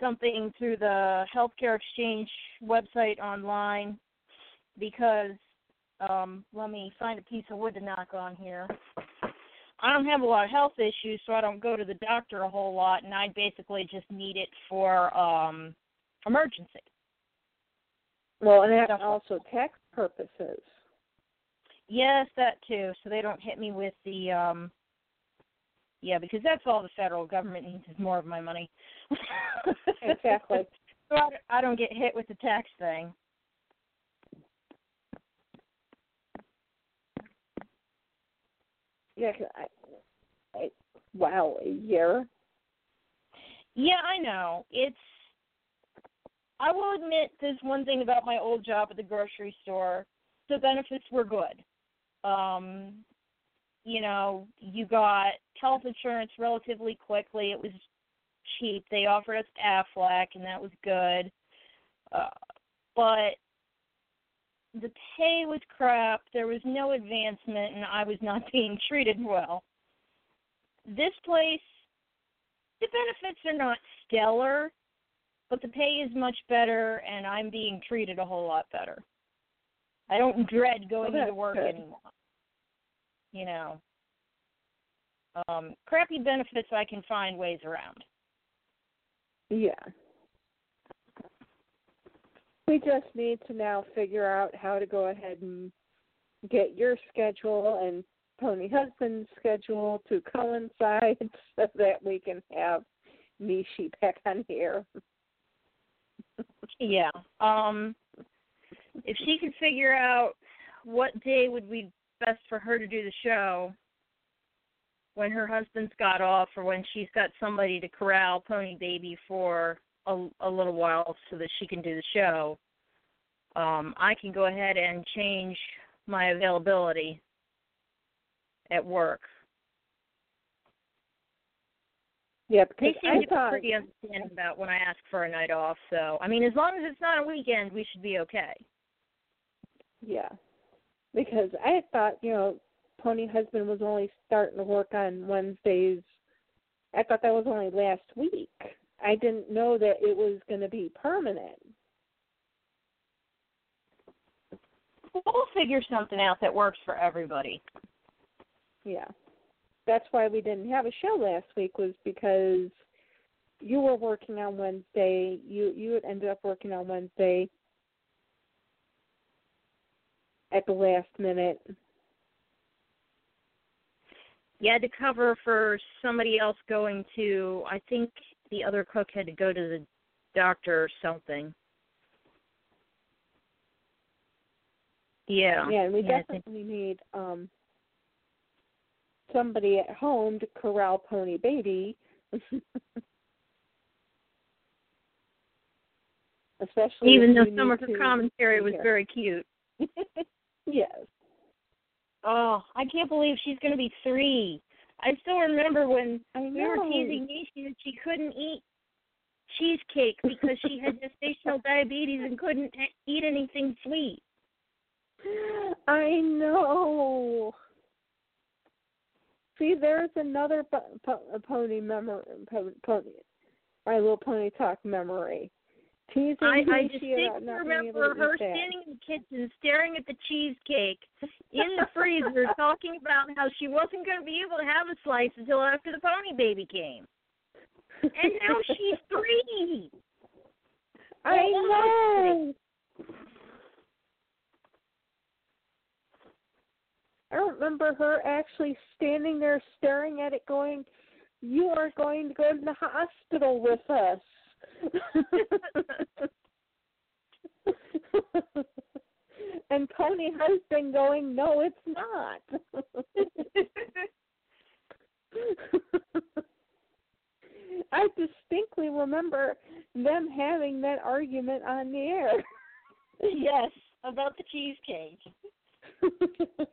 Speaker 8: something through the healthcare exchange website online because um let me find a piece of wood to knock on here. I don't have a lot of health issues, so I don't go to the doctor a whole lot, and I basically just need it for um emergency.
Speaker 6: Well, and
Speaker 8: like
Speaker 6: also tax purposes.
Speaker 8: Yes, that too. So they don't hit me with the um yeah, because that's all the federal government needs is more of my money. [LAUGHS]
Speaker 6: Exactly.
Speaker 8: so I, I don't get hit with the tax thing.
Speaker 6: Yeah, I, I, wow, a year.
Speaker 8: Yeah, I know. It's I will admit there's one thing about my old job at the grocery store. The benefits were good. Um you know, you got health insurance relatively quickly. It was cheap. They offered us Aflac and that was good. Uh, but the pay was crap. There was no advancement and I was not [LAUGHS] being treated well. This place the benefits are not stellar, but the pay is much better and I'm being treated a whole lot better. I don't dread going
Speaker 6: that's
Speaker 8: work
Speaker 6: good.
Speaker 8: anymore. You know. Um, crappy benefits I can find ways around.
Speaker 6: Yeah. We just need to now figure out how to go ahead and get your schedule and Pony Husband's schedule to coincide [LAUGHS] so that we can have Nishi back on here.
Speaker 8: Yeah. Um if she could figure out what day would be best for her to do the show when her husband's got off or when she's got somebody to corral Pony Baby for a, a little while so that she can do the show, um, I can go ahead and change my availability at work.
Speaker 6: Yeah,
Speaker 8: They
Speaker 6: because
Speaker 8: seem
Speaker 6: I
Speaker 8: to be pretty understanding about when I ask for a night off. So, I mean, as long as it's not a weekend, we should be okay.
Speaker 6: Yeah. Because I thought, you know, Pony Husband was only starting to work on Wednesdays. I thought that was only last week. I didn't know that it was going to be permanent.
Speaker 8: We'll figure something out that works for everybody.
Speaker 6: Yeah. That's why we didn't have a show last week was because you were working on Wednesday. You you had ended up working on Wednesday at the last minute.
Speaker 8: You had to cover for somebody else going to. I think the other cook had to go to the doctor or something. Yeah.
Speaker 6: Yeah, and we
Speaker 8: yeah,
Speaker 6: definitely need um somebody at home to corral Pony Baby. [LAUGHS] Especially
Speaker 8: Even though some of her commentary was very cute. [LAUGHS]
Speaker 6: yes.
Speaker 8: Oh, I can't believe she's going to be three. I still remember when we were teasing Nishi that she couldn't eat cheesecake because she had gestational [LAUGHS] diabetes and couldn't eat anything sweet.
Speaker 6: I know. See, there's another po- po- pony memory. Po- pony, my little pony talk memory. Teasing
Speaker 8: I, I distinctly remember her standing in the kitchen staring at the cheesecake in the freezer [LAUGHS] talking about how she wasn't going to be able to have a slice until after the pony baby came. And now [LAUGHS] she's three.
Speaker 6: I know. I remember her actually standing there staring at it going, You are going to go to the hospital with us. [LAUGHS] and Pony been going, No, it's not. [LAUGHS] I distinctly remember them having that argument on the air. [LAUGHS]
Speaker 8: yes, about the cheesecake.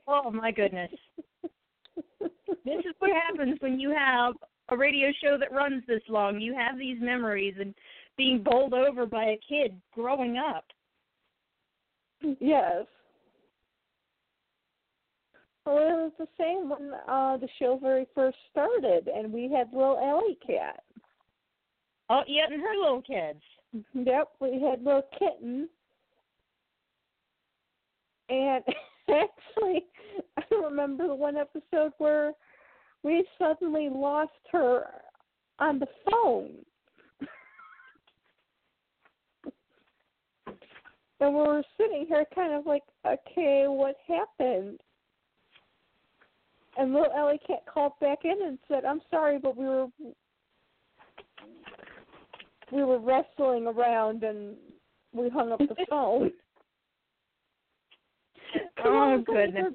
Speaker 8: Oh my goodness. This is what happens when you have a radio show that runs this long. You have these memories and being bowled over by a kid growing up.
Speaker 6: Yes. Well, it was the same when uh the show very first started, and we had little Ellie Cat.
Speaker 8: Oh, yeah, and her little kids.
Speaker 6: Yep, we had little kitten, and [LAUGHS] actually, I remember the one episode where we suddenly lost her on the phone. [LAUGHS] And we were sitting here kind of like, okay, what happened? And little Ellie Cat called back in and said, I'm sorry, but we were we were wrestling around and we hung up the [LAUGHS] phone.
Speaker 8: Oh goodness.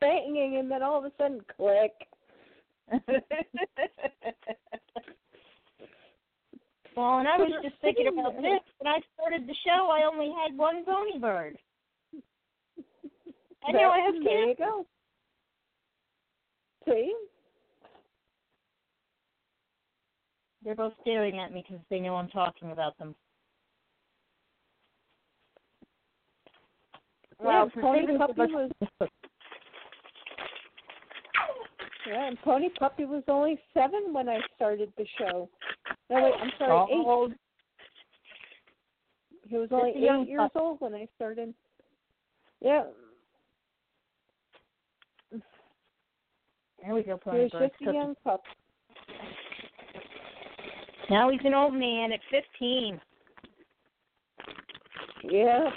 Speaker 6: Banging and then all of a sudden click. [LAUGHS]
Speaker 8: well, and I was just thinking [LAUGHS] about this. When I started the show, I only had one pony bird. I know I have
Speaker 6: There
Speaker 8: two.
Speaker 6: you go. See?
Speaker 8: They're both staring at me because they know I'm talking about them.
Speaker 6: Yeah,
Speaker 8: for
Speaker 6: Pony Puppy was [LAUGHS] Yeah, and Pony Puppy was only seven when I started the show. No wait, I'm sorry, eight.
Speaker 8: Oh,
Speaker 6: He was only eight years old when I started. Yeah.
Speaker 8: There we go, Pony.
Speaker 6: He
Speaker 8: was
Speaker 6: just a young pup.
Speaker 8: Now he's an old man at 15.
Speaker 6: Yeah.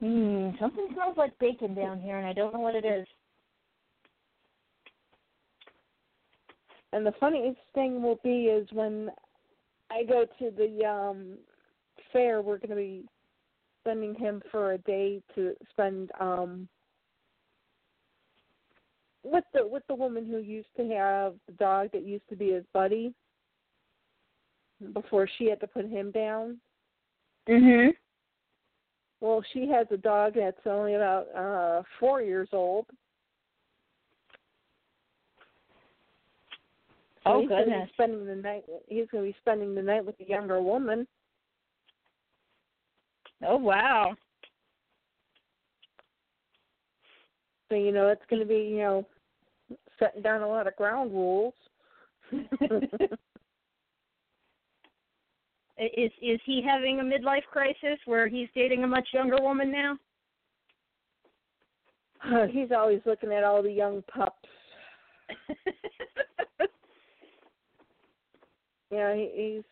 Speaker 8: Hmm, something smells like bacon down here, and I don't know what it is.
Speaker 6: And the funniest thing will be is when I go to the um fair, we're going to be sending him for a day to spend um with the with the woman who used to have the dog that used to be his buddy before she had to put him down.
Speaker 8: Mhm.
Speaker 6: Well, she has a dog that's only about uh 4 years old. So
Speaker 8: Oh,
Speaker 6: he's gonna be
Speaker 8: goodness.
Speaker 6: spending the night. He's going to be spending the night with a younger woman.
Speaker 8: Oh wow.
Speaker 6: So you know it's going to be you know setting down a lot of ground rules. [LAUGHS] [LAUGHS]
Speaker 8: Is is he having a midlife crisis where he's dating a much younger woman now?
Speaker 6: Uh, he's always looking at all the young pups. [LAUGHS] Yeah, he, he's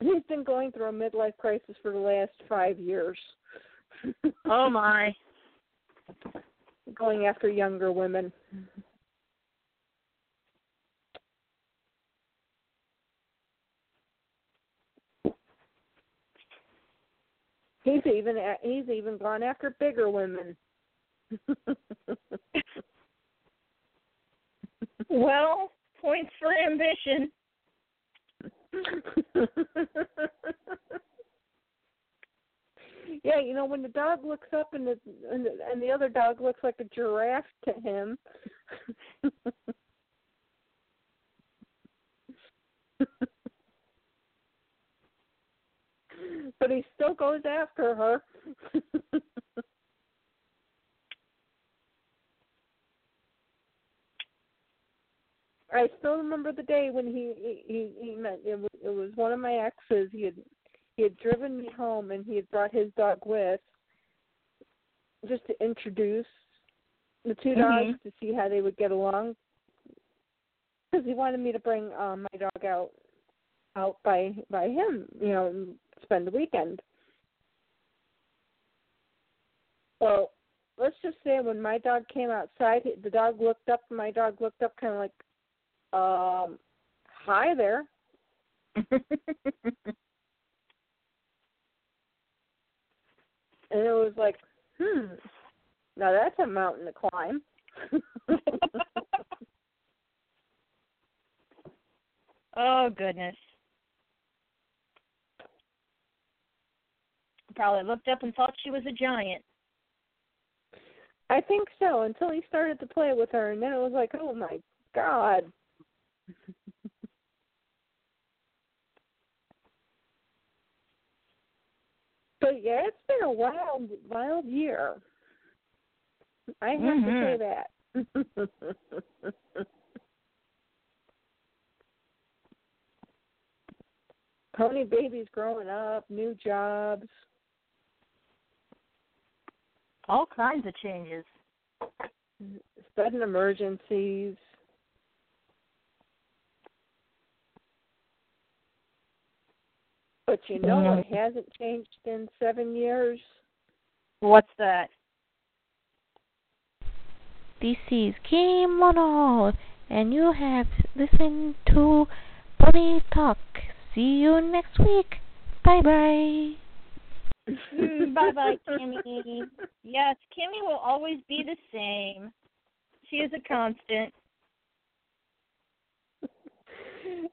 Speaker 6: he's been going through a midlife crisis for the last five years.
Speaker 8: oh my. [LAUGHS]
Speaker 6: Going after younger women. He's even uh, he's even gone after bigger women. [LAUGHS]
Speaker 8: Well, points for ambition. [LAUGHS]
Speaker 6: yeah, you know when the dog looks up and the and the, and the other dog looks like a giraffe to him. [LAUGHS] but he still goes after her. [LAUGHS] I still remember the day when he he he, met. It was, it was one of my exes. He had he had driven me home and he had brought his dog with, just to introduce the 2
Speaker 8: Mhm.
Speaker 6: dogs to see how they would get along. Because he wanted me to bring um my dog out out by by him, you know, spend the weekend. Well, let's just say when my dog came outside, the dog looked up. My dog looked up, kind of like, um, "Hi there." [LAUGHS] and it was like, hmm, now that's a mountain to climb. [LAUGHS]
Speaker 8: oh goodness. Probably looked up and thought she was a giant.
Speaker 6: I think so until he started to play with her, and then it was like, oh my god. [LAUGHS] but yeah, it's been a wild, wild year. I have
Speaker 8: Mhm.
Speaker 6: to say that. [LAUGHS] Pony babies growing up, new jobs.
Speaker 8: All kinds of changes.
Speaker 6: sudden emergencies. But you know what hasn't changed in seven years?
Speaker 8: What's that?
Speaker 11: This is Kimono, and you have listened to Bunny Talk. See you next week. Bye bye.
Speaker 8: Bye bye, [LAUGHS] Kimmy. Yes, Kimmy will always be the same. She is a constant.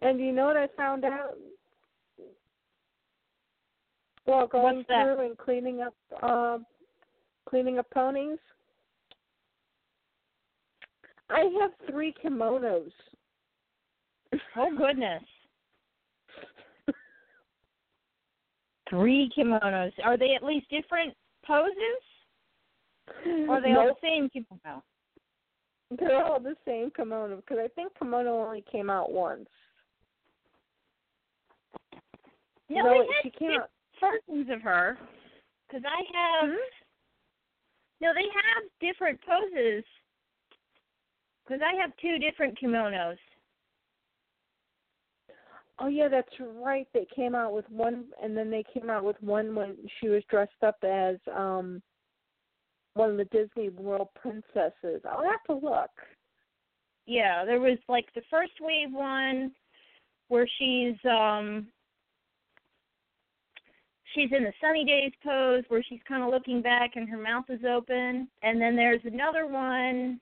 Speaker 6: And you know what I found out? While going
Speaker 8: What's that?
Speaker 6: through and cleaning up um cleaning up ponies. I have three kimonos.
Speaker 8: Oh goodness. Three kimonos. Are they at least different poses? Or are they all the same kimono?
Speaker 6: They're all the same kimono because I think kimono only came out once. No, wait,
Speaker 8: had
Speaker 6: she came out.
Speaker 8: versions of her. Because I have. Hmm? No, they have different poses. Because I have two different kimonos.
Speaker 6: Oh yeah, that's right. They came out with one, and then they came out with one when she was dressed up as um one of the Disney World princesses. I'll have to look.
Speaker 8: Yeah, there was like the first wave one where she's um she's in the sunny days pose where she's kind of looking back and her mouth is open and then there's another one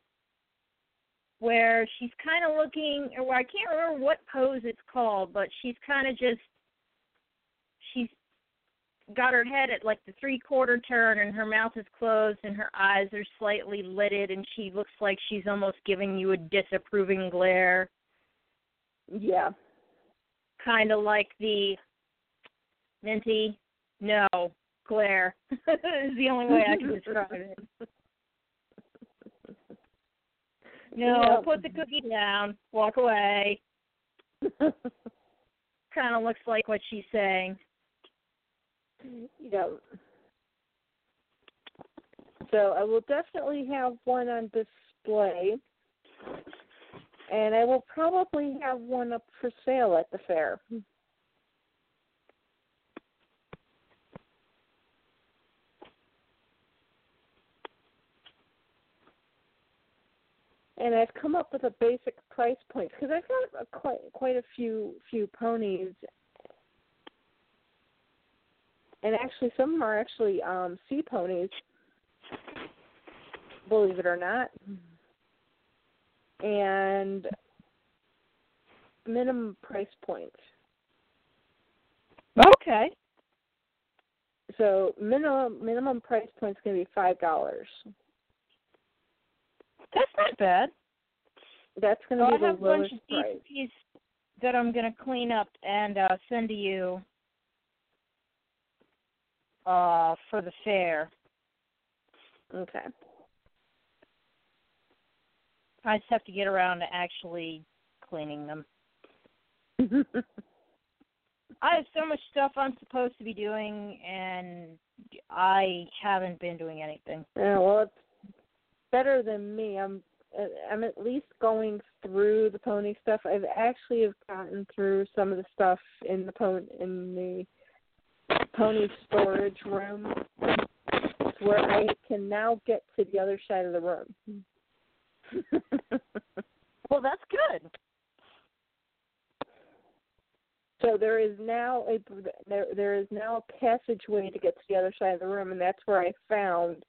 Speaker 8: where she's kind of looking or I can't remember what pose it's called but she's kind of just she's got her head at like the three quarter turn and her mouth is closed and her eyes are slightly lidded and she looks like she's almost giving you a disapproving glare
Speaker 6: Yeah.
Speaker 8: kind of like the minty no glare [LAUGHS] is the only way I can describe it. [LAUGHS] No,
Speaker 6: Yeah.
Speaker 8: put the cookie down, walk away. [LAUGHS] kind of looks like what she's saying.
Speaker 6: Yeah. So I will definitely have one on display. And I will probably have one up for sale at the fair. And I've come up with a basic price point because I've got a, quite quite a few few ponies. And actually some of them are actually um sea ponies believe it or not. And minimum price point.
Speaker 8: Okay.
Speaker 6: so minimum minimum price point is going to be five dollars
Speaker 8: That's not bad.
Speaker 6: that's going to
Speaker 8: So
Speaker 6: to
Speaker 8: I
Speaker 6: be the
Speaker 8: have a bunch of
Speaker 6: price
Speaker 8: DVDs that I'm gonna clean up and uh send to you uh for the fair.
Speaker 6: okay
Speaker 8: I just have to get around to actually cleaning them. [LAUGHS] I have so much stuff I'm supposed to be doing and I haven't been doing anything.
Speaker 6: yeah well it's better than me. I'm i'm at least going through the pony stuff. I've actually have gotten through some of the stuff in the pony in the pony storage room where i can now get to the other side of the room. [LAUGHS]
Speaker 8: Well, that's good.
Speaker 6: so there is now a there there is now a passageway to get to the other side of the room and that's where i found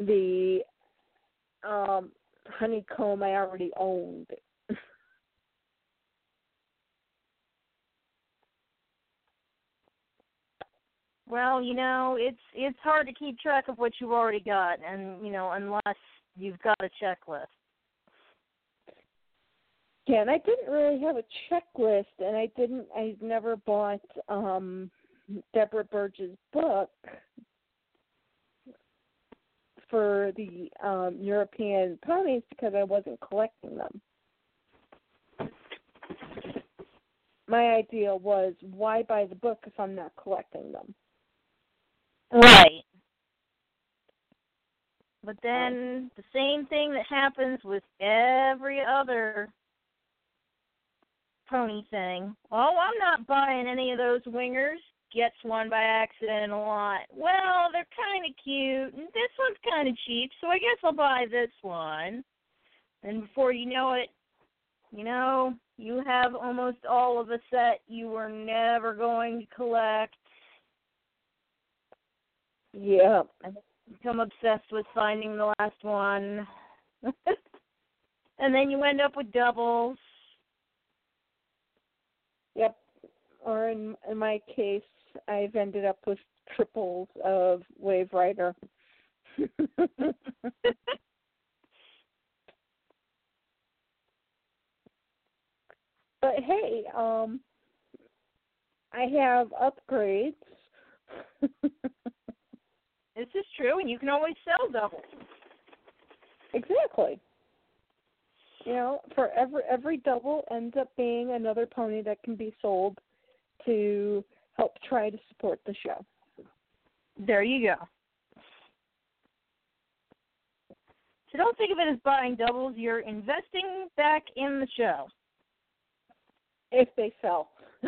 Speaker 6: the um honeycomb i already owned [LAUGHS]
Speaker 8: Well, you know, it's it's hard to keep track of what you've already got and you know, unless you've got a checklist.
Speaker 6: Yeah, and I didn't really have a checklist, and I didn't. I never bought um Deborah Burge's book for the um European ponies because I wasn't collecting them. My idea was why buy the book if I'm not collecting them?
Speaker 8: Right. But then the same thing that happens with every other pony thing. Oh, I'm not buying any of those wingers. Gets one by accident a lot. Well, they're kind of cute, and this one's kind of cheap, so I guess I'll buy this one. And before you know it, you know, you have almost all of a set you were never going to collect.
Speaker 6: Yeah.
Speaker 8: become obsessed with finding the last one. [LAUGHS] and then you end up with doubles.
Speaker 6: Yep. Or in in my case, I've ended up with triples of Wave Rider. [LAUGHS] but hey, um I have upgrades. [LAUGHS]
Speaker 8: This is true, and you can always sell doubles.
Speaker 6: Exactly. You know, for every every double ends up being another pony that can be sold to help try to support the show.
Speaker 8: There you go. So don't think of it as buying doubles. You're investing back in the show.
Speaker 6: If they sell. [LAUGHS]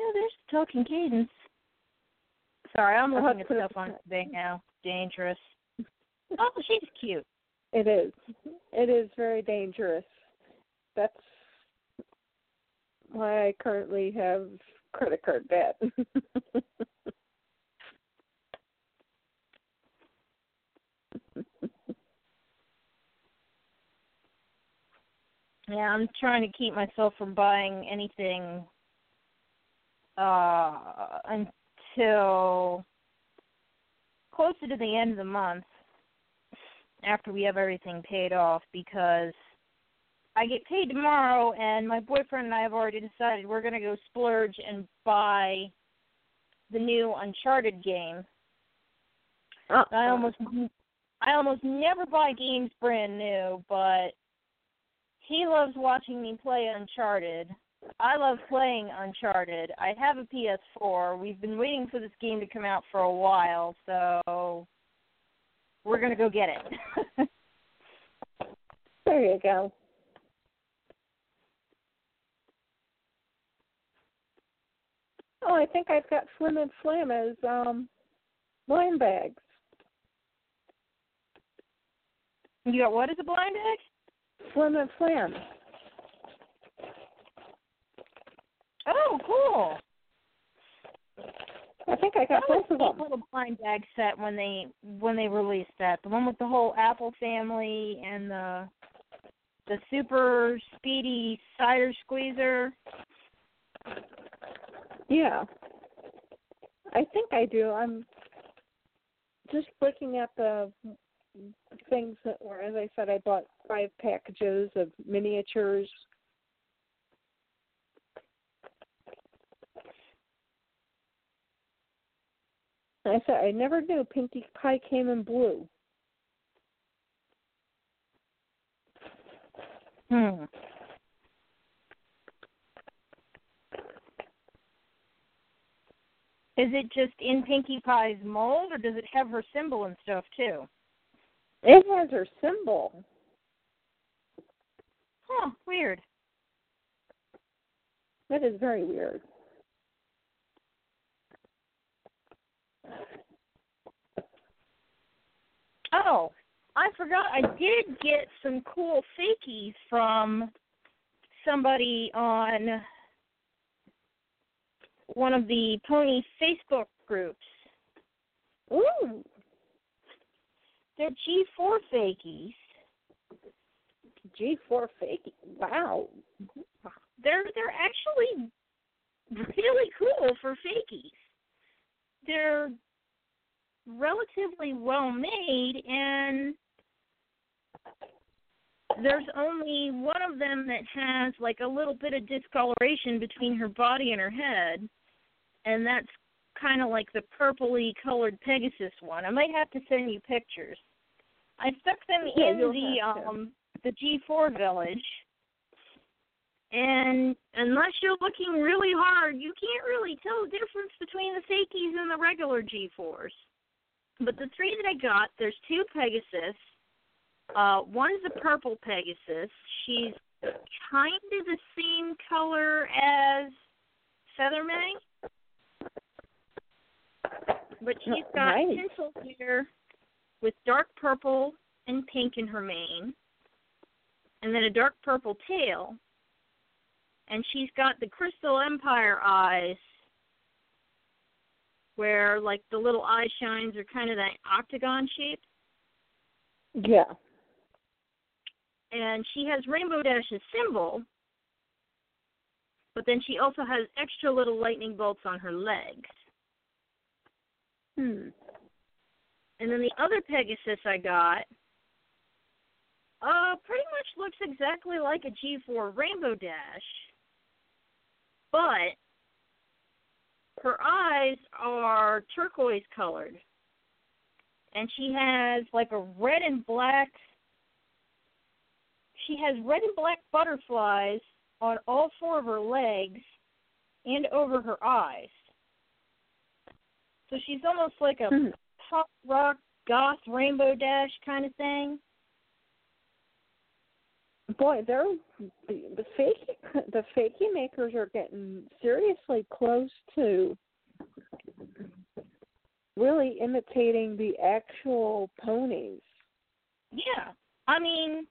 Speaker 8: Yeah, there's Talking Cadance. Sorry, I'm looking at stuff on eBay now. Dangerous. Oh, she's cute.
Speaker 6: It is. It is very dangerous. That's why I currently have credit card debt. [LAUGHS]
Speaker 8: Yeah, I'm trying to keep myself from buying anything uh until closer to the end of the month after we have everything paid off because I get paid tomorrow and my boyfriend and I have already decided we're going to go splurge and buy the new Uncharted game.
Speaker 6: Uh,
Speaker 8: I almost I almost never buy games brand new, but he loves watching me play Uncharted. I love playing Uncharted. I have a PS4. We've been waiting for this game to come out for a while, so we're going to go get it. [LAUGHS]
Speaker 6: there you go. Oh, I think I've got Flim and Flam as um blind bags.
Speaker 8: you got what as a blind bag?
Speaker 6: Flim and Flam.
Speaker 8: Oh, cool.
Speaker 6: I think I got both of them.
Speaker 8: little blind bag set when they when they released that. The one with the whole Apple family and the the super speedy cider squeezer.
Speaker 6: Yeah. I think I do. I'm just looking at the things that were, as I said, I bought five packages of miniatures. I said I never knew Pinkie Pie came in blue.
Speaker 8: Hmm. Is it just in Pinkie Pie's mold, or does it have her symbol and stuff too?
Speaker 6: It has her symbol.
Speaker 8: Huh, weird.
Speaker 6: That is very weird.
Speaker 8: Oh, I forgot. I did get some cool fakies from somebody on one of the pony Facebook groups.
Speaker 6: Ooh.
Speaker 8: They're G4 fakies.
Speaker 6: G4 fake. Wow.
Speaker 8: They're they're actually really cool for fakies. They're relatively well made and there's only one of them that has like a little bit of discoloration between her body and her head and that's kind of like the purpley colored pegasus one. I might have to send you pictures. I stuck them
Speaker 6: Yeah,
Speaker 8: in the um the g4 village and unless you're looking really hard you can't really tell the difference between the fakies and the regular g4s but the three that I got, there's two Pegasus. Uh, one's a purple Pegasus. She's kind of the same color as Feather May, but she's got
Speaker 6: Nice.
Speaker 8: pencil hair with dark purple and pink in her mane, and then a dark purple tail. And she's got the Crystal Empire eyes where like the little eye shines are kind of that octagon shape.
Speaker 6: Yeah.
Speaker 8: And she has Rainbow Dash's symbol, but then she also has extra little lightning bolts on her legs.
Speaker 6: Hmm.
Speaker 8: And then the other Pegasus I got, uh, pretty much looks exactly like a G4 Rainbow Dash, but her eyes are turquoise colored. And she has like a red and black she has red and black butterflies on all four of her legs and over her eyes. So she's almost like a
Speaker 6: Hmm.
Speaker 8: pop rock goth rainbow dash kind of thing.
Speaker 6: Boy, they're the, fakey the fakey [LAUGHS] makers are getting seriously close to really imitating the actual ponies.
Speaker 8: Yeah. I mean,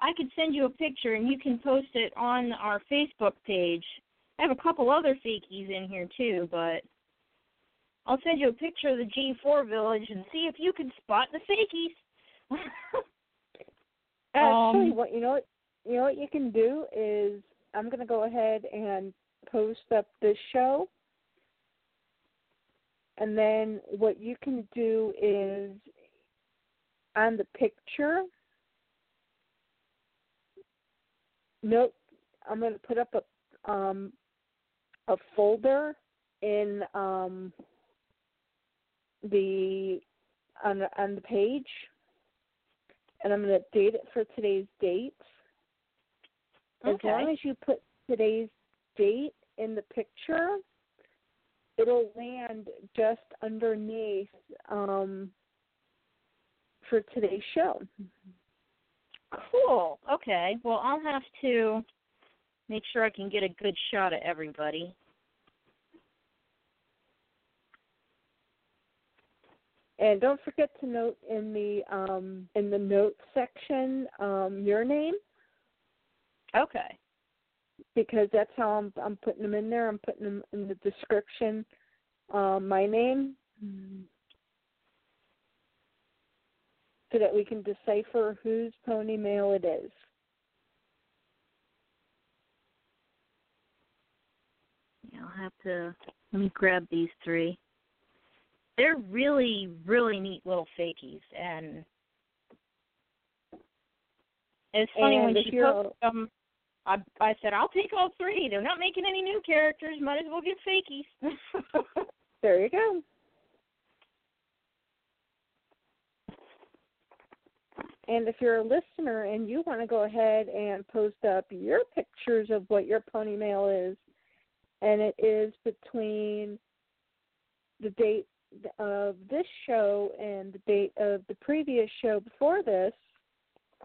Speaker 8: I could send you a picture and you can post it on our Facebook page. I have a couple other fakies in here too, but I'll send you a picture of the G4 village and see if you can spot the fakies. [LAUGHS]
Speaker 6: Actually,
Speaker 8: Um,
Speaker 6: what you know what you know what you can do is I'm gonna go ahead and post up this show, and then what you can do is on the picture. Note, I'm gonna put up a um a folder in um the on on the page and I'm going to date it for today's date. As
Speaker 8: Okay.
Speaker 6: long as you put today's date in the picture, it'll land just underneath um, for today's show.
Speaker 8: Cool. Okay. Well, I'll have to make sure I can get a good shot of everybody.
Speaker 6: And don't forget to note in the um, in the notes section um, your name
Speaker 8: Okay.
Speaker 6: because that's how I'm I'm putting them in there. I'm putting them in the description. Um, my name, so that we can decipher whose pony mail it is.
Speaker 8: Yeah, I'll have to let me grab these three. They're really, really neat little fakies, and it's funny
Speaker 6: And
Speaker 8: when she posted them. I I said I'll take all three. They're not making any new characters. Might as well get fakies. [LAUGHS]
Speaker 6: There you go. And if you're a listener and you want to go ahead and post up your pictures of what your pony mail is, and it is between the date of this show and the date of the previous show before this,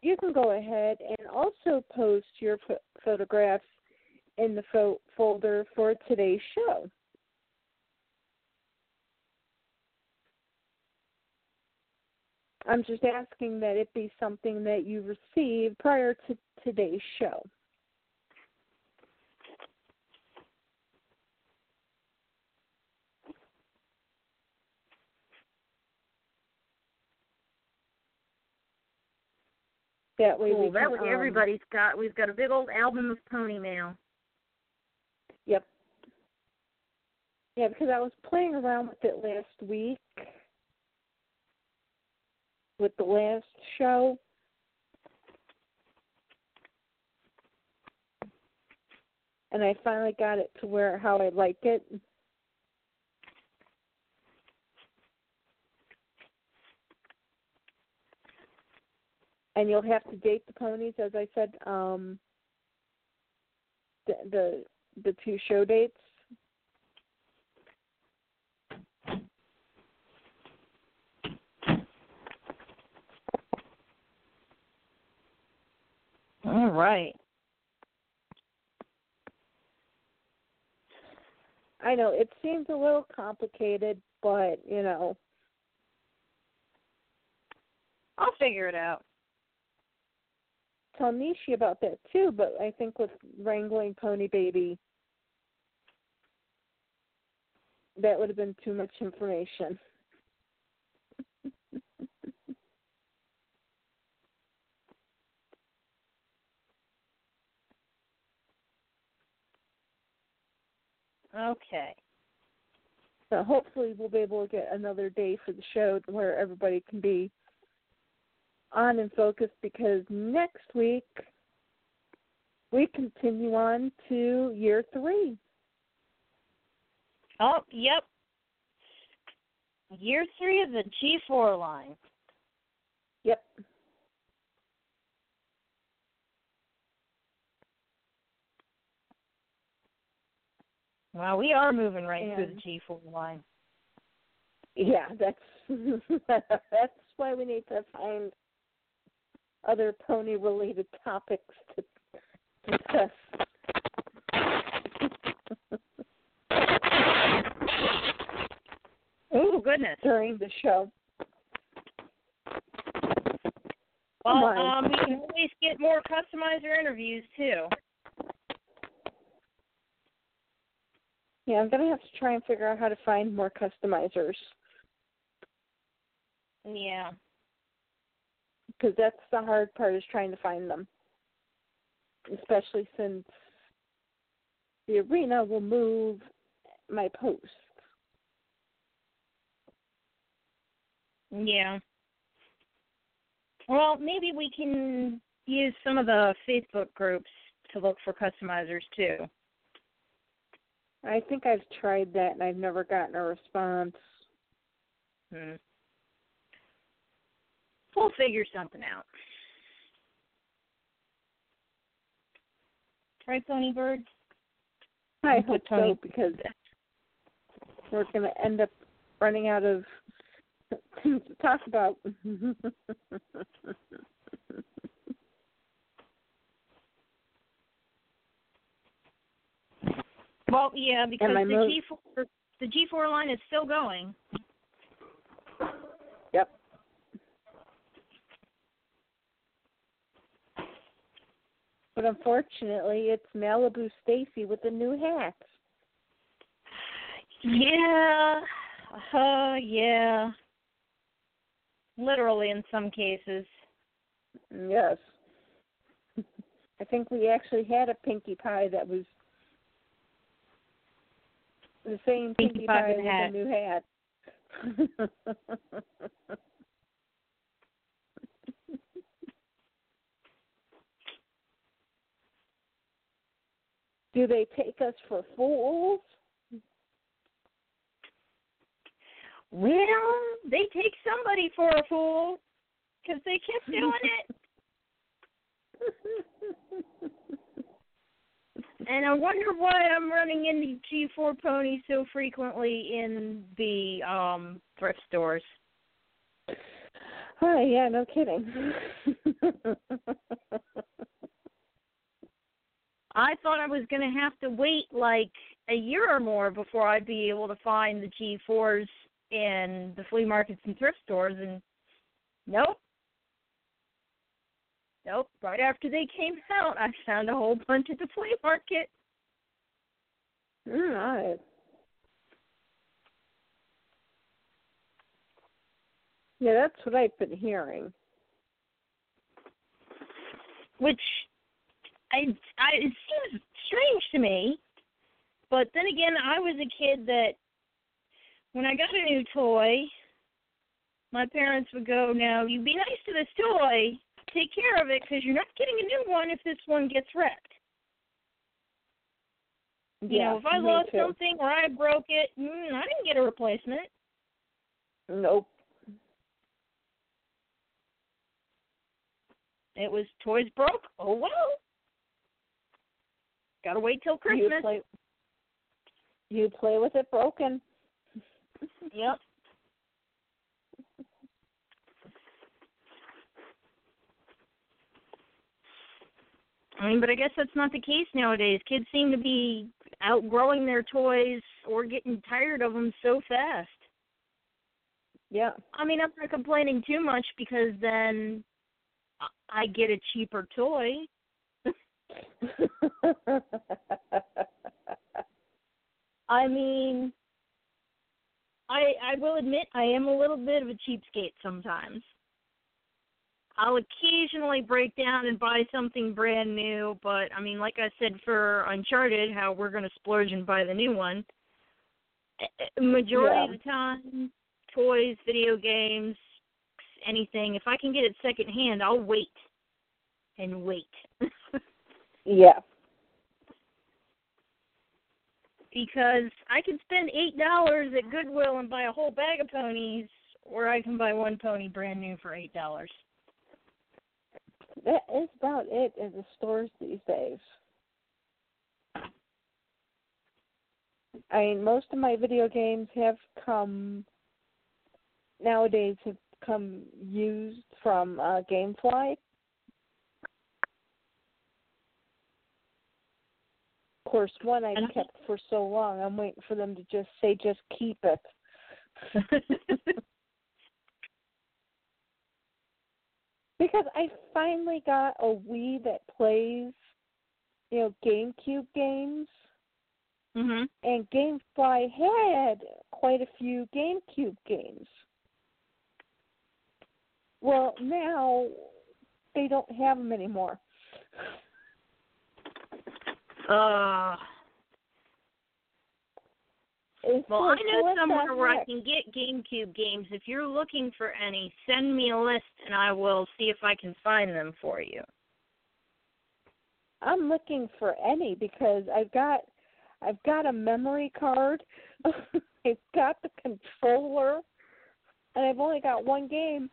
Speaker 6: you can go ahead and also post your pho- photographs in the fo- folder for today's show. I'm just asking that it be something that you received prior to today's show. That way
Speaker 8: cool.
Speaker 6: we
Speaker 8: that
Speaker 6: can,
Speaker 8: way
Speaker 6: um,
Speaker 8: everybody's got. We've got a big old album of pony mail.
Speaker 6: Yep. Yeah, because I was playing around with it last week with the last show. And I finally got it to where how I like it. And you'll have to date the ponies, as I said, um the the the two show dates.
Speaker 8: All right.
Speaker 6: I know it seems a little complicated, but you know,
Speaker 8: I'll figure it out.
Speaker 6: Tell Nishi about that too. But I think with wrangling Pony Baby, that would have been too much information.
Speaker 8: Okay.
Speaker 6: So hopefully we'll be able to get another day for the show where everybody can be on and focused because next week we continue on to year three.
Speaker 8: Oh, yep. Year three of the G4 line.
Speaker 6: Yep.
Speaker 8: Well, we are moving right through the G4 line.
Speaker 6: Yeah, that's [LAUGHS] that's why we need to find other pony related [LAUGHS] topics to discuss. [LAUGHS]
Speaker 8: Oh goodness!
Speaker 6: During the show.
Speaker 8: Well, um, we can always get more customizer interviews too.
Speaker 6: Yeah, I'm gonna have to try and figure out how to find more customizers
Speaker 8: Yeah.
Speaker 6: Because that's the hard part is trying to find them, especially since the arena will move my post.
Speaker 8: Yeah. Well, maybe we can use some of the Facebook groups to look for customizers too.
Speaker 6: I think I've tried that and I've never gotten a response.
Speaker 8: Hmm. We'll figure something out. Right, Tony Bird?
Speaker 6: I hope so because we're going to end up running out of things to talk about.
Speaker 8: Well, yeah, because the
Speaker 6: mo-
Speaker 8: G4 the G4 line is still going.
Speaker 6: Yep. But unfortunately, it's Malibu Stacy with the new hat.
Speaker 8: Yeah. Uh, yeah. Literally in some cases.
Speaker 6: Yes. [LAUGHS] I think we actually had a Pinkie Pie that was the same
Speaker 8: Pinkie
Speaker 6: Pinkie,
Speaker 8: Pie
Speaker 6: Pie
Speaker 8: with a
Speaker 6: new hat. [LAUGHS] Do they take us for fools?
Speaker 8: Well, they take somebody for a fool because they kept doing it. [LAUGHS] And I wonder why I'm running into G4 ponies so frequently in the um thrift stores.
Speaker 6: Oh yeah, no kidding. [LAUGHS]
Speaker 8: I thought I was going to have to wait like a year or more before I'd be able to find the G4s in the flea markets and thrift stores, and nope. Nope. Right after they came out, I found a whole bunch at the flea market.
Speaker 6: All right. Yeah, that's what I've been hearing.
Speaker 8: which I, I it seems strange to me. But then again, I was a kid that when I got a new toy, my parents would go, "Now you be nice to this toy, take care of it, because you're not getting a new one if this one gets wrecked." You
Speaker 6: yeah,
Speaker 8: know, if I lost
Speaker 6: too.
Speaker 8: something or I broke it, mm, I didn't get a replacement.
Speaker 6: Nope.
Speaker 8: It was toys broke. Oh well. Gotta wait till
Speaker 6: You
Speaker 8: Christmas.
Speaker 6: play, you play with it broken.
Speaker 8: Yep. I mean, but I guess that's not the case nowadays. Kids seem to be outgrowing their toys or getting tired of them so fast.
Speaker 6: Yeah.
Speaker 8: I mean, I'm not complaining too much because then I get a cheaper toy. [LAUGHS] I mean, I I will admit I am a little bit of a cheapskate sometimes. I'll occasionally break down and buy something brand new, but I mean, like I said for Uncharted, how we're going to splurge and buy the new one. eh, eh, Majority of the time, toys, video games, anything. If I can get it secondhand, I'll wait and wait. [LAUGHS]
Speaker 6: yeah.
Speaker 8: because I can spend eight dollars at Goodwill and buy a whole bag of ponies, or I can buy one pony brand new for eight dollars.
Speaker 6: That is about it in the stores these days. I mean, most of my video games have come nowadays have come used from uh, GameFly. Course, one I kept for so long. I'm waiting for them to just say, "Just keep it." [LAUGHS] because I finally got a Wii that plays, you know, GameCube games,
Speaker 8: mhm.
Speaker 6: and GameFly had quite a few GameCube games. Well, now they don't have them anymore.
Speaker 8: Uh,
Speaker 6: It's
Speaker 8: well, I know somewhere where I can get GameCube games. If you're looking for any, send me a list and I will see if I can find them for you.
Speaker 6: I'm looking for any because I've got I've got a memory card, [LAUGHS] I've got the controller, and I've only got one game.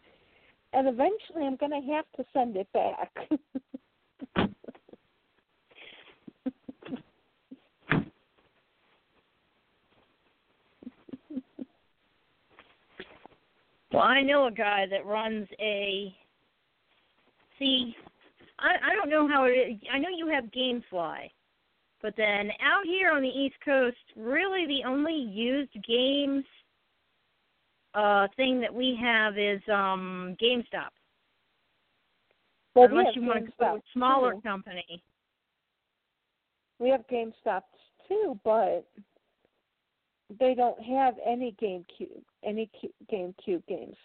Speaker 6: And eventually, I'm going to have to send it back. [LAUGHS]
Speaker 8: Well, I know a guy that runs a. See, I I don't know how it is. I know you have GameFly, but then out here on the East Coast, really the only used games uh thing that we have is um GameStop.
Speaker 6: well, we
Speaker 8: Unless you want to go
Speaker 6: GameStop
Speaker 8: with a smaller
Speaker 6: too.
Speaker 8: company.
Speaker 6: We have GameStop too, but they don't have any GameCube, any GameCube games.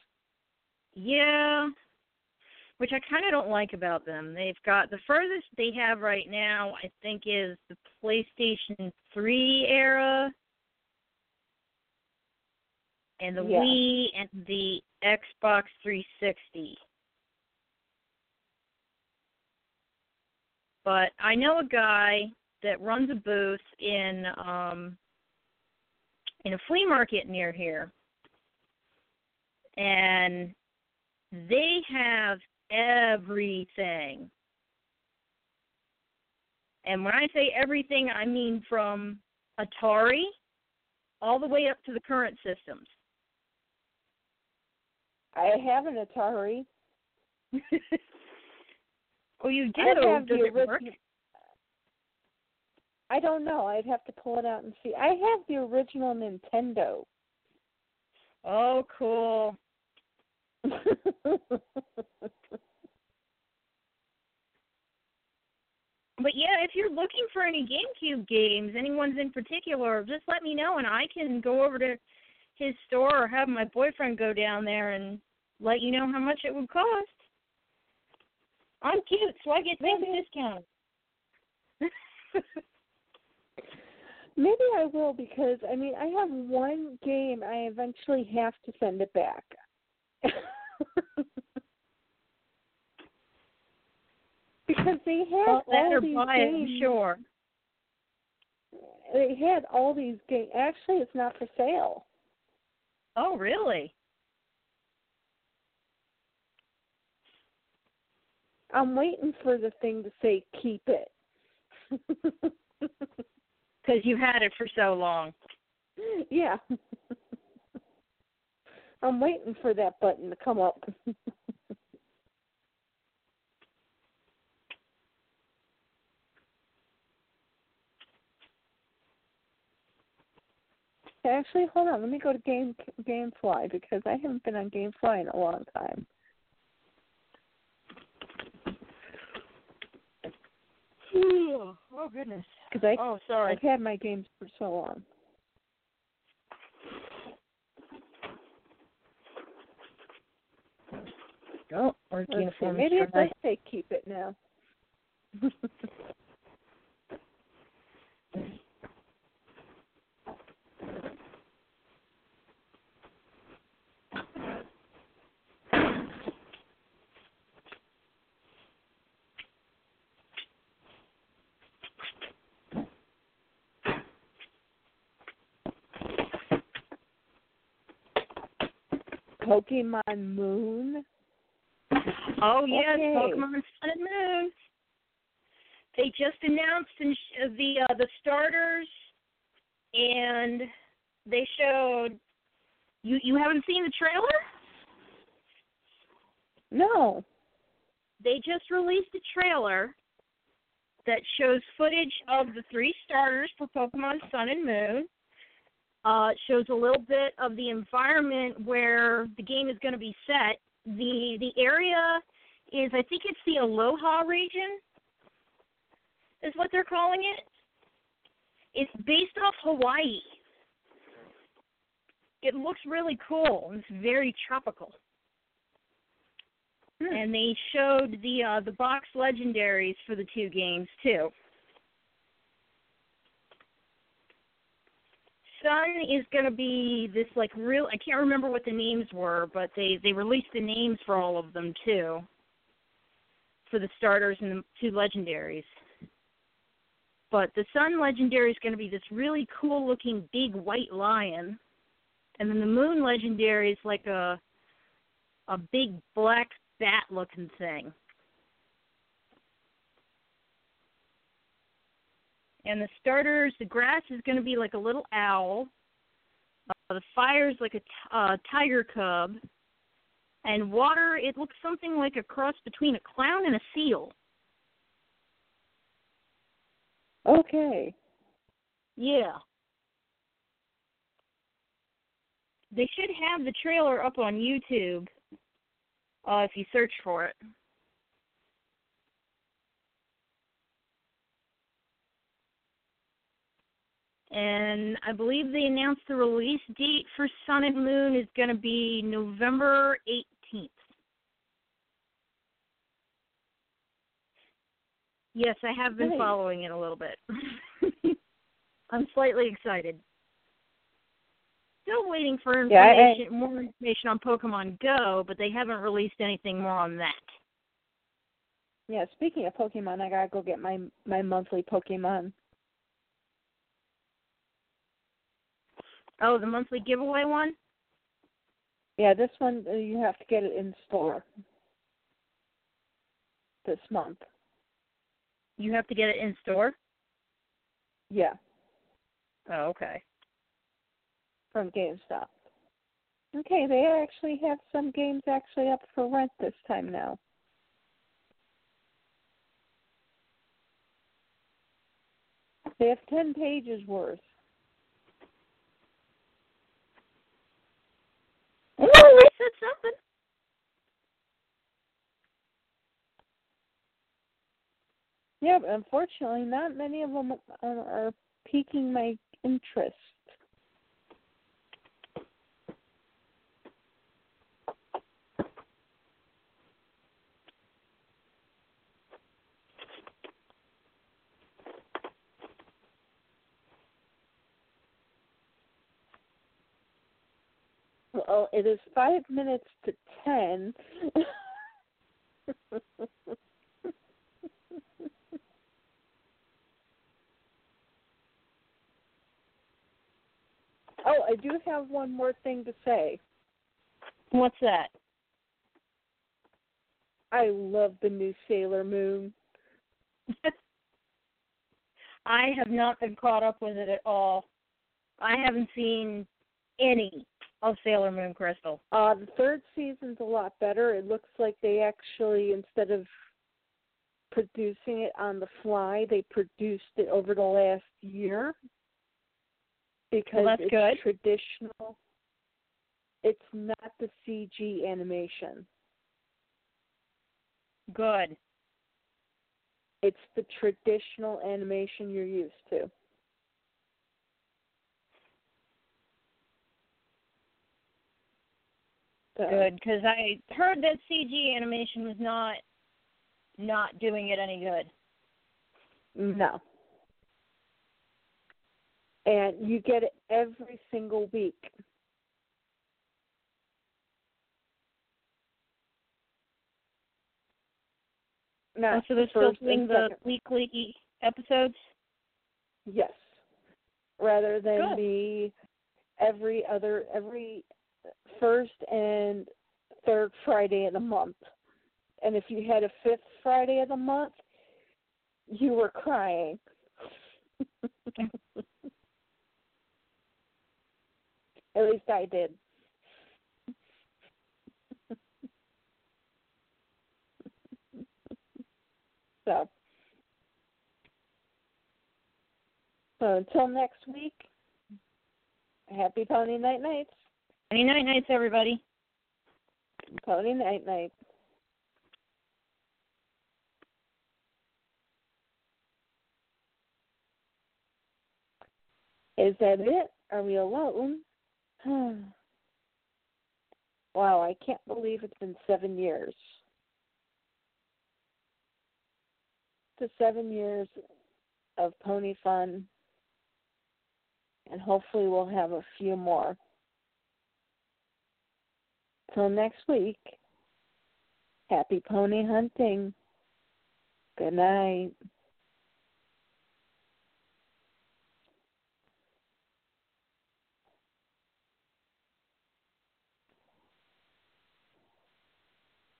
Speaker 8: Yeah. Which I kind of don't like about them. They've got the furthest they have right now, I think, is the PlayStation 3 era, and the
Speaker 6: Yeah.
Speaker 8: Wii, and the Xbox 360. But I know a guy that runs a booth in um in a flea market near here. And they have everything. And when I say everything, I mean from Atari all the way up to the current systems.
Speaker 6: I have an Atari. [LAUGHS]
Speaker 8: oh, you do?
Speaker 6: I have
Speaker 8: Does
Speaker 6: the
Speaker 8: it work?
Speaker 6: I don't know. I'd have to pull it out and see. I have the original Nintendo.
Speaker 8: Oh, cool. But yeah, if you're looking for any GameCube games, anyone's in particular, just let me know and I can go over to his store or have my boyfriend go down there and let you know how much it would cost. I'm cute, so I get things discounted. [LAUGHS]
Speaker 6: Maybe I will because I mean I have one game I eventually have to send it back. [LAUGHS] because they had
Speaker 8: Well,
Speaker 6: all these
Speaker 8: buy
Speaker 6: games.
Speaker 8: I'm sure.
Speaker 6: They had all these games. Actually, it's not for sale.
Speaker 8: Oh, really?
Speaker 6: I'm waiting for the thing to say keep it. [LAUGHS]
Speaker 8: Because you've had it for so long.
Speaker 6: yeah. [LAUGHS] I'm waiting for that button to come up. [LAUGHS] Actually, hold on. Let me go to Game GameFly because I haven't been on GameFly in a long time.
Speaker 8: oh goodness.
Speaker 6: Because I
Speaker 8: Oh, sorry.
Speaker 6: I've had my games for so long.
Speaker 8: Oh, work uniform.
Speaker 6: Maybe it does say keep it now. Pokemon Moon.
Speaker 8: Oh yes,
Speaker 6: Okay.
Speaker 8: Pokemon Sun and Moon. They just announced the uh, the starters and they showed. You you haven't seen the trailer?
Speaker 6: No.
Speaker 8: They just released a trailer that shows footage of the three starters for Pokemon Sun and Moon. Uh, shows a little bit of the environment where the game is going to be set. The the area is I think it's the Alola region is what they're calling it. It's based off Hawaii. It looks really cool. It's very tropical. And they showed the uh, the box legendaries for the two games too. Sun is going to be this like real. I can't remember what the names were, but they they released the names for all of them too. For the starters and the two legendaries. But the Sun legendary is going to be this really cool looking big white lion, and then the Moon legendary is like a a big black bat looking thing. And the starters, the grass is going to be like a little owl. Uh, the fire is like a t- uh, tiger cub. And water, it looks something like a cross between a clown and a seal.
Speaker 6: Okay.
Speaker 8: Yeah. They should have the trailer up on YouTube uh, if you search for it. And I believe they announced the release date for Sun and Moon is going to be November 18th. Yes, I have been following it a little bit. [LAUGHS] I'm slightly excited. Still waiting for
Speaker 6: Yeah, I-
Speaker 8: information, more information on Pokemon Go, but they haven't released anything more on that.
Speaker 6: Yeah, speaking of Pokemon, I gotta go get my my monthly Pokemon.
Speaker 8: Oh, the monthly giveaway one?
Speaker 6: Yeah, this one uh, you have to get it in store this month.
Speaker 8: You have to get it in store?
Speaker 6: Yeah,
Speaker 8: Oh, okay.
Speaker 6: from GameStop. Okay, they actually have some games actually up for rent this time now. They have ten pages worth.
Speaker 8: Oh, they said something.
Speaker 6: Yeah, but unfortunately, not many of them are, piquing my interest. Well, it is five minutes to ten. [LAUGHS] oh, I do have one more thing to say.
Speaker 8: What's that?
Speaker 6: I love the new Sailor Moon. [LAUGHS]
Speaker 8: I have not been caught up with it at all. I haven't seen any of Sailor Moon Crystal.
Speaker 6: Uh, the third season's a lot better. It looks like they actually, instead of producing it on the fly, they produced it over the last year because
Speaker 8: that's
Speaker 6: it's
Speaker 8: good.
Speaker 6: traditional. It's not the CG animation.
Speaker 8: Good.
Speaker 6: It's the traditional animation you're used to. So,
Speaker 8: Good, because I heard that CG animation was not not doing it any good. Mm-hmm.
Speaker 6: No. And you get it every single week. No,
Speaker 8: Oh, so they're
Speaker 6: the
Speaker 8: still doing the
Speaker 6: second.
Speaker 8: weekly episodes.
Speaker 6: Yes. Rather than
Speaker 8: Good.
Speaker 6: the every other every first and third Friday of the month. And if you had a fifth Friday of the month, you were crying. [LAUGHS] At least I did. [LAUGHS] so, so until next week, happy Pony Night Nights.
Speaker 8: Any night nights, everybody.
Speaker 6: Pony Night Night. Is that it? Are we alone? [SIGHS] wow, I can't believe it's been seven years. To seven years of pony fun, and hopefully we'll have a few more. Till next week, happy pony hunting. Good night.